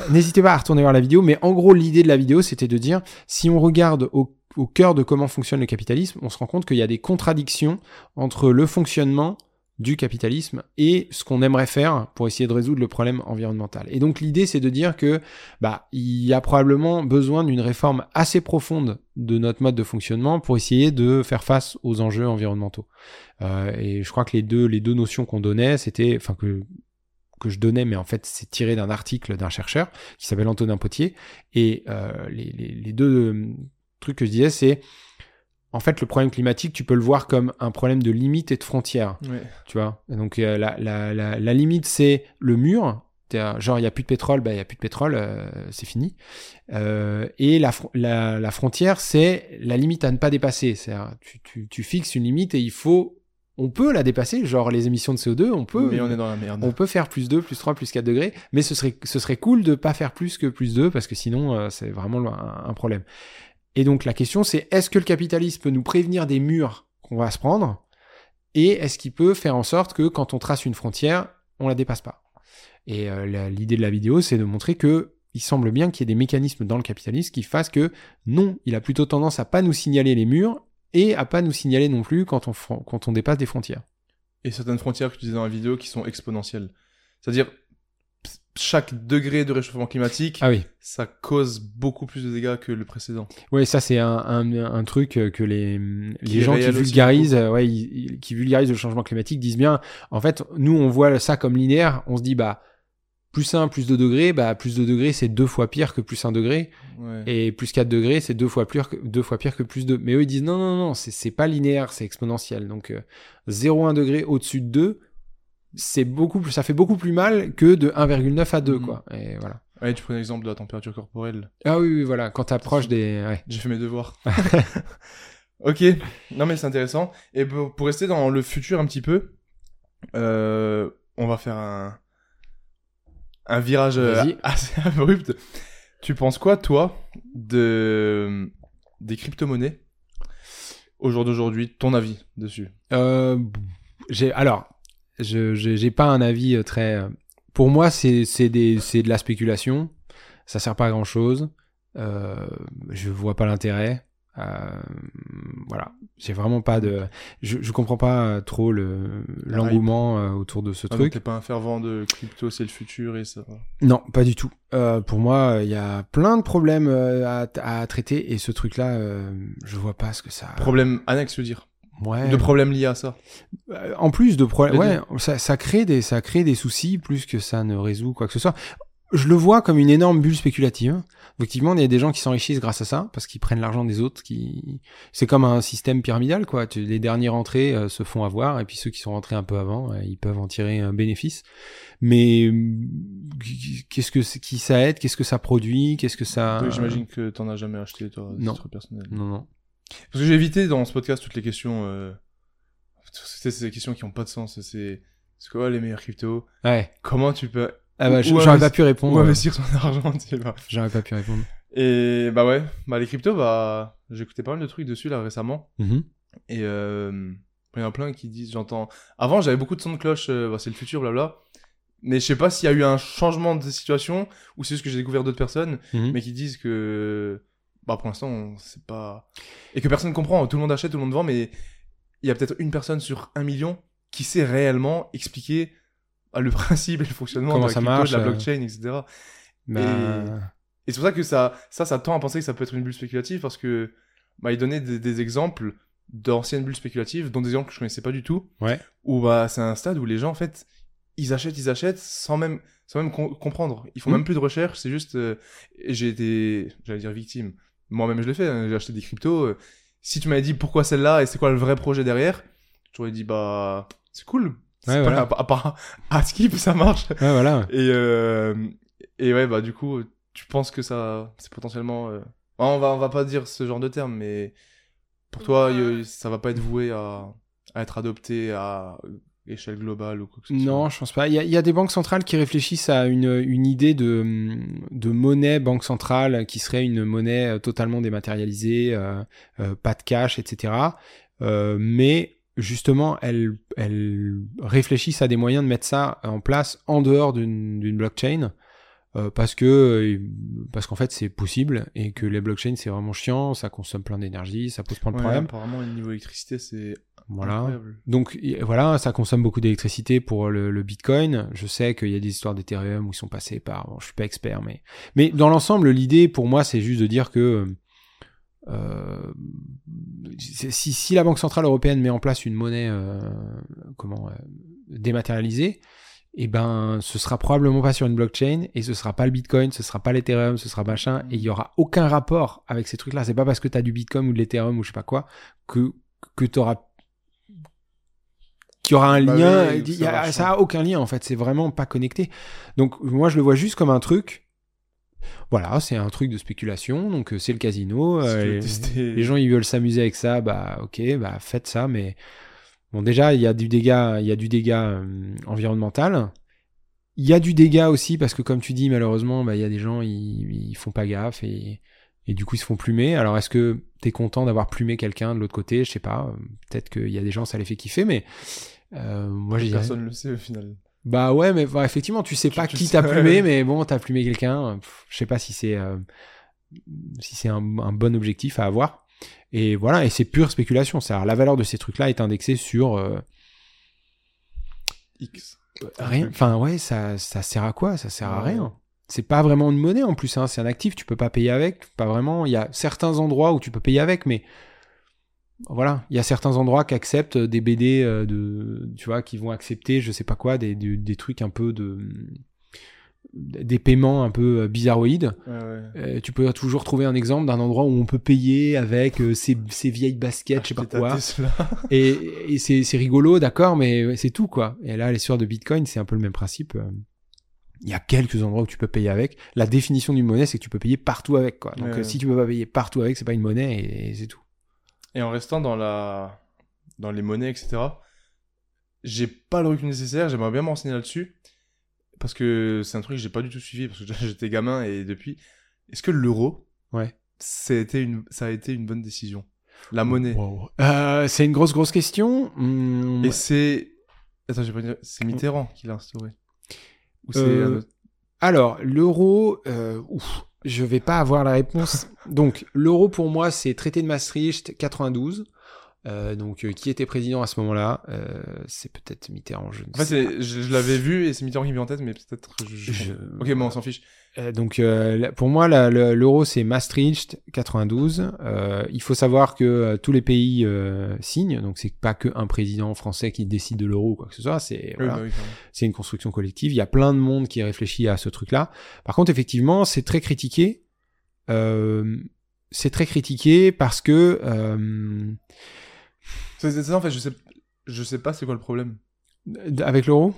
n'hésitez pas à retourner voir la vidéo. Mais en gros, l'idée de la vidéo, c'était de dire, si on regarde au, cœur de comment fonctionne le capitalisme, on se rend compte qu'il y a des contradictions entre le fonctionnement du capitalisme et ce qu'on aimerait faire pour essayer de résoudre le problème environnemental. Et donc l'idée c'est de dire que bah il y a probablement besoin d'une réforme assez profonde de notre mode de fonctionnement pour essayer de faire face aux enjeux environnementaux. Euh, et je crois que les deux les deux notions qu'on donnait c'était enfin que que je donnais, mais en fait c'est tiré d'un article d'un chercheur qui s'appelle Antonin Potier. Et euh, les, les, les deux euh, trucs que je disais, c'est en fait le problème climatique, tu peux le voir comme un problème de limite et de frontière
Ouais.
tu vois? Et donc euh, la, la, la, la limite c'est le mur. Genre il y a plus de pétrole, bah il y a plus de pétrole, euh, c'est fini. Euh, et la, fr- la, la frontière c'est la limite à ne pas dépasser. Tu, tu, tu fixes une limite et il faut, on peut la dépasser. Genre les émissions de CO2, on peut.
Mais on est dans la merde.
On peut faire plus 2, plus 3, plus 4 degrés, mais ce serait, ce serait cool de pas faire plus que plus 2, parce que sinon, euh, c'est vraiment un, un problème. Et donc, la question, c'est est-ce que le capitalisme peut nous prévenir des murs qu'on va se prendre Et est-ce qu'il peut faire en sorte que quand on trace une frontière, on la dépasse pas? Et euh, l'idée de la vidéo, c'est de montrer que il semble bien qu'il y ait des mécanismes dans le capitalisme qui fassent que non, il a plutôt tendance à pas nous signaler les murs et à pas nous signaler non plus quand on, quand on dépasse des frontières.
Et certaines frontières que tu disais dans la vidéo qui sont exponentielles. C'est-à-dire, chaque degré de réchauffement climatique,
Ah oui.
ça cause beaucoup plus de dégâts que le précédent.
Oui, ça c'est un, un, un truc euh, que les, les
est
gens qui vulgarisent, ouais, ils- ils- qui vulgarisent le changement climatique disent bien. En fait, nous on voit ça comme linéaire. On se dit bah plus 1, plus 2 degrés, bah plus 2 degrés c'est deux fois pire que plus 1 degré,
Ouais.
et plus 4 degrés c'est deux fois pire que deux fois pire que plus 2. Mais eux ils disent non non non, c'est pas linéaire, c'est exponentiel. Donc euh, 0,1 degré au-dessus de 2, c'est beaucoup plus, ça fait beaucoup plus mal que de 1,9 à 2
Mhm.
quoi. Et voilà.
Ouais, tu prenais l'exemple de la température corporelle.
Ah oui oui voilà, quand t'approches des ouais.
J'ai fait mes devoirs. ok, non mais c'est intéressant. Et pour, pour rester dans le futur un petit peu, euh, on va faire un, un virage euh, assez abrupt. Tu penses quoi, toi, de des crypto-monnaies au jour d'aujourd'hui Ton avis dessus?
Euh, alors, je j'ai pas un avis euh, très. Pour moi, c'est de la spéculation. Ça sert pas à grand chose. Euh, je vois pas l'intérêt. Euh, voilà, j'ai vraiment pas de. Je je comprends pas euh, trop le l'engouement euh, autour de ce
Ah,
truc.
T'es pas un fervent de crypto, c'est le futur et ça.
Non, pas du tout. Euh, pour moi, il y a plein de problèmes à, à traiter et ce truc-là, je vois pas ce que ça.
Problème annexe, je veux dire.
Ouais.
De problèmes liés à ça.
En plus de problèmes, ouais, ça, ça crée des, ça crée des soucis plus que ça ne résout quoi que ce soit. Je le vois comme une énorme bulle spéculative. Effectivement, il y a des gens qui s'enrichissent grâce à ça parce qu'ils prennent l'argent des autres. Qui, c'est comme un système pyramidal, quoi. Les derniers rentrés euh, se font avoir et puis ceux qui sont rentrés un peu avant, euh, ils peuvent en tirer un bénéfice. Mais qu'est-ce que qui ça aide Qu'est-ce que ça produit Qu'est-ce que ça
Oui, J'imagine que t'en as jamais acheté, toi,
Non.
personnel.
Non, non.
Parce que j'ai évité dans ce podcast toutes les questions. Euh... C'est des questions qui ont pas de sens. C'est c'est quoi les meilleurs cryptos?
Ouais.
Comment tu peux
Ah bah, j'aurais pas pu répondre.
ou investir son argent tu sais pas.
J'aurais pas pu répondre.
Et bah ouais, bah les cryptos, bah écouté pas mal de trucs dessus là récemment.
Mhm.
Et euh, il y en a plein qui disent, j'entends. Avant, j'avais beaucoup de sons de cloche, euh, bah, c'est le futur, blabla. Mais je sais pas s'il y a eu un changement de situation ou c'est juste que j'ai découvert d'autres personnes,
Mhm.
mais qui disent que. Bah, pour l'instant, on- c'est pas. Et que personne comprend. Tout le monde achète, tout le monde vend, mais il y a peut-être une personne sur un million qui sait réellement expliquer le principe et le fonctionnement
Comment
de la
ça
crypto,
marche,
de la
euh.
blockchain, etc.
Bah,
Et c'est pour ça que ça, ça, ça tend à penser que ça peut être une bulle spéculative parce que bah, il donnait des, des exemples d'anciennes bulles spéculatives, dont des exemples que je connaissais pas du tout.
Ouais.
Où bah, c'est un stade où les gens, en fait, ils achètent, ils achètent sans même, sans même com- comprendre. Ils font
Mhm.
même plus de recherche, c'est juste. euh, j'ai été, j'allais dire victime. Moi-même, je l'ai fait, hein, j'ai acheté des cryptos. euh, si tu m'avais dit pourquoi celle-là et c'est quoi le vrai projet derrière, j'aurais dit bah, c'est cool.
Ouais, voilà.
à, à part à skip, ça marche.
ouais, voilà.
Et, euh, et ouais, bah du coup, tu penses que ça, c'est potentiellement... euh, On, va, on va pas dire ce genre de terme, mais pour toi, y- ça va pas être voué à, à être adopté à échelle globale ou quoi que ce soit.
Non, je pense pas. Il y, a, il y a des banques centrales qui réfléchissent à une, une idée de, de monnaie banque centrale qui serait une monnaie euh, totalement dématérialisée, euh, euh, pas de cash, etc. Euh, mais justement, elles, elles réfléchissent à des moyens de mettre ça en place en dehors d'une blockchain. euh, parce que euh, parce qu'en fait c'est possible et que les blockchains c'est vraiment chiant, ça consomme plein d'énergie, ça pose plein de
Ouais,
problèmes.
apparemment, le niveau électricité, c'est
Voilà.
incroyable.
Donc voilà, ça consomme beaucoup d'électricité pour le, le Bitcoin. Je sais qu'il y a des histoires d'Ethereum où ils sont passés par. Bon, je suis pas expert, mais mais dans l'ensemble, l'idée pour moi, c'est juste de dire que euh, si, si la Banque centrale européenne met en place une monnaie euh, comment euh, dématérialisée, eh ben, ce sera probablement pas sur une blockchain et ce sera pas le Bitcoin, ce sera pas l'Ethereum, ce sera machin et il y aura aucun rapport avec ces trucs-là. C'est pas parce que tu as du Bitcoin ou de l'Ethereum ou je sais pas quoi que que tu auras qu'il y aura un
Bah
lien,
oui,
il y
ça
a- ça a aucun lien en fait, c'est vraiment pas connecté. Donc moi je le vois juste comme un truc. Voilà, c'est un truc de spéculation, donc euh, c'est le casino.
Si
euh, les, gens ils veulent s'amuser avec ça, bah ok, bah faites ça, mais bon déjà il y a du dégât, il y a du dégât euh, environnemental. Il y a du dégât aussi parce que comme tu dis malheureusement, bah il y a des gens ils, ils font pas gaffe et et du coup ils se font plumer. Alors est-ce que t'es content d'avoir plumé quelqu'un de l'autre côté? Je sais pas. Peut-être qu'il y a des gens ça les fait kiffer, mais euh, moi j'ai
Personne le sait au final.
Bah ouais, mais bah, effectivement, tu sais pas
tu
qui t'a plumé, mais bon, t'as plumé quelqu'un. euh, Je sais pas si c'est euh, si c'est un, un bon objectif à avoir. Et voilà, et c'est pure spéculation. La valeur de ces trucs-là est indexée sur euh,
X.
rien. Enfin ouais, ça ça sert à quoi? Ça sert à rien. C'est pas vraiment une monnaie en plus. Hein. C'est un actif. Tu peux pas payer avec. Pas vraiment. Il y a certains endroits où tu peux payer avec, mais voilà, il y a certains endroits qui acceptent des BD euh, de, tu vois, qui vont accepter, je sais pas quoi, des, des, des trucs un peu de, des paiements un peu euh, bizarroïdes.
Ouais.
Euh, tu peux toujours trouver un exemple d'un endroit où on peut payer avec euh, ces, vieilles baskets, je sais pas quoi. Et, et c'est c'est rigolo, d'accord, mais c'est tout quoi. Et là, l'histoire de Bitcoin, c'est un peu le même principe. euh. Il y a quelques endroits où tu peux payer avec. La définition d'une monnaie, c'est que tu peux payer partout avec quoi. Donc euh,
ouais.
si tu peux pas payer partout avec, c'est pas une monnaie et, et c'est tout.
Et en restant dans la dans les monnaies, etc., j'ai pas le recul nécessaire, j'aimerais bien me renseigner là-dessus. Parce que c'est un truc que j'ai pas du tout suivi, parce que j'étais gamin et depuis. Est-ce que l'euro,
Ouais.
ça a, été une, ça a été une bonne décision? La monnaie.
Wow. Euh, c'est une grosse grosse question. Hum,
Et c'est. Attends, j'ai pas dit- C'est Mitterrand qui l'a instauré. Ou
Euh,
un autre-
Alors, l'euro, euh, ouf, je vais pas avoir la réponse. donc, l'euro pour moi, c'est traité de Maastricht 92. Euh, donc, euh, qui était président à ce moment-là Euh, C'est peut-être Mitterrand, je ne
En fait,
sais
c'est- je, je l'avais vu et c'est Mitterrand qui me vient en tête, mais peut-être. Je...
Je-
Ok, bon, on s'en fiche.
Euh, donc euh, pour moi l'euro c'est Maastricht 92. Euh, il faut savoir que tous les pays euh, signent, donc c'est pas que un président français qui décide de l'euro ou quoi que ce soit. C'est
Oui,
voilà,
bah oui,
c'est une construction collective. Il y a plein de monde qui réfléchit à ce truc-là. Par contre effectivement c'est très critiqué. Euh, c'est très critiqué parce que euh,
C'est c'est ça, en fait, je sais, je sais pas c'est quoi le problème.
avec l'euro?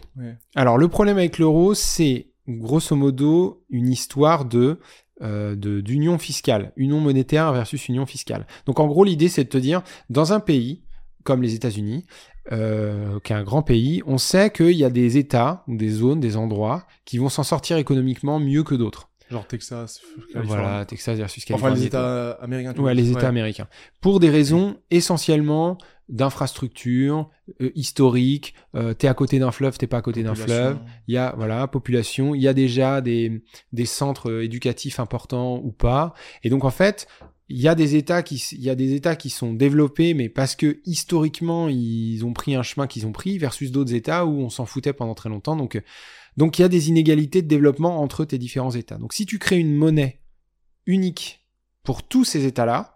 Alors le problème avec l'euro, c'est grosso modo une histoire de euh, de- d'union fiscale, union monétaire versus union fiscale. Donc en gros l'idée c'est de te dire dans un pays comme les États-Unis, euh, qui est un grand pays, on sait qu'il y a des États ou des zones, des endroits qui vont s'en sortir économiquement mieux que d'autres.
Genre Texas,
voilà, Texas versus
Californie. Enfin, les États américains.
Ouais, les États américains. Pour des raisons essentiellement d'infrastructures euh, historiques. Euh, t'es à côté d'un fleuve, t'es pas à côté d'un fleuve. Il y a voilà population. Il y a déjà des des centres euh, éducatifs importants ou pas. Et donc en fait, il y a des États qui il y a des États qui sont développés, mais parce que historiquement ils ont pris un chemin qu'ils ont pris, versus d'autres États où on s'en foutait pendant très longtemps. Donc donc il y a des inégalités de développement entre tes différents États. Donc si tu crées une monnaie unique pour tous ces États-là,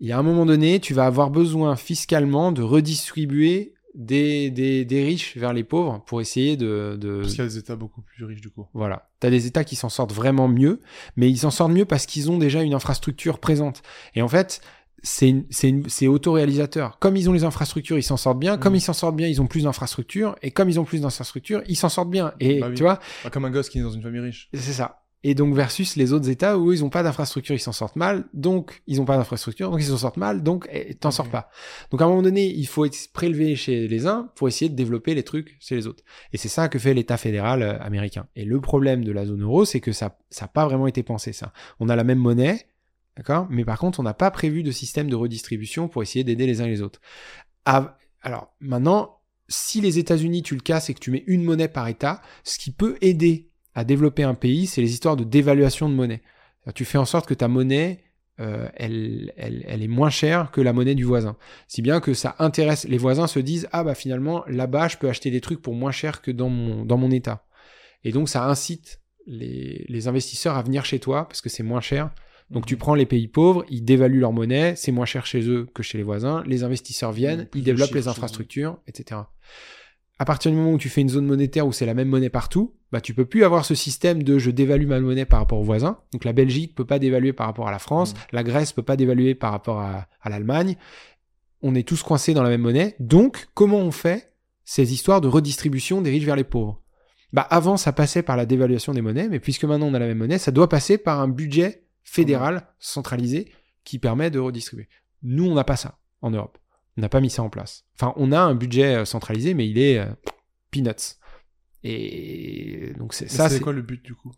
il y a un moment donné, tu vas avoir besoin fiscalement de redistribuer des, des, des riches vers les pauvres pour essayer de... de...
Parce qu'il y a des États beaucoup plus riches du coup.
Voilà. Tu as des États qui s'en sortent vraiment mieux, mais ils s'en sortent mieux parce qu'ils ont déjà une infrastructure présente. Et en fait, c'est autoréalisateur. Comme ils ont les infrastructures, ils s'en sortent bien. Comme mm. ils s'en sortent bien, ils ont plus d'infrastructures. Et comme ils ont plus d'infrastructures, ils s'en sortent bien. Et bah tu vois.
Bah, comme un gosse qui est dans une famille riche.
C'est ça. Et donc versus les autres États où ils n'ont pas d'infrastructure, ils s'en sortent mal. Donc ils n'ont pas d'infrastructure, donc ils s'en sortent mal. Donc eh, t'en sors pas. Donc à un moment donné, il faut être prélevé chez les uns pour essayer de développer les trucs chez les autres. Et c'est ça que fait l'État fédéral euh, américain. Et le problème de la zone euro, c'est que ça, n'a pas vraiment été pensé ça. On a la même monnaie D'accord Mais par contre, on n'a pas prévu de système de redistribution pour essayer d'aider les uns les autres. Alors, maintenant, si les États-Unis, tu le casses et que tu mets une monnaie par État, ce qui peut aider à développer un pays, c'est les histoires de dévaluation de monnaie. Tu fais en sorte que ta monnaie, euh, elle, elle, elle, est moins chère que la monnaie du voisin. Si bien que ça intéresse, les voisins se disent, ah bah finalement, là-bas, je peux acheter des trucs pour moins cher que dans mon, dans mon État. Et donc, ça incite les, les investisseurs à venir chez toi parce que c'est moins cher donc tu prends les pays pauvres, ils dévaluent leur monnaie, c'est moins cher chez eux que chez les voisins, les investisseurs viennent, ils développent les infrastructures, etc. À partir du moment où tu fais une zone monétaire où c'est la même monnaie partout, bah tu peux plus avoir ce système de je dévalue ma monnaie par rapport aux voisins. Donc la Belgique peut pas dévaluer par rapport à la France, mm. la Grèce peut pas dévaluer par rapport à, à l'Allemagne. On est tous coincés dans la même monnaie. Donc comment on fait ces histoires de redistribution des riches vers les pauvres? Bah avant ça passait par la dévaluation des monnaies, mais puisque maintenant on a la même monnaie, ça doit passer par un budget fédéral, centralisé, qui permet de redistribuer. Nous, on n'a pas ça en Europe. On n'a pas mis ça en place. Enfin, on a un budget euh, centralisé, mais il est euh, peanuts. Et donc c'est ça.
C'est quoi le but du coup?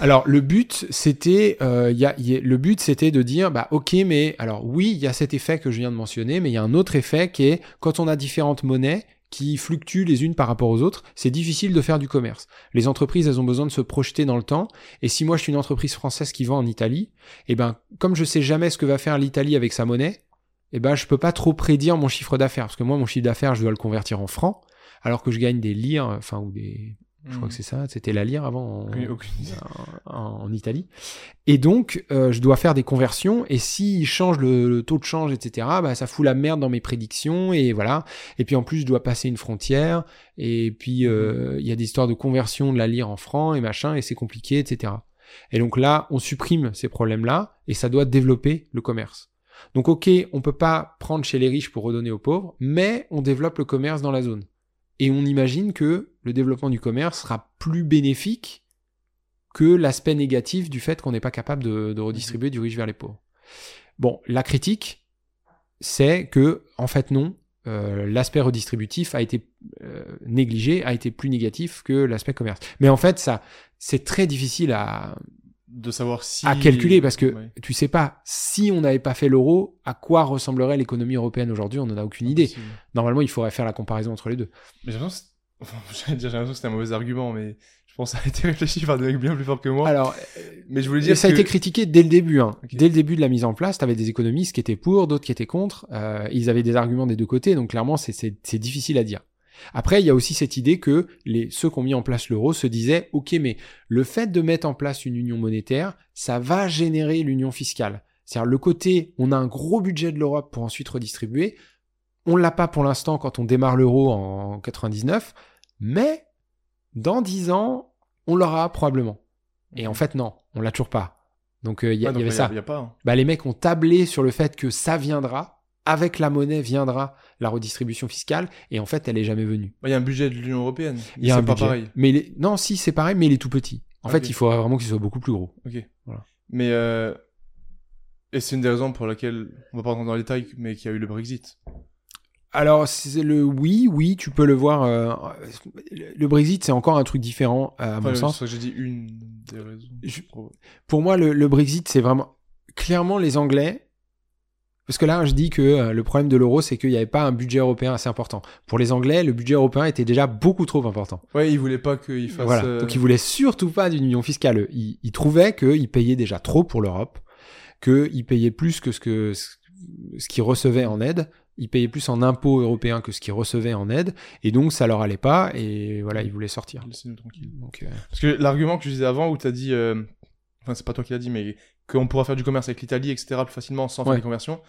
Alors le but c'était euh, y a, le but c'était de dire bah ok mais alors oui il y a cet effet que je viens de mentionner mais il y a un autre effet qui est quand on a différentes monnaies qui fluctuent les unes par rapport aux autres, c'est difficile de faire du commerce. Les entreprises, elles ont besoin de se projeter dans le temps. Et si moi je suis une entreprise française qui vend en Italie, eh ben comme je sais jamais ce que va faire l'Italie avec sa monnaie, eh ben je peux pas trop prédire mon chiffre d'affaires parce que moi mon chiffre d'affaires je dois le convertir en francs alors que je gagne des lires, enfin ou des je crois que c'est ça, c'était la lire avant en, Italie. Et donc, euh, je dois faire des conversions, et s'il change le, taux de change, etc., bah, ça fout la merde dans mes prédictions, et voilà. Et puis en plus, je dois passer une frontière, et puis euh, il y a des histoires de conversion de la lire en francs, et machin, et c'est compliqué, etc. Et donc là, on supprime ces problèmes-là, et ça doit développer le commerce. Donc ok, on peut pas prendre chez les riches pour redonner aux pauvres, mais on développe le commerce dans la zone. Et on imagine que le développement du commerce sera plus bénéfique que l'aspect négatif du fait qu'on n'est pas capable de, redistribuer du riche vers les pauvres. Bon, la critique, c'est que, en fait, non, euh, l'aspect redistributif a été euh, négligé, a été plus négatif que l'aspect commerce. Mais en fait, ça, c'est très difficile à,
de savoir si
à calculer parce que tu sais pas si on n'avait pas fait l'euro à quoi ressemblerait l'économie européenne aujourd'hui on n'en a aucune idée. Normalement il faudrait faire la comparaison entre les deux.
Mais j'ai l'impression que c'était un mauvais argument mais je pense que ça a été réfléchi par des mecs bien plus forts que moi.
Alors mais je voulais dire ça a été critiqué dès le début hein. dès le début de la mise en place tu avais des économistes qui étaient pour d'autres qui étaient contre. Euh, ils avaient des arguments des deux côtés donc clairement c'est difficile à dire après, il y a aussi cette idée que les, ceux qui ont mis en place l'euro se disaient, OK, mais le fait de mettre en place une union monétaire, ça va générer l'union fiscale. C'est-à-dire le côté, on a un gros budget de l'Europe pour ensuite redistribuer. On l'a pas pour l'instant quand on démarre l'euro en 99, mais dans 10 ans, on l'aura probablement. Et en fait, non, on l'a toujours pas. Donc euh, il y, avait ça. Hein. Bah, les mecs ont tablé sur le fait que ça viendra, avec la monnaie viendra la redistribution fiscale, et en fait, elle est jamais venue.
Il y a un budget de l'Union européenne.
Il y a un pas pareil. Mais non, si c'est pareil, mais il est tout petit. En fait, il faudrait vraiment qu'il soit beaucoup plus gros.
Ok. Voilà. Mais euh... et c'est une des raisons pour laquelle on va pas rentrer dans les détails, mais qu'il y a eu le Brexit.
Alors, c'est le oui, oui, tu peux le voir. euh, le Brexit, c'est encore un truc différent, à mon sens.
c'est vrai que j'ai dit une des raisons.
Je- Pour moi, le, le Brexit, c'est vraiment. Clairement, les Anglais. Parce que là, je dis que euh, le problème de l'euro, c'est qu'il n'y avait pas un budget européen assez important. Pour les Anglais, le budget européen était déjà beaucoup trop important.
Ouais, ils voulaient pas qu'il fasse.
Voilà.
euh,
Donc ils voulaient surtout pas d'une union fiscale. Ils, ils trouvaient qu'ils payaient déjà trop pour l'Europe, qu'ils payaient plus que ce que ce, ce qu'ils recevaient en aide. Ils payaient plus en impôts européens que ce qu'ils recevaient en aide, et donc ça leur allait pas, et voilà, ils voulaient sortir.
Laissez-nous tranquille.
Donc, euh,
Parce que l'argument que je disais avant, où tu as dit, euh, enfin c'est pas toi qui l'as dit, mais qu'on pourra faire du commerce avec l'Italie, etc., plus facilement sans faire des conversions,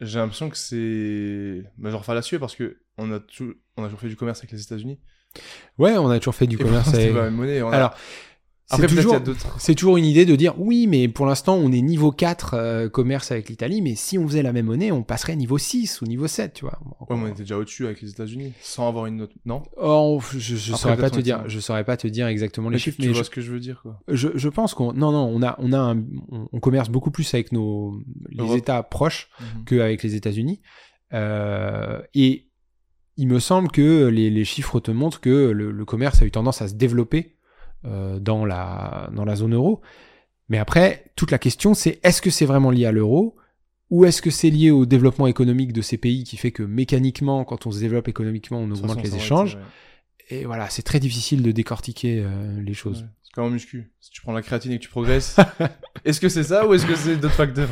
j'ai l'impression que c'est bah, genre fallacieux parce que on a, on a toujours fait du commerce avec les États-Unis.
ouais, on a toujours fait du
Et
commerce. avec-
pas la même monnaie. a-
Alors,
après
c'est toujours, c'est une idée de dire oui, mais pour l'instant, on est niveau 4 euh, commerce avec l'Italie, mais si on faisait la même monnaie, on passerait niveau 6 ou niveau 7, tu vois.
Ouais, mais on était déjà au-dessus avec les États-Unis, sans avoir une note. Non?
Oh, je, je
Après,
saurais pas te dire, je saurais pas te dire exactement les
Mais
chiffres,
tu
mais
vois
je,
ce que je veux dire, quoi.
je, je pense qu'on, non, non, on a, on a, un- on, on commerce beaucoup plus avec nos les
Europe.
États proches
Mhm.
qu'avec les États-Unis, Euh, et il me semble que les, les chiffres te montrent que le, le commerce a eu tendance à se développer dans la dans la zone euro. Mais après, toute la question, c'est est-ce que c'est vraiment lié à l'euro ou est-ce que c'est lié au développement économique de ces pays qui fait que mécaniquement, quand on se développe économiquement, on augmente
façon,
les échanges. Et voilà, c'est très difficile de décortiquer euh, les choses.
Ouais. C'est comme en muscu. Si tu prends la créatine et que tu progresses, est-ce que c'est ça ou est-ce que c'est d'autres facteurs?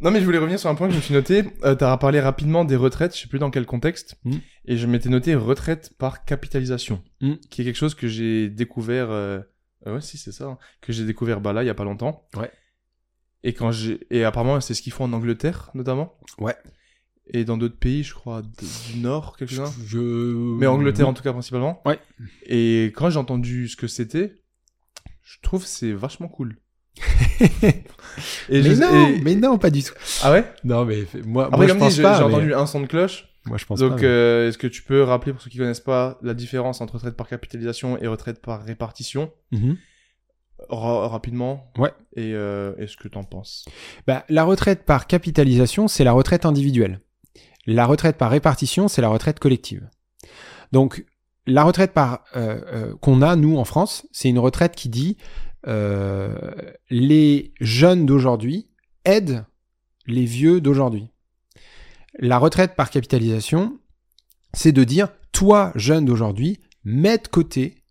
Non, mais je voulais revenir sur un point que je me suis noté. Euh, T'as parlé rapidement des retraites, je sais plus dans quel contexte,
Mm.
Et je m'étais noté retraite par capitalisation,
Mm.
qui est quelque chose que j'ai découvert. euh, euh, ouais, si c'est ça, hein, que j'ai découvert bah là il y a pas longtemps.
Ouais.
Et quand j'ai et apparemment c'est ce qu'ils font en Angleterre notamment.
Ouais.
Et dans d'autres pays, je crois du Nord, quelques-uns.
Je...
Mais Angleterre en tout cas principalement.
Ouais.
Et quand j'ai entendu ce que c'était, je trouve que c'est vachement cool. Et
mais
je-
non,
et-
mais non, pas du tout.
Ah ouais?
Non, mais moi,
Après,
moi je
comme
pense
dit, j'ai
pas.
j'ai
mais-
entendu un son de cloche.
Moi, je pense
Donc, euh, est-ce que tu peux rappeler pour ceux qui connaissent pas la différence entre retraite par capitalisation et retraite par répartition?
Mhm.
Ra- rapidement
Ouais.
Et euh, est-ce que t'en penses?
Bah, la retraite par capitalisation, c'est la retraite individuelle. La retraite par répartition, c'est la retraite collective. Donc, la retraite par euh, qu'on a nous en France, c'est une retraite qui dit les jeunes d'aujourd'hui aident les vieux d'aujourd'hui. La retraite par capitalisation, c'est de dire toi jeune d'aujourd'hui, mets de côté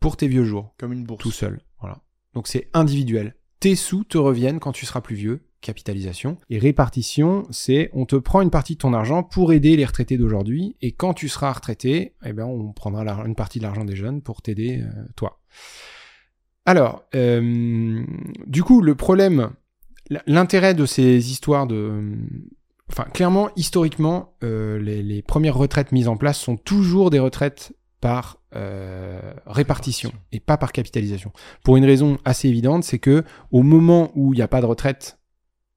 pour tes vieux jours
Comme une bourse.
tout seul. Voilà. Donc c'est individuel. Tes sous te reviennent quand tu seras plus vieux. Capitalisation. Et répartition, c'est on te prend une partie de ton argent pour aider les retraités d'aujourd'hui. Et quand tu seras retraité, eh ben, on prendra une partie de l'argent des jeunes pour t'aider, euh, toi. Alors, euh, du coup, le problème, l'intérêt de ces histoires de... Enfin, clairement, historiquement, euh, les, les premières retraites mises en place sont toujours des retraites par euh, répartition et pas par capitalisation. Pour une raison assez évidente, c'est que au moment où il n'y a pas de retraite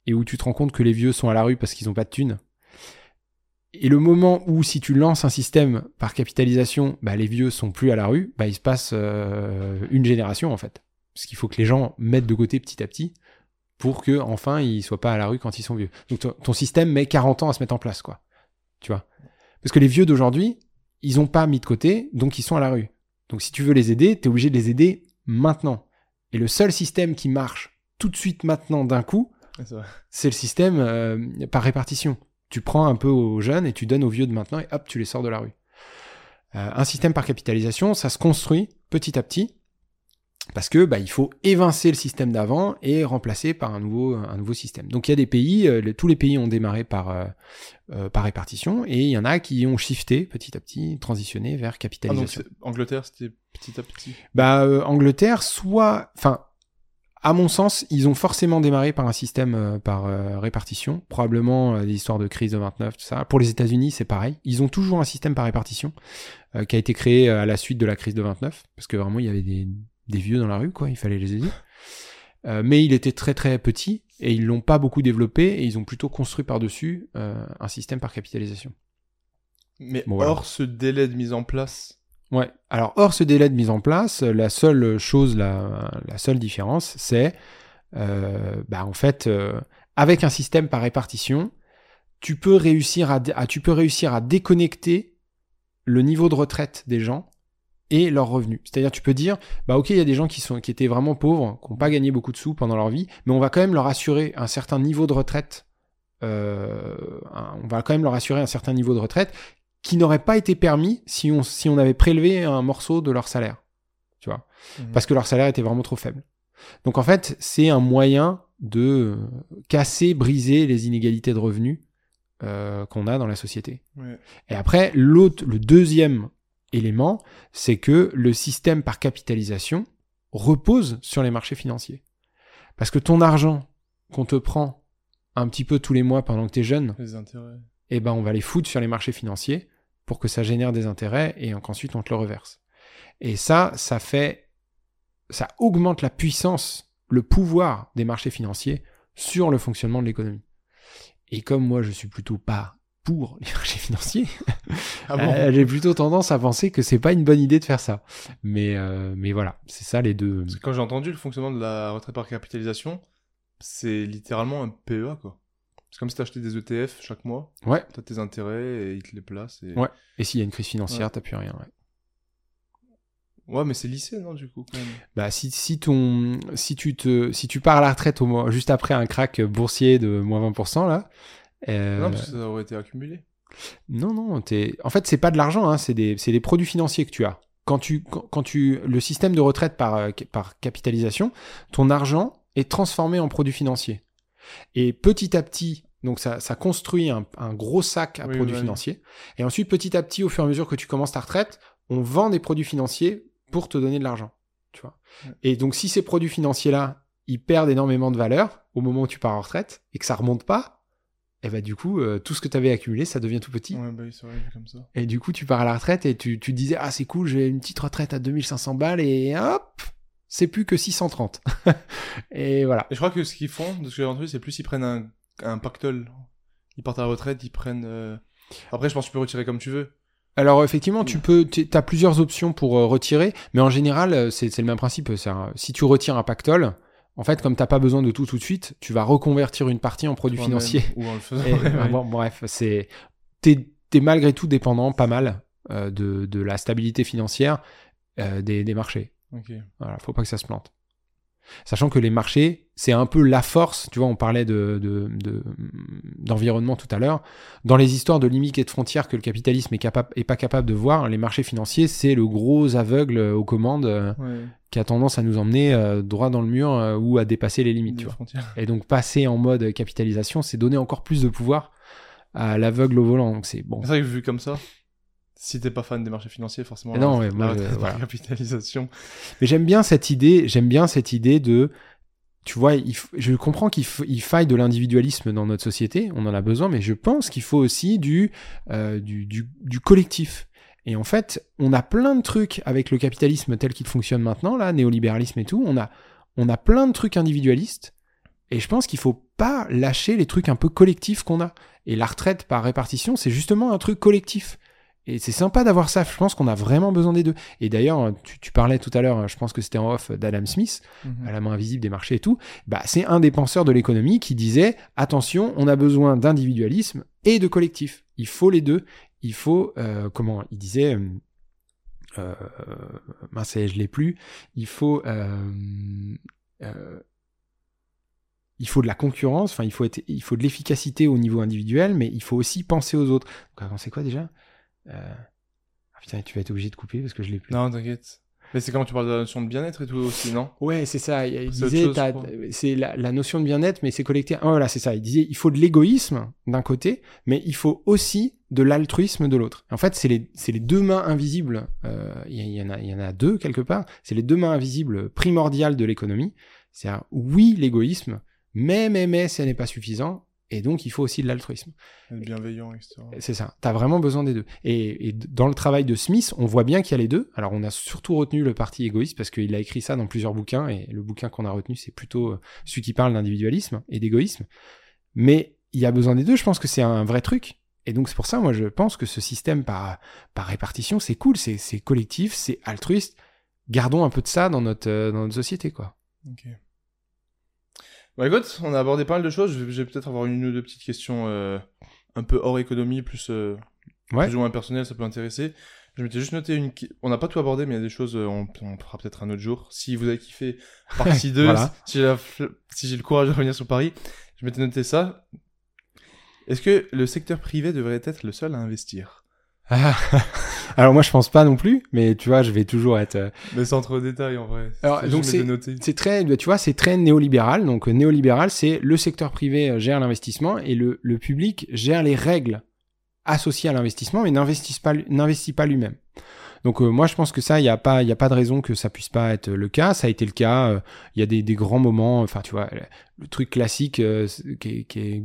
et où tu te rends compte que les vieux sont à la rue parce qu'ils n'ont pas de thunes, et le moment où si tu lances un système par capitalisation, bah, les vieux sont plus à la rue, bah, il se passe euh, une génération en fait. Parce qu'il faut que les gens mettent de côté petit à petit pour que enfin ils soient pas à la rue quand ils sont vieux. Donc ton, ton système met 40 ans à se mettre en place quoi. Tu vois? Parce que les vieux d'aujourd'hui, ils ont pas mis de côté, donc ils sont à la rue. Donc si tu veux les aider, tu es obligé de les aider maintenant. Et le seul système qui marche tout de suite maintenant d'un coup,
c'est
le système euh, par répartition. Tu prends un peu aux jeunes et tu donnes aux vieux de maintenant et hop, tu les sors de la rue. Euh, un système par capitalisation, ça se construit petit à petit parce que bah, il faut évincer le système d'avant et remplacer par un nouveau, un nouveau système. Donc il y a des pays, euh, le- tous les pays ont démarré par, euh, euh, par répartition et il y en a qui ont shifté petit à petit, transitionné vers
Ah, donc
capitalisation.
Angleterre, c'était petit à petit.
Bah, euh, Angleterre, soit, enfin, à mon sens, ils ont forcément démarré par un système euh, par répartition, probablement des histoires de crise de 29, tout ça. Pour les États-Unis, c'est pareil. Ils ont toujours un système par répartition qui a été créé à la suite de la crise de 29, parce que vraiment il y avait des, des vieux dans la rue, quoi. Il fallait les aider. Euh, mais il était très très petit et ils l'ont pas beaucoup développé et ils ont plutôt construit par-dessus euh, un système par capitalisation.
Mais
Bon, voilà.
hors ce délai de mise en place,
Ouais. Alors, hors ce délai de mise en place, la seule chose, la, la seule différence, c'est, euh, bah, en fait, avec un système par répartition, tu peux réussir à- tu peux réussir à déconnecter le niveau de retraite des gens et leurs revenus. C'est-à-dire, tu peux dire, bah ok, il y a des gens qui sont, qui étaient vraiment pauvres, qui n'ont pas gagné beaucoup de sous pendant leur vie, mais on va quand même leur assurer un certain niveau de retraite. euh, on va quand même leur assurer un certain niveau de retraite qui n'aurait pas été permis si on, si on avait prélevé un morceau de leur salaire. Tu vois
Mhm.
parce que leur salaire était vraiment trop faible. Donc en fait, c'est un moyen de casser, briser les inégalités de revenus euh, qu'on a dans la société.
Ouais.
Et après, l'autre, le deuxième élément, c'est que le système par capitalisation repose sur les marchés financiers. Parce que ton argent qu'on te prend un petit peu tous les mois pendant que tu es jeune,
Les intérêts.
eh ben on va les foutre sur les marchés financiers pour que ça génère des intérêts et qu'ensuite on te le reverse. Et ça, ça fait, ça augmente la puissance, le pouvoir des marchés financiers sur le fonctionnement de l'économie. Et comme moi, je suis plutôt pas pour les marchés financiers,
Ah bon
euh, j'ai plutôt tendance à penser que c'est pas une bonne idée de faire ça. Mais, euh, mais voilà, c'est ça les deux.
Parce que quand j'ai entendu le fonctionnement de la retraite par capitalisation, c'est littéralement un PEA, quoi. C'est comme si t'achetais des ETF chaque mois,
Ouais.
t'as tes intérêts et ils te les placent. Et...
Ouais. Et s'il y a une crise financière,
Ouais.
t'as plus rien. ouais.
Ouais, mais c'est lycée, non, du coup, quand même.
Bah, si, si, ton, si, tu te, si tu pars à la retraite au, juste après un crack boursier de moins 20%, là. Euh,
Non, parce que ça aurait été accumulé.
non, non, en fait, c'est pas de l'argent, hein, c'est des, c'est des produits financiers que tu as. Quand tu, quand, quand tu, le système de retraite par, euh, par capitalisation, ton argent est transformé en produit financier. Et petit à petit, donc ça, ça construit un, un gros sac à
Oui,
produits
oui.
financiers. Et ensuite, petit à petit, au fur et à mesure que tu commences ta retraite, on vend des produits financiers pour te donner de l'argent. Tu vois.
Ouais.
Et donc, si ces produits financiers-là, ils perdent énormément de valeur au moment où tu pars en retraite et que ça remonte pas, et bah du coup, euh, tout ce que tu avais accumulé, ça devient tout petit.
Ouais, bah c'est vrai, comme ça.
Et du coup, tu pars à la retraite et tu, tu disais, ah, c'est cool, j'ai une petite retraite à 2500 balles et hop, c'est plus que 630. et voilà.
Et je crois que ce qu'ils font, de ce que j'ai entendu, c'est plus ils prennent un, un pactole. Ils partent à la retraite, ils prennent. euh, Après, je pense que tu peux retirer comme tu veux.
Alors effectivement, tu peux, as plusieurs options pour euh, retirer, mais en général, c'est le même principe. un- si tu retires un pactole, en fait, comme t'as pas besoin de tout tout de suite, tu vas reconvertir une partie en produit financier.
Ou en le faisant.
Et,
Ouais, ouais.
bon, bref, c'est t'es es malgré tout dépendant pas mal euh, de, de la stabilité financière euh, des, des marchés.
Ok.
Voilà, faut pas que ça se plante. Sachant que les marchés, c'est un peu la force, tu vois, on parlait de, de, de- d'environnement tout à l'heure. Dans les histoires de limites et de frontières que le capitalisme est, capable, est pas capable de voir, les marchés financiers, c'est le gros aveugle aux commandes euh,
Ouais.
qui a tendance à nous emmener euh, droit dans le mur euh, ou à dépasser les limites, tu vois. Et donc passer en mode capitalisation, c'est donner encore plus de pouvoir à l'aveugle au volant. C'est bon.
C'est vrai que vu comme ça, si t'es pas fan des marchés financiers, forcément.
Non,
la-
ouais,
la
moi,
retraite
je- voilà.
capitalisation.
Mais j'aime bien cette idée, j'aime bien cette idée de, tu vois, il je comprends qu'il faille de l'individualisme dans notre société, on en a besoin, mais je pense qu'il faut aussi du, euh, du, du, du collectif. Et en fait, on a plein de trucs avec le capitalisme tel qu'il fonctionne maintenant, là, néolibéralisme et tout, on a, on a plein de trucs individualistes, et je pense qu'il faut pas lâcher les trucs un peu collectifs qu'on a. Et la retraite par répartition, c'est justement un truc collectif. Et c'est sympa d'avoir ça. Je pense qu'on a vraiment besoin des deux. Et d'ailleurs, tu, tu parlais tout à l'heure, je pense que c'était en off d'Adam Smith,
Mhm.
à la main invisible des marchés et tout. Bah, c'est un des penseurs de l'économie qui disait attention, on a besoin d'individualisme et de collectif. Il faut les deux. Il faut, euh, comment il disait, euh, euh, mince, je l'ai plus. Il faut, euh, il faut de la concurrence. Enfin, il faut être, il faut de l'efficacité au niveau individuel, mais il faut aussi penser aux autres. Donc, c'est quoi déjà? Euh... ah, Putain, tu vas être obligé de couper parce que je l'ai plus.
Non, t'inquiète. Mais c'est quand tu parles de la notion de bien-être et tout aussi, non?
Ouais, c'est ça. Il, disait, c'est la, la notion de bien-être, mais c'est collecté. Ah, voilà, c'est ça. Il disait, il faut de l'égoïsme d'un côté, mais il faut aussi de l'altruisme de l'autre. En fait, c'est les, les deux mains invisibles. euh, Il y, y en a, il y en a deux quelque part. C'est les deux mains invisibles primordiales de l'économie. C'est-à-dire, oui, l'égoïsme, mais, mais, mais, ça n'est pas suffisant. Et donc, il faut aussi de l'altruisme.
Bienveillant, etc.
C'est ça. T'as vraiment besoin des deux. Et, et dans le travail de Smith, on voit bien qu'il y a les deux. Alors, on a surtout retenu le parti égoïste parce qu'il a écrit ça dans plusieurs bouquins et le bouquin qu'on a retenu, c'est plutôt euh, celui qui parle d'individualisme et d'égoïsme. Mais il y a besoin des deux. Je pense que c'est un vrai truc. Et donc, c'est pour ça, moi, je pense que ce système par, par répartition, c'est cool, c'est collectif, c'est altruiste. Gardons un peu de ça dans notre, euh, dans notre société, quoi.
Ok. Bah écoute, on a abordé pas mal de choses. Je vais, je vais peut-être avoir une ou deux petites questions euh, un peu hors économie, plus, euh,
Ouais.
plus ou moins personnel, ça peut intéresser. Je m'étais juste noté une. On n'a pas tout abordé, mais il y a des choses, euh, on, on fera peut-être un autre jour. Si vous avez kiffé partie 2,
Voilà.
si j'ai si le courage de revenir sur Paris, je m'étais noté ça. Est-ce que le secteur privé devrait être le seul à investir?
Ah. Alors moi je pense pas non plus, mais tu vois, je vais toujours être. euh,
Mais sans trop de détails en vrai.
Alors, donc c'est-. C'est très, tu vois, c'est très néolibéral. Donc euh, néolibéral, c'est le secteur privé euh, gère l'investissement et le, le public gère les règles associées à l'investissement, mais n'investit pas, n'investit pas lui-même. Donc euh, moi je pense que ça, il n'y a pas, il y a pas de raison que ça puisse pas être le cas. Ça a été le cas. euh, Il y a des, des grands moments. Enfin, tu vois, le, truc classique, euh, qui est, qui est-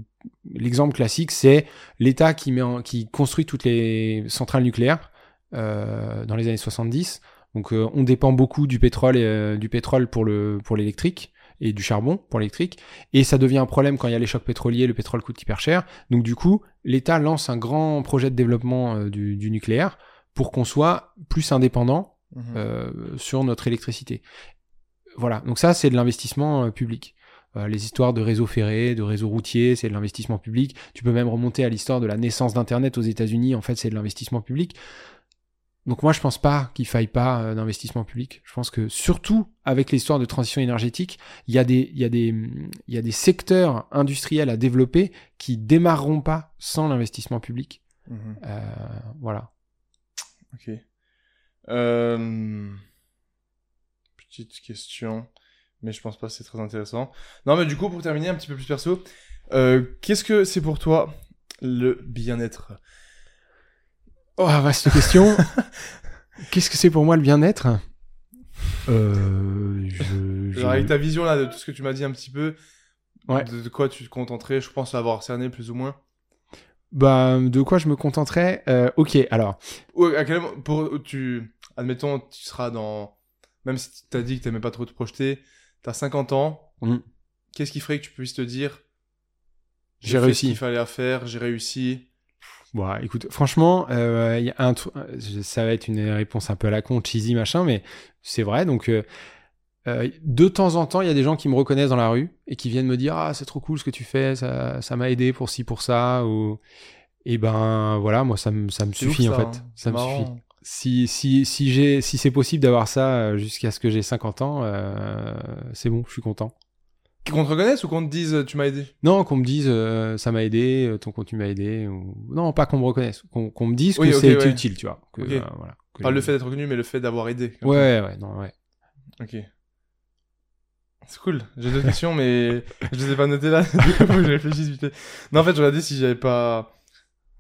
l'exemple classique, c'est l'État qui met, en- qui construit toutes les centrales nucléaires dans les années 70. Donc euh, on dépend beaucoup du pétrole, et, euh, du pétrole pour le pour l'électrique et du charbon pour l'électrique. Et ça devient un problème quand il y a les chocs pétroliers, le pétrole coûte hyper cher. Donc du coup, l'État lance un grand projet de développement euh, du, du nucléaire pour qu'on soit plus indépendant
Mhm.
euh, sur notre électricité. Voilà, donc ça c'est de l'investissement euh, public. Euh, les histoires de réseaux ferrés, de réseaux routiers, c'est de l'investissement public. Tu peux même remonter à l'histoire de la naissance d'Internet aux États-Unis, en fait c'est de l'investissement public. Donc moi je pense pas qu'il faille pas euh, d'investissement public. Je pense que surtout avec l'histoire de transition énergétique, il y a des il y a des il y a des secteurs industriels à développer qui démarreront pas sans l'investissement public.
Mhm.
Euh, voilà.
Ok. Euh, Petite question, mais je pense pas que c'est très intéressant. Non, mais du coup, pour terminer un petit peu plus perso, euh, qu'est-ce que c'est pour toi le bien-être?
Oh, vaste question. Qu'est-ce que c'est pour moi le bien-être? Euh, je,
avec ta vision là de tout ce que tu m'as dit un petit peu,
Ouais.
de, de quoi tu te contenterais, je pense l'avoir cerné plus ou moins.
Bah, de quoi je me contenterais? Euh, Ok, alors.
Ou à quel moment, pour, tu, admettons, tu seras dans, même si t'as dit que t'aimais pas trop te projeter, t'as 50 ans,
Mm.
qu'est-ce qui ferait que tu puisses te dire,
J'ai
fait
réussi.
ce qu'il fallait à faire, j'ai réussi?
Bon, écoute, franchement, euh, il y a un tru- euh, ça va être une réponse un peu à la con, cheesy, machin, mais c'est vrai. Donc, euh, de temps en temps, il y a des gens qui me reconnaissent dans la rue et qui viennent me dire Ah, c'est trop cool ce que tu fais, ça ça m'a aidé pour ci, pour ça. Ou... Et ben voilà, moi, ça me, ça me
ouf,
suffit en fait.
hein.
Ça me
marrant.
suffit. Si, si, si, si c'est possible d'avoir ça jusqu'à ce que j'ai 50 ans, euh, c'est bon, je suis content.
Qu'on te reconnaisse ou qu'on te dise, tu m'as aidé?
Non, qu'on me dise euh, ça m'a aidé, euh, ton contenu m'a aidé. Ou... Non, pas qu'on me reconnaisse, qu'on, me dise
Oui,
que
ok,
c'est
ouais.
utile, tu vois. Que,
Ok.
euh, voilà, que
Pas le fait d'être reconnu, mais le fait d'avoir aidé.
Ouais, ouais, non, ouais.
Ok. C'est cool. J'ai deux questions, mais je les ai pas notées là. Du coup, faut que je réfléchisse vite fait. Non, en fait, je regardais si j'avais pas.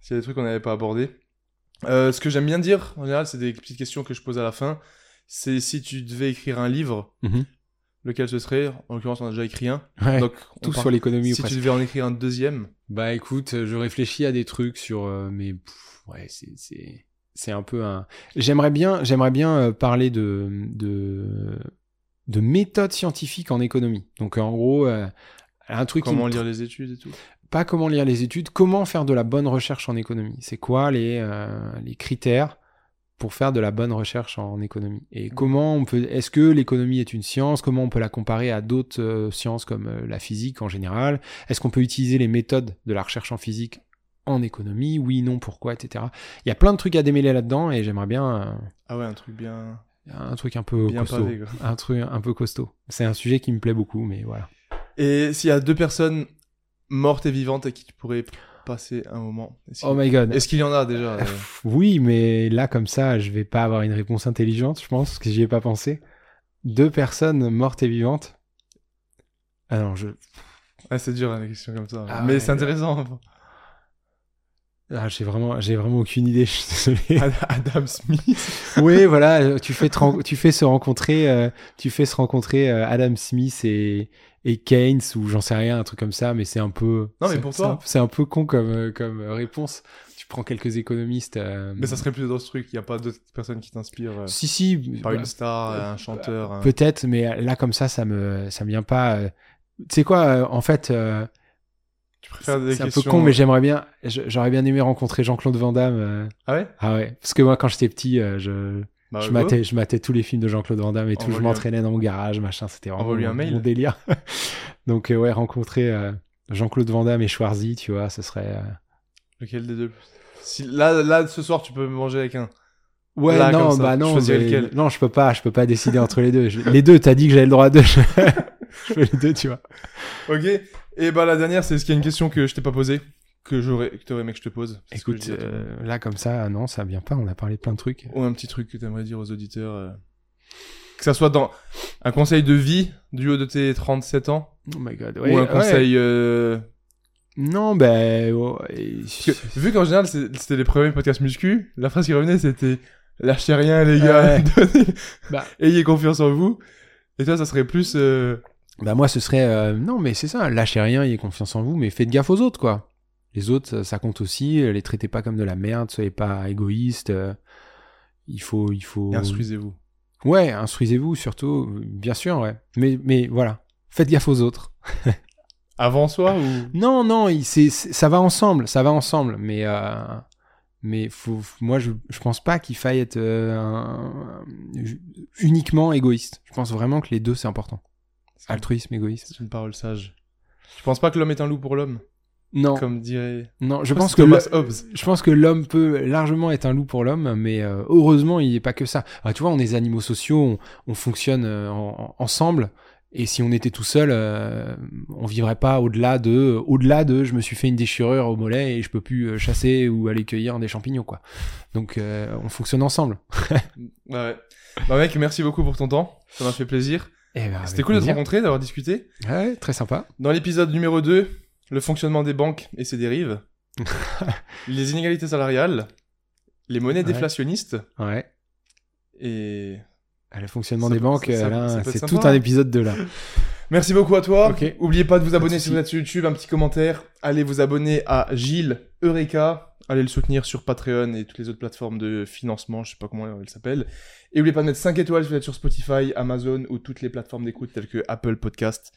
S'il y a des trucs qu'on n'avait pas abordés. Euh, ce que j'aime bien dire, en général, c'est des petites questions que je pose à la fin. C'est si tu devais écrire un livre,
Mhm.
Lequel ce serait? En l'occurrence, on a déjà écrit un.
Ouais,
Donc, on
tout sur l'économie ou
Si tu devais en écrire un deuxième,
Bah écoute, euh, je réfléchis à des trucs sur, euh, mais pff, ouais, c'est, c'est, c'est un peu un. J'aimerais bien, j'aimerais bien euh, parler de, de, de méthodes scientifiques en économie. Donc en gros, euh, un truc
comment
me
lire les études et tout?
pas comment lire les études, comment faire de la bonne recherche en économie. C'est quoi les, euh, les critères pour faire de la bonne recherche en économie Et comment on peut, est-ce que l'économie est une science? Comment on peut la comparer à d'autres euh, sciences comme euh, la physique en général? Est-ce qu'on peut utiliser les méthodes de la recherche en physique en économie? Oui, non, pourquoi, etc. Il y a plein de trucs à démêler là-dedans et j'aimerais bien euh,
Ah ouais, un truc bien,
un truc un peu
bien
costaud.
pavé.
Un truc un peu costaud. C'est un sujet qui me plaît beaucoup, mais voilà.
Et s'il y a deux personnes mortes et vivantes à qui tu pourrais passer un moment
Oh my god.
Est-ce qu'il y en a déjà euh,
Pff, Oui, mais là, comme ça, je vais pas avoir une réponse intelligente, je pense, parce que j'y ai pas pensé. Deux personnes mortes et vivantes. Ah non, je.
Ah, c'est dur, hein, les questions comme ça.
Ah
Mais
ouais.
c'est intéressant.
Ah, j'ai vraiment, j'ai vraiment aucune idée, je suis désolé.
Ad- Adam Smith.
oui, voilà, euh, tu fais, te tu fais se rencontrer, euh, tu fais se rencontrer euh, Adam Smith et, et Keynes, ou j'en sais rien, un truc comme ça, mais c'est un peu.
Non, mais pour toi.
C'est un peu con comme, euh, comme euh, réponse. Tu prends quelques économistes. euh,
Mais ça serait plus dans ce truc. Il n'y a pas d'autres personnes qui t'inspirent. euh,
Si, si.
Pas
bah,
une star, un chanteur. un-
Peut-être, mais là comme ça, ça me, ça me vient pas. Tu sais quoi, en fait, euh,
Tu préfères des
c'est un peu con, mais j'aimerais bien, j'aurais bien aimé rencontrer Jean-Claude Van Damme.
Ah ouais?
Ah ouais, parce que moi, quand j'étais petit, je,
Bah,
je matais, je matais tous les films de Jean-Claude Van Damme et tout. Je
un-
m'entraînais dans mon garage, machin. C'était vraiment mon, délire. Donc euh, ouais, rencontrer euh, Jean-Claude Van Damme et Schwarzy, tu vois, ce serait, euh,
Lequel des deux? Si, là, là, ce soir, tu peux manger avec un.
Ouais,
Là,
non, bah non,
lequel?
non, je peux pas, je peux pas décider entre les deux. Je- Les deux, t'as dit que j'avais le droit de. je fais les deux, tu vois.
Ok. Et bah, la dernière, c'est est-ce qu'il y a une question que je t'ai pas posée? Que j'aurais, que t'aurais aimé que je te pose
Écoute, euh, là comme ça, non, ça vient pas. On a parlé de plein de trucs.
Ou un petit truc que t'aimerais dire aux auditeurs. euh, Que ça soit dans un conseil de vie du haut de tes 37 ans?
Oh my god.
ou un conseil. euh,
Non, ben. ouais,
Parce que, vu qu'en général, c'était les premiers podcasts muscu, la phrase qui revenait, c'était lâchez rien, les gars.
Ouais. Bah.
Ayez confiance en vous. Et toi, ça serait plus.
Bah moi ce serait non mais c'est ça, lâchez rien, ayez confiance en vous, mais faites gaffe aux autres quoi. Les autres ça, compte aussi, les traitez pas comme de la merde, soyez pas égoïstes. euh, il faut il faut
Instruisez-vous.
Ouais, instruisez-vous surtout, bien sûr ouais. Mais mais voilà, faites gaffe aux autres.
Avant soi ou?
Non non, c'est ça va ensemble, ça va ensemble, mais euh, mais faut moi je je pense pas qu'il faille être euh, un- uniquement égoïste. Je pense vraiment que les deux c'est important. Altruisme, égoïste.
C'est une parole sage. Je pense pas que l'homme est un loup pour l'homme,
Non,
comme dirait.
non, je pense
que Thomas Hobbes.
Je pense que l'homme peut largement être un loup pour l'homme, mais euh, heureusement, il n'est pas que ça. Ah, tu vois, on est des animaux sociaux, on, on fonctionne euh, en- en- ensemble, et si on était tout seul, euh, on vivrait pas au-delà de, au-delà de, je me suis fait une déchirure au mollet et je peux plus euh, chasser ou aller cueillir des champignons, quoi. Donc, on fonctionne ensemble.
Ouais. Bah, mec, merci beaucoup pour ton temps. Ça m'a fait plaisir.
Eh ben,
C'était cool de te rencontrer, d'avoir discuté.
Ouais, très sympa.
Dans l'épisode numéro 2, le fonctionnement des banques et ses dérives, les inégalités salariales, les monnaies
Ouais.
déflationnistes
Ouais.
et
Ah, Le fonctionnement
Ça
des
peut-
banques, c'est tout un épisode de là.
Merci beaucoup à toi.
Ok.
Oubliez pas de vous abonner si vous êtes sur YouTube, un petit commentaire. Allez vous abonner à Gilles Eureka. Allez le soutenir sur Patreon et toutes les autres plateformes de financement, je sais pas comment elles s'appellent. Et n'oubliez pas de mettre 5 étoiles si vous êtes sur Spotify, Amazon ou toutes les plateformes d'écoute telles que Apple Podcast,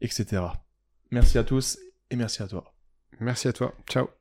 etc. Merci à tous et merci à toi.
Merci à toi. Ciao.